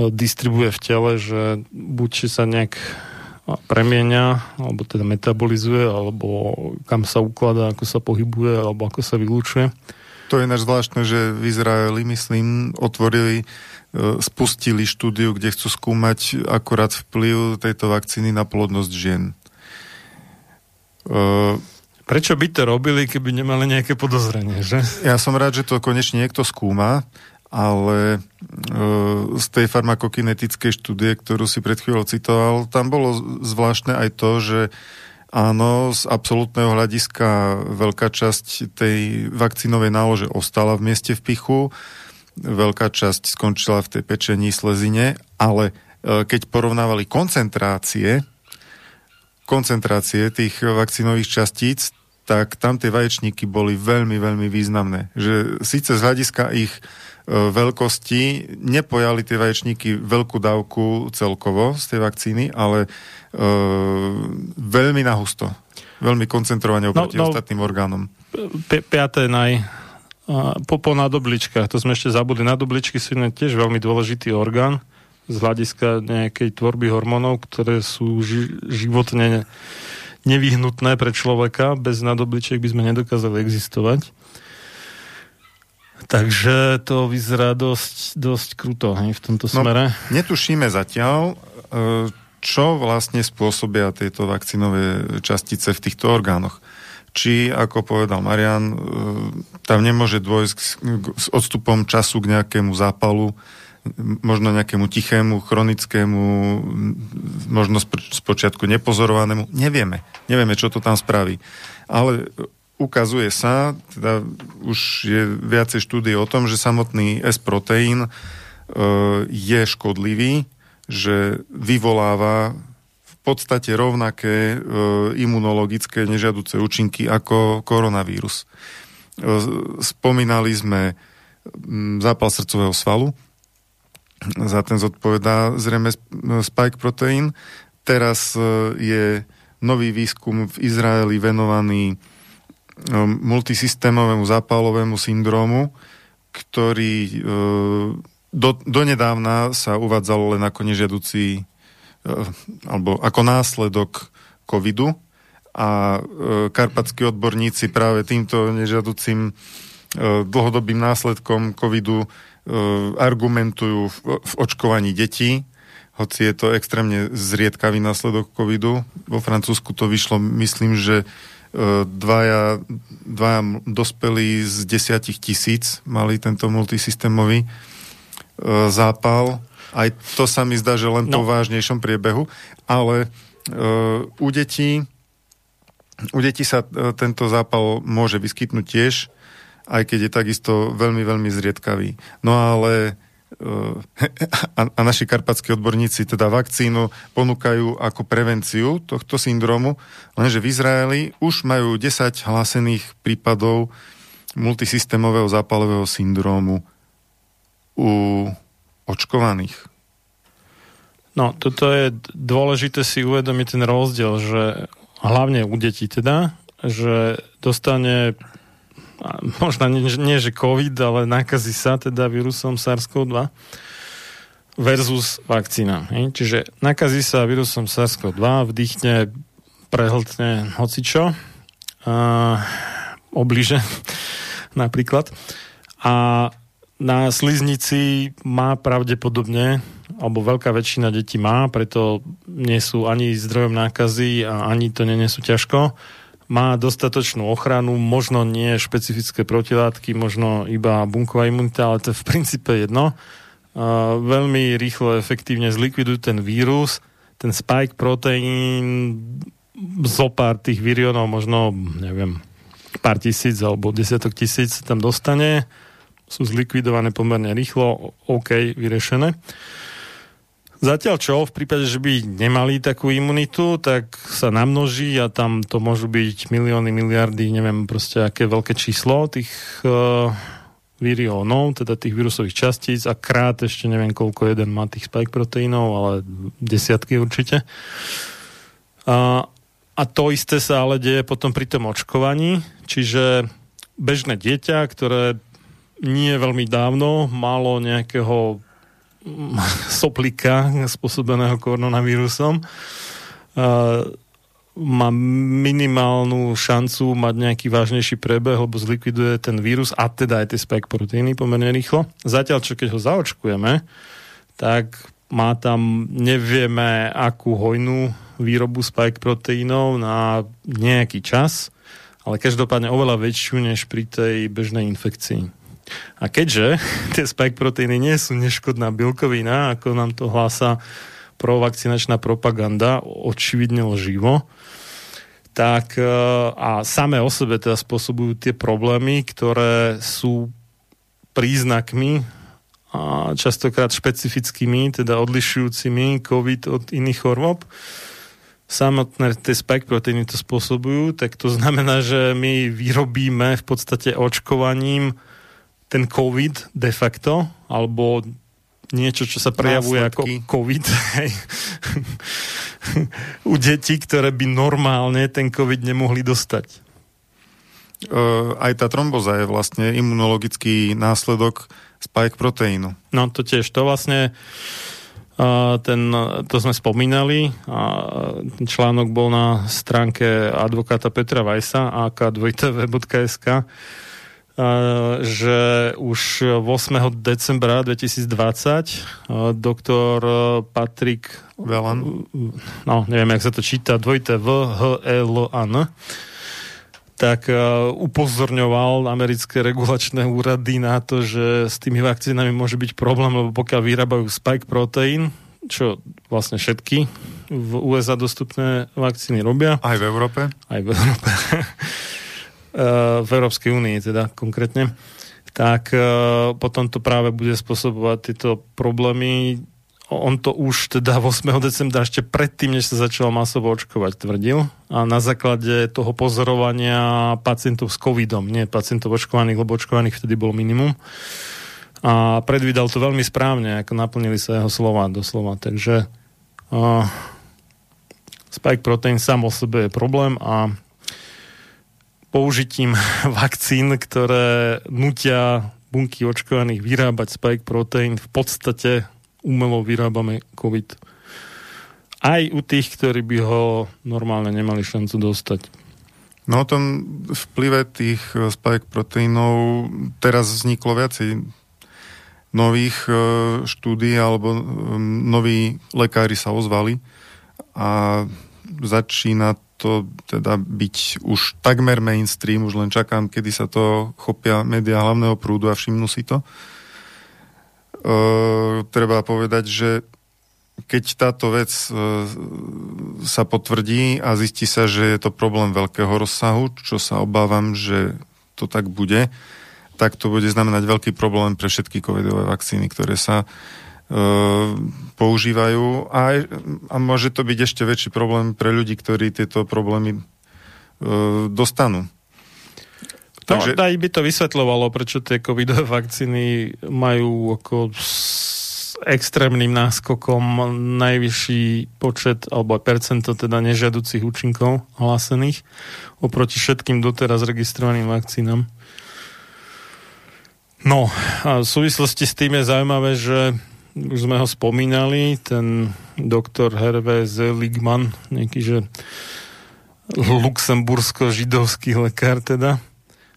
e, distribuje v tele, že buď sa nejak premienia, alebo teda metabolizuje, alebo kam sa ukladá, ako sa pohybuje, alebo ako sa vylúčuje. To je náš zvláštne, že v Izraeli, myslím, otvorili, e, spustili štúdiu, kde chcú skúmať akurát vplyv tejto vakcíny na plodnosť žien. Uh, Prečo by to robili, keby nemali nejaké podozrenie, že? Ja som rád, že to konečne niekto skúma, ale e, z tej farmakokinetickej štúdie, ktorú si pred chvíľou citoval, tam bolo zvláštne aj to, že áno, z absolútneho hľadiska veľká časť tej vakcínovej nálože ostala v mieste v pichu, veľká časť skončila v tej pečení, slezine, ale e, keď porovnávali koncentrácie, koncentrácie tých vakcínových častíc, tak tam tie vaječníky boli veľmi, veľmi významné. Že síce z hľadiska ich veľkosti nepojali tie vaječníky veľkú dávku celkovo z tej vakcíny, ale e, veľmi nahusto. Veľmi koncentrovane oproti no, no, ostatným orgánom. P- piaté naj... Po, po nadobličkách, to sme ešte zabudli. Nadobličky sú tiež veľmi dôležitý orgán z hľadiska nejakej tvorby hormónov, ktoré sú ži- životne nevyhnutné pre človeka. Bez nadobličiek by sme nedokázali existovať. Takže to vyzerá dosť, dosť kruto hej, v tomto no, smere. Netušíme zatiaľ, e, čo vlastne spôsobia tieto vakcinové častice v týchto orgánoch. Či, ako povedal Marian, e, tam nemôže dôjsť s odstupom času k nejakému zápalu možno nejakému tichému, chronickému, možno spočiatku nepozorovanému. Nevieme. Nevieme, čo to tam spraví. Ale ukazuje sa, teda už je viacej štúdie o tom, že samotný S-proteín e, je škodlivý, že vyvoláva v podstate rovnaké e, imunologické nežiaduce účinky ako koronavírus. E, spomínali sme zápal srdcového svalu, za ten zodpovedá zrejme spike protein. Teraz je nový výskum v Izraeli venovaný multisystémovému zápalovému syndrómu, ktorý e, do, donedávna sa uvádzalo len ako nežiaducí alebo ako následok covidu a karpatskí odborníci práve týmto nežiaducím dlhodobým následkom covidu argumentujú v očkovaní detí, hoci je to extrémne zriedkavý následok covidu. Vo Francúzsku to vyšlo, myslím, že dvaja, dvaja dospelí z desiatich tisíc mali tento multisystémový zápal. Aj to sa mi zdá, že len no. po vážnejšom priebehu, ale u detí u detí sa tento zápal môže vyskytnúť tiež, aj keď je takisto veľmi, veľmi zriedkavý. No ale a, a naši karpatskí odborníci teda vakcínu ponúkajú ako prevenciu tohto syndromu, lenže v Izraeli už majú 10 hlásených prípadov multisystémového zápalového syndrómu u očkovaných. No, toto je dôležité si uvedomiť ten rozdiel, že hlavne u detí teda, že dostane možno nie, nie že COVID, ale nakazí sa teda vírusom SARS-CoV-2 versus vakcína. Hej? Čiže nakazí sa vírusom SARS-CoV-2, vdýchne, prehltne hocičo, a, obliže napríklad. A na sliznici má pravdepodobne, alebo veľká väčšina detí má, preto nie sú ani zdrojom nákazy a ani to nenesú ťažko má dostatočnú ochranu, možno nie špecifické protilátky, možno iba bunková imunita, ale to je v princípe jedno. Veľmi rýchlo, efektívne zlikvidujú ten vírus, ten spike proteín, zo pár tých virionov, možno, neviem, pár tisíc alebo desiatok tisíc tam dostane, sú zlikvidované pomerne rýchlo, OK, vyriešené. Zatiaľ čo, v prípade, že by nemali takú imunitu, tak sa namnoží a tam to môžu byť milióny, miliardy, neviem proste aké veľké číslo tých uh, viriónov, teda tých vírusových častíc a krát ešte neviem koľko jeden má tých spike proteínov, ale desiatky určite. A, a to isté sa ale deje potom pri tom očkovaní, čiže bežné dieťa, ktoré nie veľmi dávno malo nejakého soplika spôsobeného koronavírusom má minimálnu šancu mať nejaký vážnejší prebeh, lebo zlikviduje ten vírus a teda aj tie spike proteíny pomerne rýchlo. Zatiaľ, čo keď ho zaočkujeme, tak má tam nevieme akú hojnú výrobu spike proteínov na nejaký čas, ale každopádne oveľa väčšiu než pri tej bežnej infekcii. A keďže tie spike proteíny nie sú neškodná bielkovina, ako nám to hlása provakcinačná propaganda, očividne lživo, tak e, a samé o sebe teda spôsobujú tie problémy, ktoré sú príznakmi a častokrát špecifickými, teda odlišujúcimi COVID od iných chorôb. Samotné tie spike proteíny to spôsobujú, tak to znamená, že my vyrobíme v podstate očkovaním ten COVID de facto, alebo niečo, čo sa prejavuje Následky. ako COVID hej. u detí, ktoré by normálne ten COVID nemohli dostať. Uh, aj tá tromboza je vlastne imunologický následok spike proteínu. No to tiež, to vlastne uh, ten, to sme spomínali a článok bol na stránke advokáta Petra Vajsa ak2tv.sk že už 8. decembra 2020 doktor Patrik Velan, no neviem, jak sa to číta, dvojité V, H, E, L, A, N, tak upozorňoval americké regulačné úrady na to, že s tými vakcínami môže byť problém, lebo pokiaľ vyrábajú spike protein, čo vlastne všetky v USA dostupné vakcíny robia. Aj v Európe? Aj v Európe. Eh, v Európskej únii teda konkrétne, tak eh, potom to práve bude spôsobovať tieto problémy. On to už teda 8. decembra ešte predtým, než sa začal masovo očkovať, tvrdil. A na základe toho pozorovania pacientov s covidom, nie pacientov očkovaných, lebo očkovaných vtedy bolo minimum. A predvídal to veľmi správne, ako naplnili sa jeho slova doslova. Takže uh, spike protein sám o sebe je problém a použitím vakcín, ktoré nutia bunky očkovaných vyrábať spike protein, v podstate umelo vyrábame COVID. Aj u tých, ktorí by ho normálne nemali šancu dostať. No o tom vplyve tých eh, spike proteínov teraz vzniklo viacej nových eh, štúdí alebo mm, noví lekári sa ozvali a začína to teda byť už takmer mainstream, už len čakám, kedy sa to chopia médiá hlavného prúdu a všimnú si to. Uh, treba povedať, že keď táto vec uh, sa potvrdí a zistí sa, že je to problém veľkého rozsahu, čo sa obávam, že to tak bude, tak to bude znamenať veľký problém pre všetky covidové vakcíny, ktoré sa používajú a, a môže to byť ešte väčší problém pre ľudí, ktorí tieto problémy uh, dostanú. No, Takže... aj by to vysvetľovalo, prečo tie covidové vakcíny majú ako s extrémnym náskokom najvyšší počet alebo percento teda nežiaducich účinkov hlásených oproti všetkým doteraz registrovaným vakcínam. No a v súvislosti s tým je zaujímavé, že už sme ho spomínali, ten doktor Hervé Zeligman, nejaký, že luxembursko-židovský lekár teda,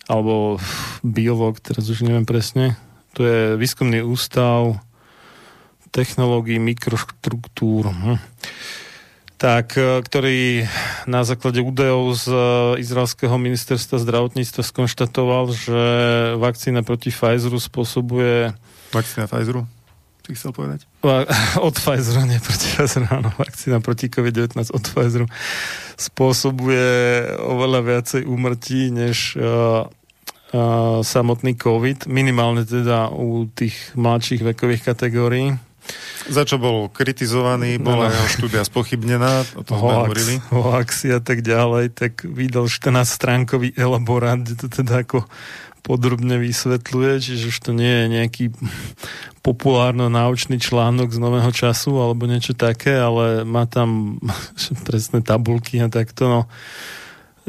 alebo biolog, teraz už neviem presne. To je výskumný ústav technológií mikroštruktúr. Hm. Tak, e, ktorý na základe údajov z e, izraelského ministerstva zdravotníctva skonštatoval, že vakcína proti Pfizeru spôsobuje... Vakcína Pfizeru? Si chcel povedať? Od Pfizeru, nie proti Pfizeru, áno. Vakcína proti COVID-19 od Pfizeru spôsobuje oveľa viacej úmrtí, než uh, uh, samotný COVID, minimálne teda u tých mladších vekových kategórií. Za čo bol kritizovaný, bola no. jeho štúdia spochybnená, o tom sme hovorili. Hoaxi a tak ďalej, tak vydal 14-stránkový elaborát, kde to teda ako podrobne vysvetľuje, čiže už to nie je nejaký populárno-náučný článok z nového času alebo niečo také, ale má tam presné tabulky a takto. No.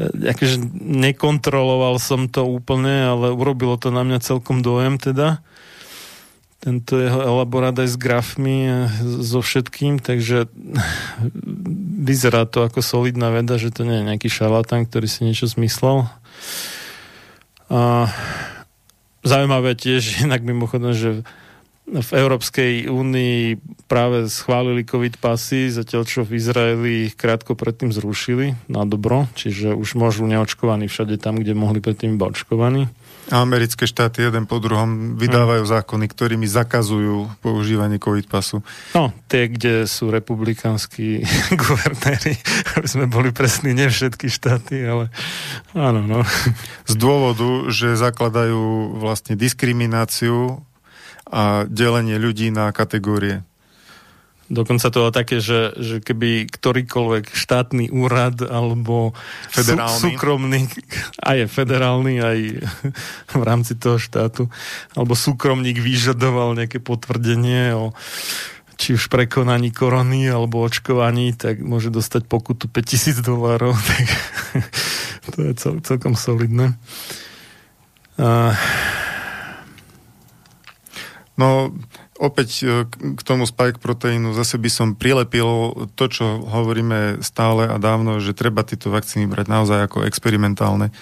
Akože nekontroloval som to úplne, ale urobilo to na mňa celkom dojem teda tento jeho elaborát aj s grafmi a so všetkým, takže vyzerá to ako solidná veda, že to nie je nejaký šarlatán, ktorý si niečo zmyslel. A zaujímavé tiež, inak mimochodom, že v Európskej únii práve schválili COVID pasy, zatiaľ čo v Izraeli ich krátko predtým zrušili na dobro, čiže už môžu neočkovaní všade tam, kde mohli predtým iba očkovaní. Americké štáty jeden po druhom vydávajú hmm. zákony, ktorými zakazujú používanie COVID pasu. No, tie, kde sú republikánsky guvernéri, aby sme boli presní, nie všetky štáty, ale áno, no. Z dôvodu, že zakladajú vlastne diskrimináciu a delenie ľudí na kategórie. Dokonca to bolo také, že, že keby ktorýkoľvek štátny úrad alebo federálny. Sú, súkromný, aj je federálny, aj v rámci toho štátu, alebo súkromník vyžadoval nejaké potvrdenie o či už prekonaní korony alebo očkovaní, tak môže dostať pokutu 5000 dolárov, tak to je cel, celkom solidné. Uh... No, opäť e, k tomu spike proteínu zase by som prilepil to, čo hovoríme stále a dávno, že treba tieto vakcíny brať naozaj ako experimentálne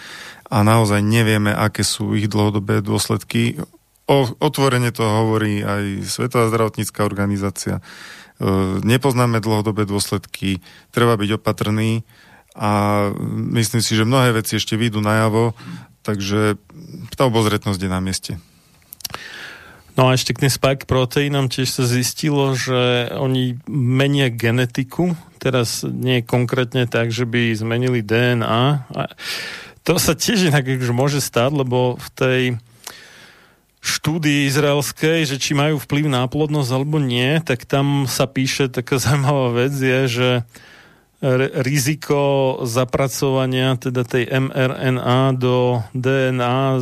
a naozaj nevieme, aké sú ich dlhodobé dôsledky. O, otvorene to hovorí aj Svetová zdravotnícká organizácia. E, nepoznáme dlhodobé dôsledky, treba byť opatrný a myslím si, že mnohé veci ešte výjdu najavo, takže tá obozretnosť je na mieste. No a ešte k tým spike proteínom tiež sa zistilo, že oni menia genetiku, teraz nie konkrétne tak, že by zmenili DNA. A to sa tiež inak už môže stať, lebo v tej štúdii izraelskej, že či majú vplyv na plodnosť alebo nie, tak tam sa píše taká zaujímavá vec je, že riziko zapracovania teda tej mRNA do DNA e,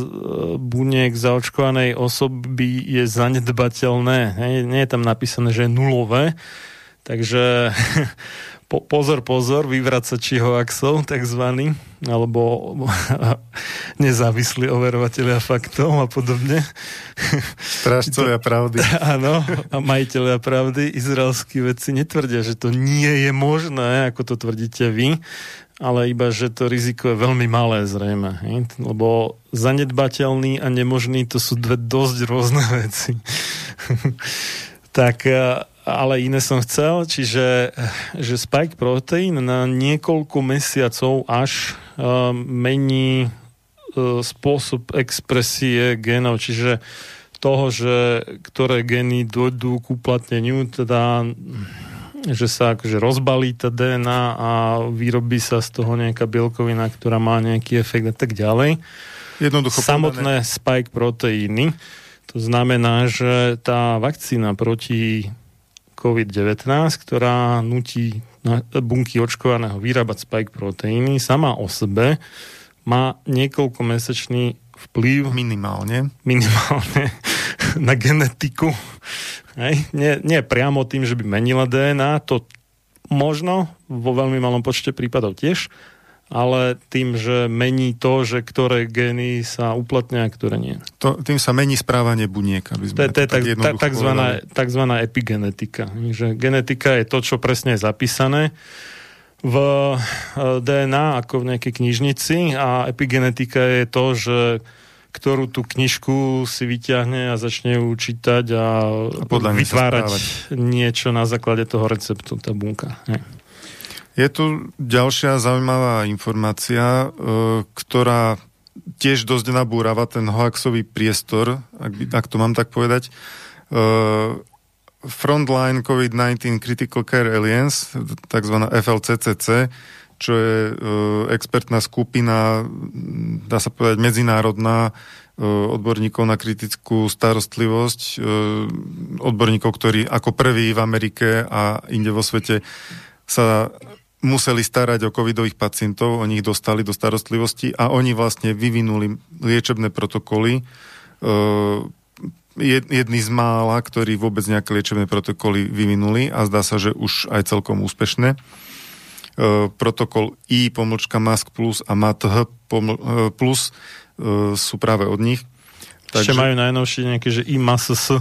buniek zaočkovanej osoby je zanedbateľné. Nie je tam napísané, že je nulové. Takže po, pozor, pozor, vyvracači hoaxov, takzvaný, alebo nezávislí overovateľia faktov a podobne. Strážcovia pravdy. Áno, a majiteľia pravdy, izraelskí vedci netvrdia, že to nie je možné, ako to tvrdíte vy, ale iba, že to riziko je veľmi malé zrejme. Lebo zanedbateľný a nemožný to sú dve dosť rôzne veci. tak ale iné som chcel, čiže že spike protein na niekoľko mesiacov až uh, mení uh, spôsob expresie genov, čiže toho, že ktoré geny dojdú k uplatneniu, teda že sa akože rozbalí tá DNA a vyrobí sa z toho nejaká bielkovina, ktorá má nejaký efekt a tak ďalej. Jednoducho Samotné povedané. spike proteíny, to znamená, že tá vakcína proti COVID-19, ktorá nutí bunky očkovaného vyrábať spike proteíny, sama o sebe má niekoľkomesačný vplyv minimálne, minimálne na genetiku. Hej? Nie, nie priamo tým, že by menila DNA, to možno, vo veľmi malom počte prípadov tiež, ale tým, že mení to, že ktoré gény sa uplatnia a ktoré nie. To, tým sa mení správanie buniek. Aby sme to, to tak, tak, takzvaná, takzvaná epigenetika. Že genetika je to, čo presne je zapísané v eh, DNA ako v nejakej knižnici a epigenetika je to, že ktorú tú knižku si vyťahne a začne ju čítať a, a vytvárať niečo na základe toho receptu, tá bunka. Nie. Je tu ďalšia zaujímavá informácia, e, ktorá tiež dosť nabúrava ten hoaxový priestor, ak, by, ak to mám tak povedať. E, Frontline COVID-19 Critical Care Alliance, takzvaná FLCCC, čo je e, expertná skupina, dá sa povedať, medzinárodná odborníkov na kritickú starostlivosť, odborníkov, ktorí ako prví v Amerike a inde vo svete sa museli starať o covidových pacientov, oni ich dostali do starostlivosti a oni vlastne vyvinuli liečebné protokoly jedný z mála, ktorí vôbec nejaké liečebné protokoly vyvinuli a zdá sa, že už aj celkom úspešné. E, protokol I pomlčka MASK plus a MATH e, plus e, sú práve od nich. Takže, Ešte majú najnovšie nejaké, že I MASS.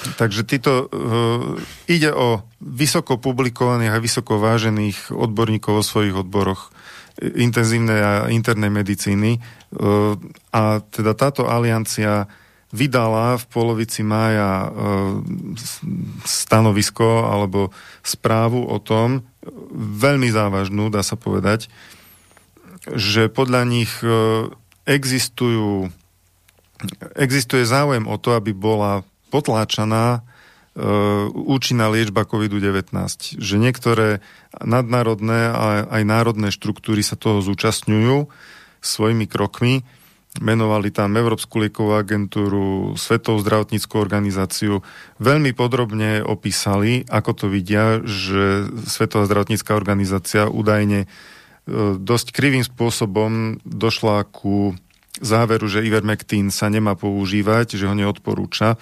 Takže títo, uh, ide o vysoko publikovaných a vysoko vážených odborníkov vo svojich odboroch intenzívnej a internej medicíny. Uh, a teda táto aliancia vydala v polovici mája uh, stanovisko alebo správu o tom, veľmi závažnú, dá sa povedať, že podľa nich existujú, existuje záujem o to, aby bola potláčaná uh, účinná liečba COVID-19. Že niektoré nadnárodné a aj národné štruktúry sa toho zúčastňujú svojimi krokmi menovali tam Európsku liekovú agentúru, Svetovú zdravotníckú organizáciu. Veľmi podrobne opísali, ako to vidia, že Svetová zdravotnícká organizácia údajne e, dosť krivým spôsobom došla ku záveru, že Ivermectin sa nemá používať, že ho neodporúča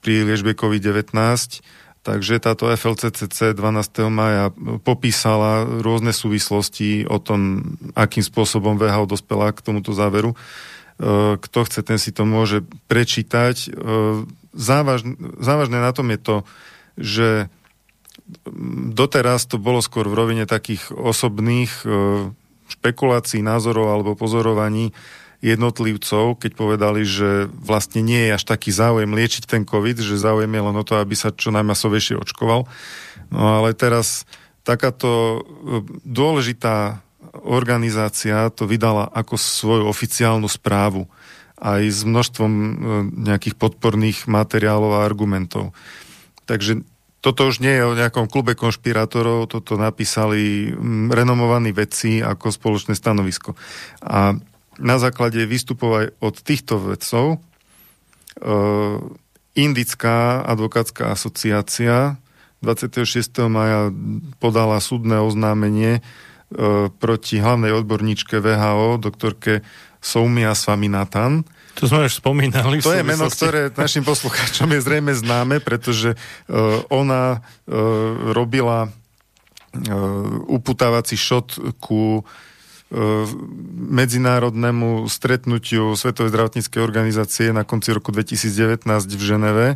pri liežbe COVID-19. Takže táto FLCCC 12. maja popísala rôzne súvislosti o tom, akým spôsobom VHO dospela k tomuto záveru. E, kto chce, ten si to môže prečítať. E, závažné, závažné na tom je to, že doteraz to bolo skôr v rovine takých osobných e, špekulácií, názorov alebo pozorovaní jednotlivcov, keď povedali, že vlastne nie je až taký záujem liečiť ten COVID, že záujem je len o to, aby sa čo najmasovejšie očkoval. No ale teraz takáto dôležitá organizácia to vydala ako svoju oficiálnu správu aj s množstvom e, nejakých podporných materiálov a argumentov. Takže toto už nie je o nejakom klube konšpirátorov, toto napísali renomovaní vedci ako spoločné stanovisko. A na základe vystupov aj od týchto vedcov e, Indická advokátska asociácia 26. maja podala súdne oznámenie E, proti hlavnej odborníčke VHO, doktorke Soumia Swaminathan. To sme už spomínali. To je meno, ktoré našim poslucháčom je zrejme známe, pretože uh, ona robila uputávací šot ku medzinárodnému stretnutiu Svetovej zdravotníckej organizácie na konci roku 2019 v Ženeve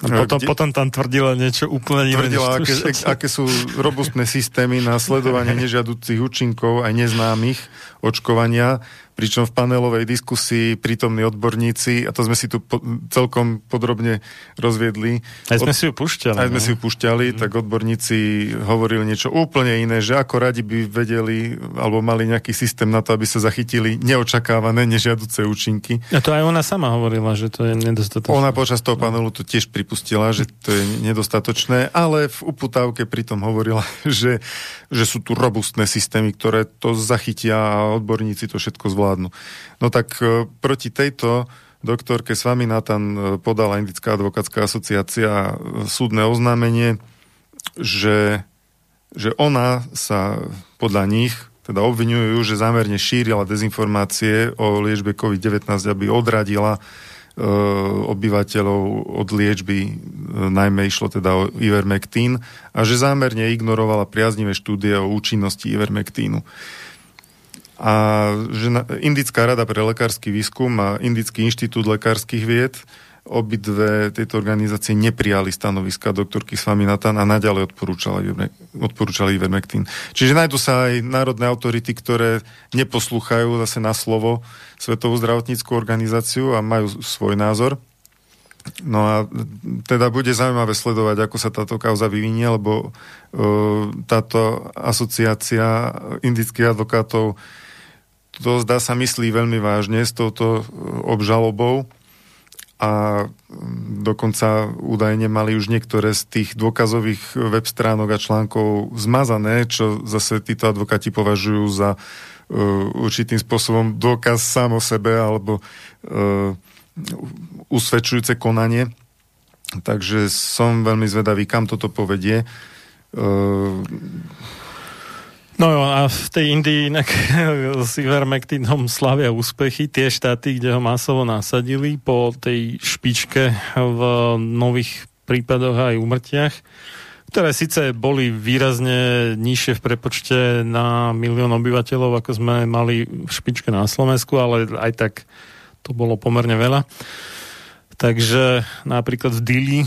a potom, kde, potom tam tvrdila niečo úplne iné. Tvrdila, aké, aké sú robustné systémy na sledovanie nežiaducich účinkov aj neznámych očkovania, pričom v panelovej diskusii prítomní odborníci, a to sme si tu po, celkom podrobne rozviedli. Aj sme od, si ju púšťali. Aj sme ne? si ju púšťali, mm. tak odborníci hovorili niečo úplne iné, že ako radi by vedeli, alebo mali nejaký systém na to, aby sa zachytili neočakávané, nežiaduce účinky. A to aj ona sama hovorila, že to je nedostatočné. Ona počas toho panelu to tiež pripustila, že to je nedostatočné, ale v uputávke pritom hovorila, že, že sú tu robustné systémy, ktoré to zachytia a odborníci to všetko zvládnu. No tak e, proti tejto doktorke s vami Natan e, podala Indická advokátska asociácia e, súdne oznámenie, že, že ona sa podľa nich teda obvinujú, že zámerne šírila dezinformácie o liečbe COVID-19, aby odradila obyvateľov od liečby, najmä išlo teda o Ivermectin, a že zámerne ignorovala priaznivé štúdie o účinnosti Ivermectínu. A že Indická rada pre lekársky výskum a Indický inštitút lekárskych vied obidve tieto organizácie neprijali stanoviska doktorky Svaminatan a naďalej odporúčali, odporúčali. Čiže nájdú sa aj národné autority, ktoré neposlúchajú zase na slovo Svetovú zdravotníckú organizáciu a majú svoj názor. No a teda bude zaujímavé sledovať, ako sa táto kauza vyvinie, lebo uh, táto asociácia indických advokátov to zdá sa myslí veľmi vážne s touto obžalobou a dokonca údajne mali už niektoré z tých dôkazových web stránok a článkov zmazané, čo zase títo advokáti považujú za uh, určitým spôsobom dôkaz sám o sebe alebo uh, usvedčujúce konanie. Takže som veľmi zvedavý, kam toto povedie. Uh, No a v tej Indii inak s Ivermectinom slavia úspechy. Tie štáty, kde ho masovo nasadili po tej špičke v nových prípadoch aj úmrtiach, ktoré síce boli výrazne nižšie v prepočte na milión obyvateľov, ako sme mali v špičke na Slovensku, ale aj tak to bolo pomerne veľa. Takže napríklad v Dili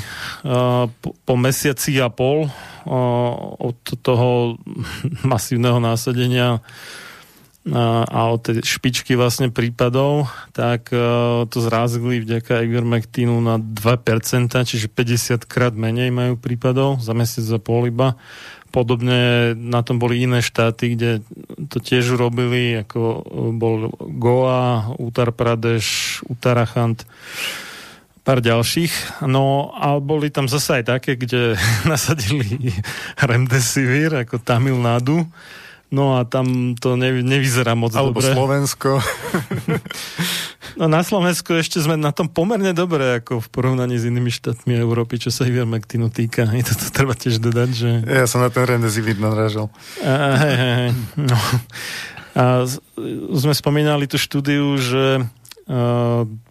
po, po mesiaci a pol od toho masívneho násadenia a od tej špičky vlastne prípadov, tak to zrázili vďaka Ivermectinu na 2%, čiže 50 krát menej majú prípadov za mesiac a pol iba. Podobne na tom boli iné štáty, kde to tiež urobili, ako bol Goa, Uttar Pradesh, Uttarakhand pár ďalších. No a boli tam zase aj také, kde nasadili Remdesivir ako Tamil Nadu. No a tam to ne, nevyzerá moc Alebo dobre. Alebo Slovensko. no na Slovensku ešte sme na tom pomerne dobre, ako v porovnaní s inými štátmi Európy, čo sa Ivermectinu týka. I to, to treba tiež dodať, že... Ja som na ten Remdesivir narážal. A, hej, hej, no. a sme spomínali tú štúdiu, že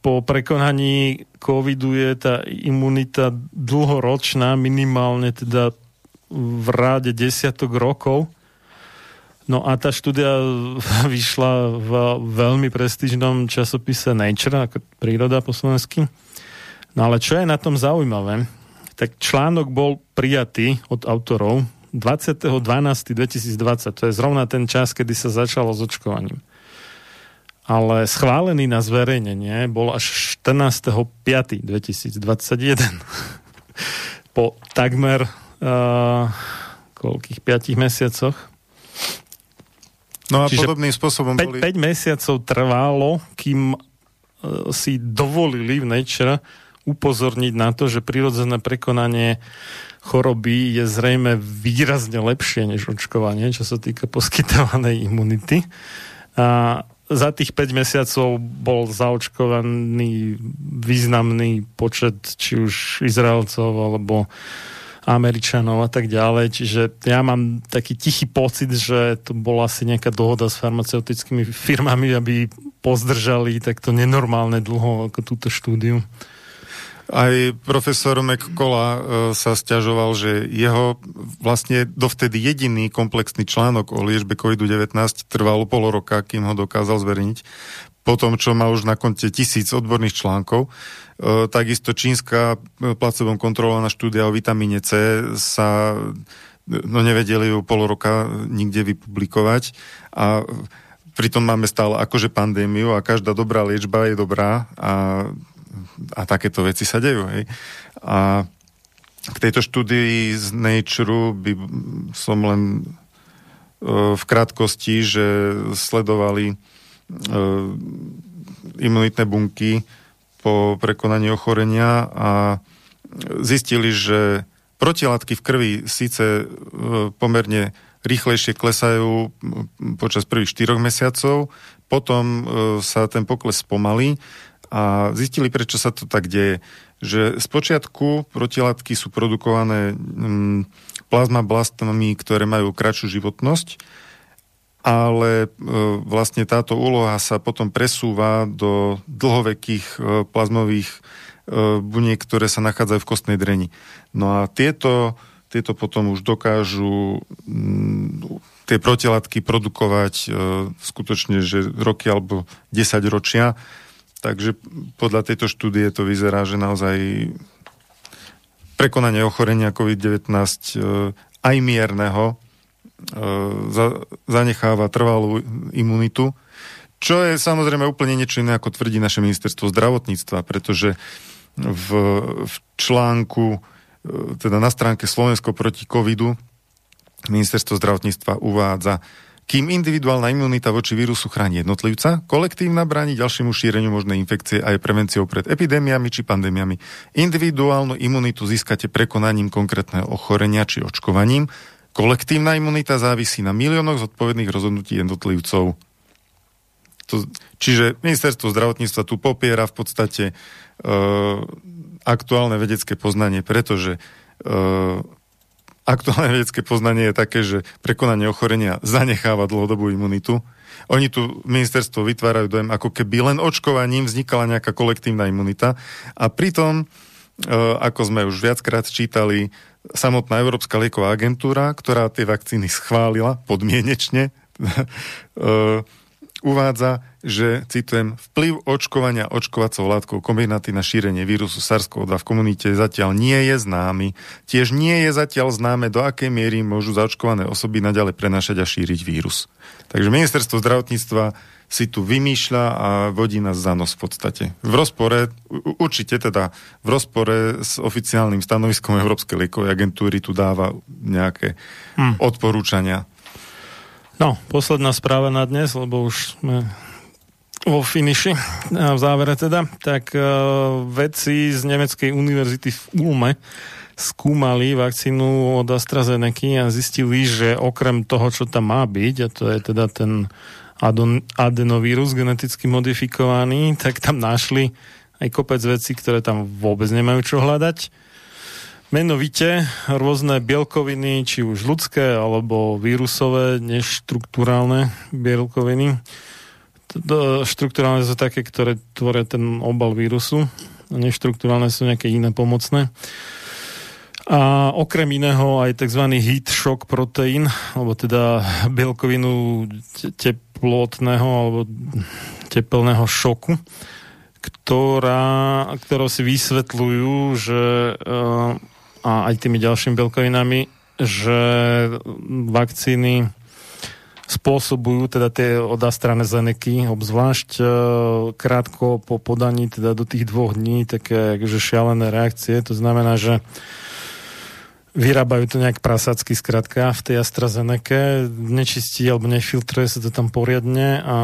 po prekonaní covidu je tá imunita dlhoročná, minimálne teda v ráde desiatok rokov. No a tá štúdia vyšla v veľmi prestížnom časopise Nature, ako príroda po slovensky. No ale čo je na tom zaujímavé, tak článok bol prijatý od autorov 20.12.2020. To je zrovna ten čas, kedy sa začalo s očkovaním ale schválený na zverejnenie bol až 14.5.2021. po takmer uh, koľkých 5 mesiacoch. No a Čiže podobným spôsobom 5, boli... 5 mesiacov trvalo, kým uh, si dovolili v Nature upozorniť na to, že prirodzené prekonanie choroby je zrejme výrazne lepšie než očkovanie, čo sa týka poskytovanej imunity. A za tých 5 mesiacov bol zaočkovaný významný počet či už Izraelcov alebo Američanov a tak ďalej. Čiže ja mám taký tichý pocit, že to bola asi nejaká dohoda s farmaceutickými firmami, aby pozdržali takto nenormálne dlho ako túto štúdiu. Aj profesor McColla e, sa stiažoval, že jeho vlastne dovtedy jediný komplexný článok o liečbe COVID-19 trval pol roka, kým ho dokázal zverejniť. Po tom, čo má už na konte tisíc odborných článkov, e, takisto čínska e, placebom kontrolovaná štúdia o vitamíne C sa no nevedeli ju pol roka nikde vypublikovať a pritom máme stále akože pandémiu a každá dobrá liečba je dobrá a, a takéto veci sa dejú. Hej. A k tejto štúdii z Nature by som len e, v krátkosti, že sledovali e, imunitné bunky po prekonaní ochorenia a zistili, že protilátky v krvi síce e, pomerne rýchlejšie klesajú počas prvých 4 mesiacov, potom sa ten pokles spomalí a zistili, prečo sa to tak deje že počiatku protilátky sú produkované mm, plazmablastami, ktoré majú kratšiu životnosť, ale e, vlastne táto úloha sa potom presúva do dlhovekých e, plazmových e, buniek, ktoré sa nachádzajú v kostnej dreni. No a tieto, tieto potom už dokážu mm, tie protilátky produkovať e, skutočne, že roky alebo 10 ročia Takže podľa tejto štúdie to vyzerá, že naozaj prekonanie ochorenia COVID-19 e, aj mierneho e, zanecháva trvalú imunitu, čo je samozrejme úplne niečo iné, ako tvrdí naše ministerstvo zdravotníctva, pretože v, v článku, e, teda na stránke Slovensko proti covidu, ministerstvo zdravotníctva uvádza, kým individuálna imunita voči vírusu chráni jednotlivca, kolektívna bráni ďalšiemu šíreniu možnej infekcie a je prevenciou pred epidémiami či pandémiami. Individuálnu imunitu získate prekonaním konkrétneho ochorenia či očkovaním. Kolektívna imunita závisí na miliónoch zodpovedných rozhodnutí jednotlivcov. To, čiže ministerstvo zdravotníctva tu popiera v podstate e, aktuálne vedecké poznanie, pretože e, aktuálne vedecké poznanie je také, že prekonanie ochorenia zanecháva dlhodobú imunitu. Oni tu ministerstvo vytvárajú dojem, ako keby len očkovaním vznikala nejaká kolektívna imunita a pritom, e, ako sme už viackrát čítali, samotná Európska lieková agentúra, ktorá tie vakcíny schválila podmienečne, e, uvádza, že, citujem, vplyv očkovania očkovacou látkou kombináty na šírenie vírusu SARS-CoV-2 v komunite zatiaľ nie je známy. Tiež nie je zatiaľ známe, do akej miery môžu zaočkované osoby naďalej prenašať a šíriť vírus. Takže ministerstvo zdravotníctva si tu vymýšľa a vodí nás za nos v podstate. V rozpore, určite teda v rozpore s oficiálnym stanoviskom Európskej liekovej agentúry tu dáva nejaké hmm. odporúčania No, posledná správa na dnes, lebo už sme vo finiši, v závere teda, tak uh, vedci z Nemeckej univerzity v Ulme skúmali vakcínu od AstraZeneca a zistili, že okrem toho, čo tam má byť, a to je teda ten adenovírus geneticky modifikovaný, tak tam našli aj kopec vecí, ktoré tam vôbec nemajú čo hľadať Menovite rôzne bielkoviny, či už ľudské alebo vírusové, neštruktúrálne bielkoviny. Štruktúrálne sú také, ktoré tvoria ten obal vírusu. Neštruktúrálne sú nejaké iné pomocné. A okrem iného aj tzv. heat shock proteín, alebo teda bielkovinu teplotného alebo tepelného šoku, ktorá, ktorou si vysvetľujú, že uh, a aj tými ďalšími belkovinami, že vakcíny spôsobujú teda tie od AstraZeneca, obzvlášť e, krátko po podaní, teda do tých dvoch dní, také akože šialené reakcie. To znamená, že vyrábajú to nejak prasacky skratka v tej AstraZeneca, nečistí alebo nefiltruje sa to tam poriadne a,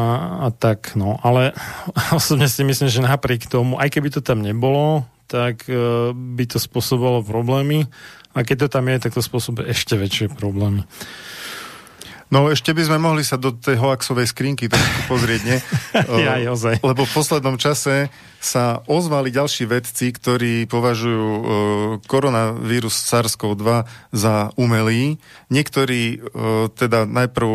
a tak, no. Ale osobne si myslím, že napriek tomu, aj keby to tam nebolo, tak e, by to spôsobovalo problémy a keď to tam je, tak to spôsobuje ešte väčšie problémy. No ešte by sme mohli sa do tej hoaxovej skrinky trošku pozrieť, nie? ja, Jozef. Lebo v poslednom čase sa ozvali ďalší vedci, ktorí považujú uh, koronavírus SARS-CoV-2 za umelý. Niektorí uh, teda najprv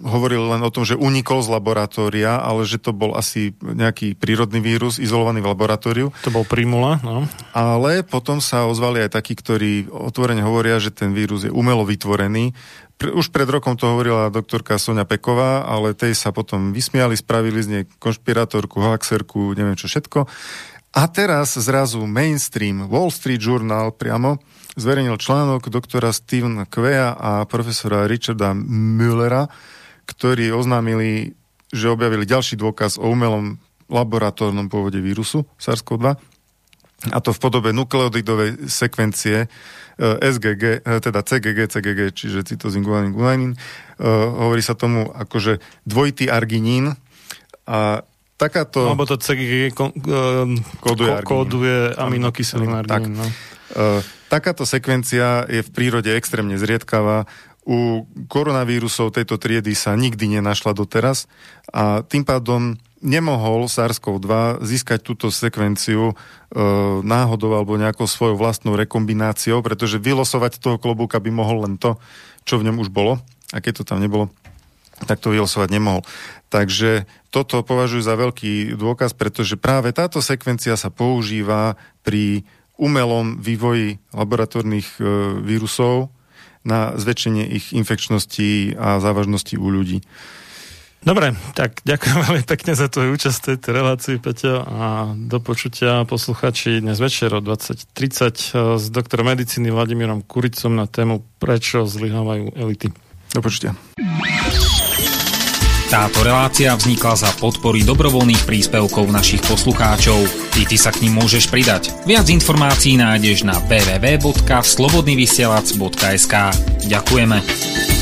hovorili len o tom, že unikol z laboratória, ale že to bol asi nejaký prírodný vírus, izolovaný v laboratóriu. To bol primula, no. Ale potom sa ozvali aj takí, ktorí otvorene hovoria, že ten vírus je umelo vytvorený už pred rokom to hovorila doktorka Sonia Peková, ale tej sa potom vysmiali, spravili z nej konšpirátorku, hoaxerku, neviem čo všetko. A teraz zrazu mainstream Wall Street Journal priamo zverejnil článok doktora Stevena Kvea a profesora Richarda Müllera, ktorí oznámili že objavili ďalší dôkaz o umelom laboratórnom pôvode vírusu SARS-CoV-2 a to v podobe nukleotidovej sekvencie SGG, teda CGG, CGG, čiže cytozin guanin guanin. Hovorí sa tomu akože dvojitý arginín a takáto... Lebo to CGG ko, kóduje, ko, kóduje aminokyselín arginín. Tak. No. Takáto sekvencia je v prírode extrémne zriedkavá. U koronavírusov tejto triedy sa nikdy nenašla doteraz a tým pádom nemohol SARS-CoV-2 získať túto sekvenciu e, náhodou alebo nejakou svojou vlastnou rekombináciou, pretože vylosovať toho klobúka by mohol len to, čo v ňom už bolo. A keď to tam nebolo, tak to vylosovať nemohol. Takže toto považujú za veľký dôkaz, pretože práve táto sekvencia sa používa pri umelom vývoji laboratórnych e, vírusov na zväčšenie ich infekčnosti a závažnosti u ľudí. Dobre, tak ďakujem veľmi pekne za tvoju účasť v tejto relácii, Peťo, a do počutia posluchači dnes večer o 20.30 e, s doktorom medicíny Vladimírom Kuricom na tému Prečo zlyhávajú elity. Do počutia. Táto relácia vznikla za podpory dobrovoľných príspevkov našich poslucháčov. Ty, ty sa k ním môžeš pridať. Viac informácií nájdeš na www.slobodnyvysielac.sk Ďakujeme.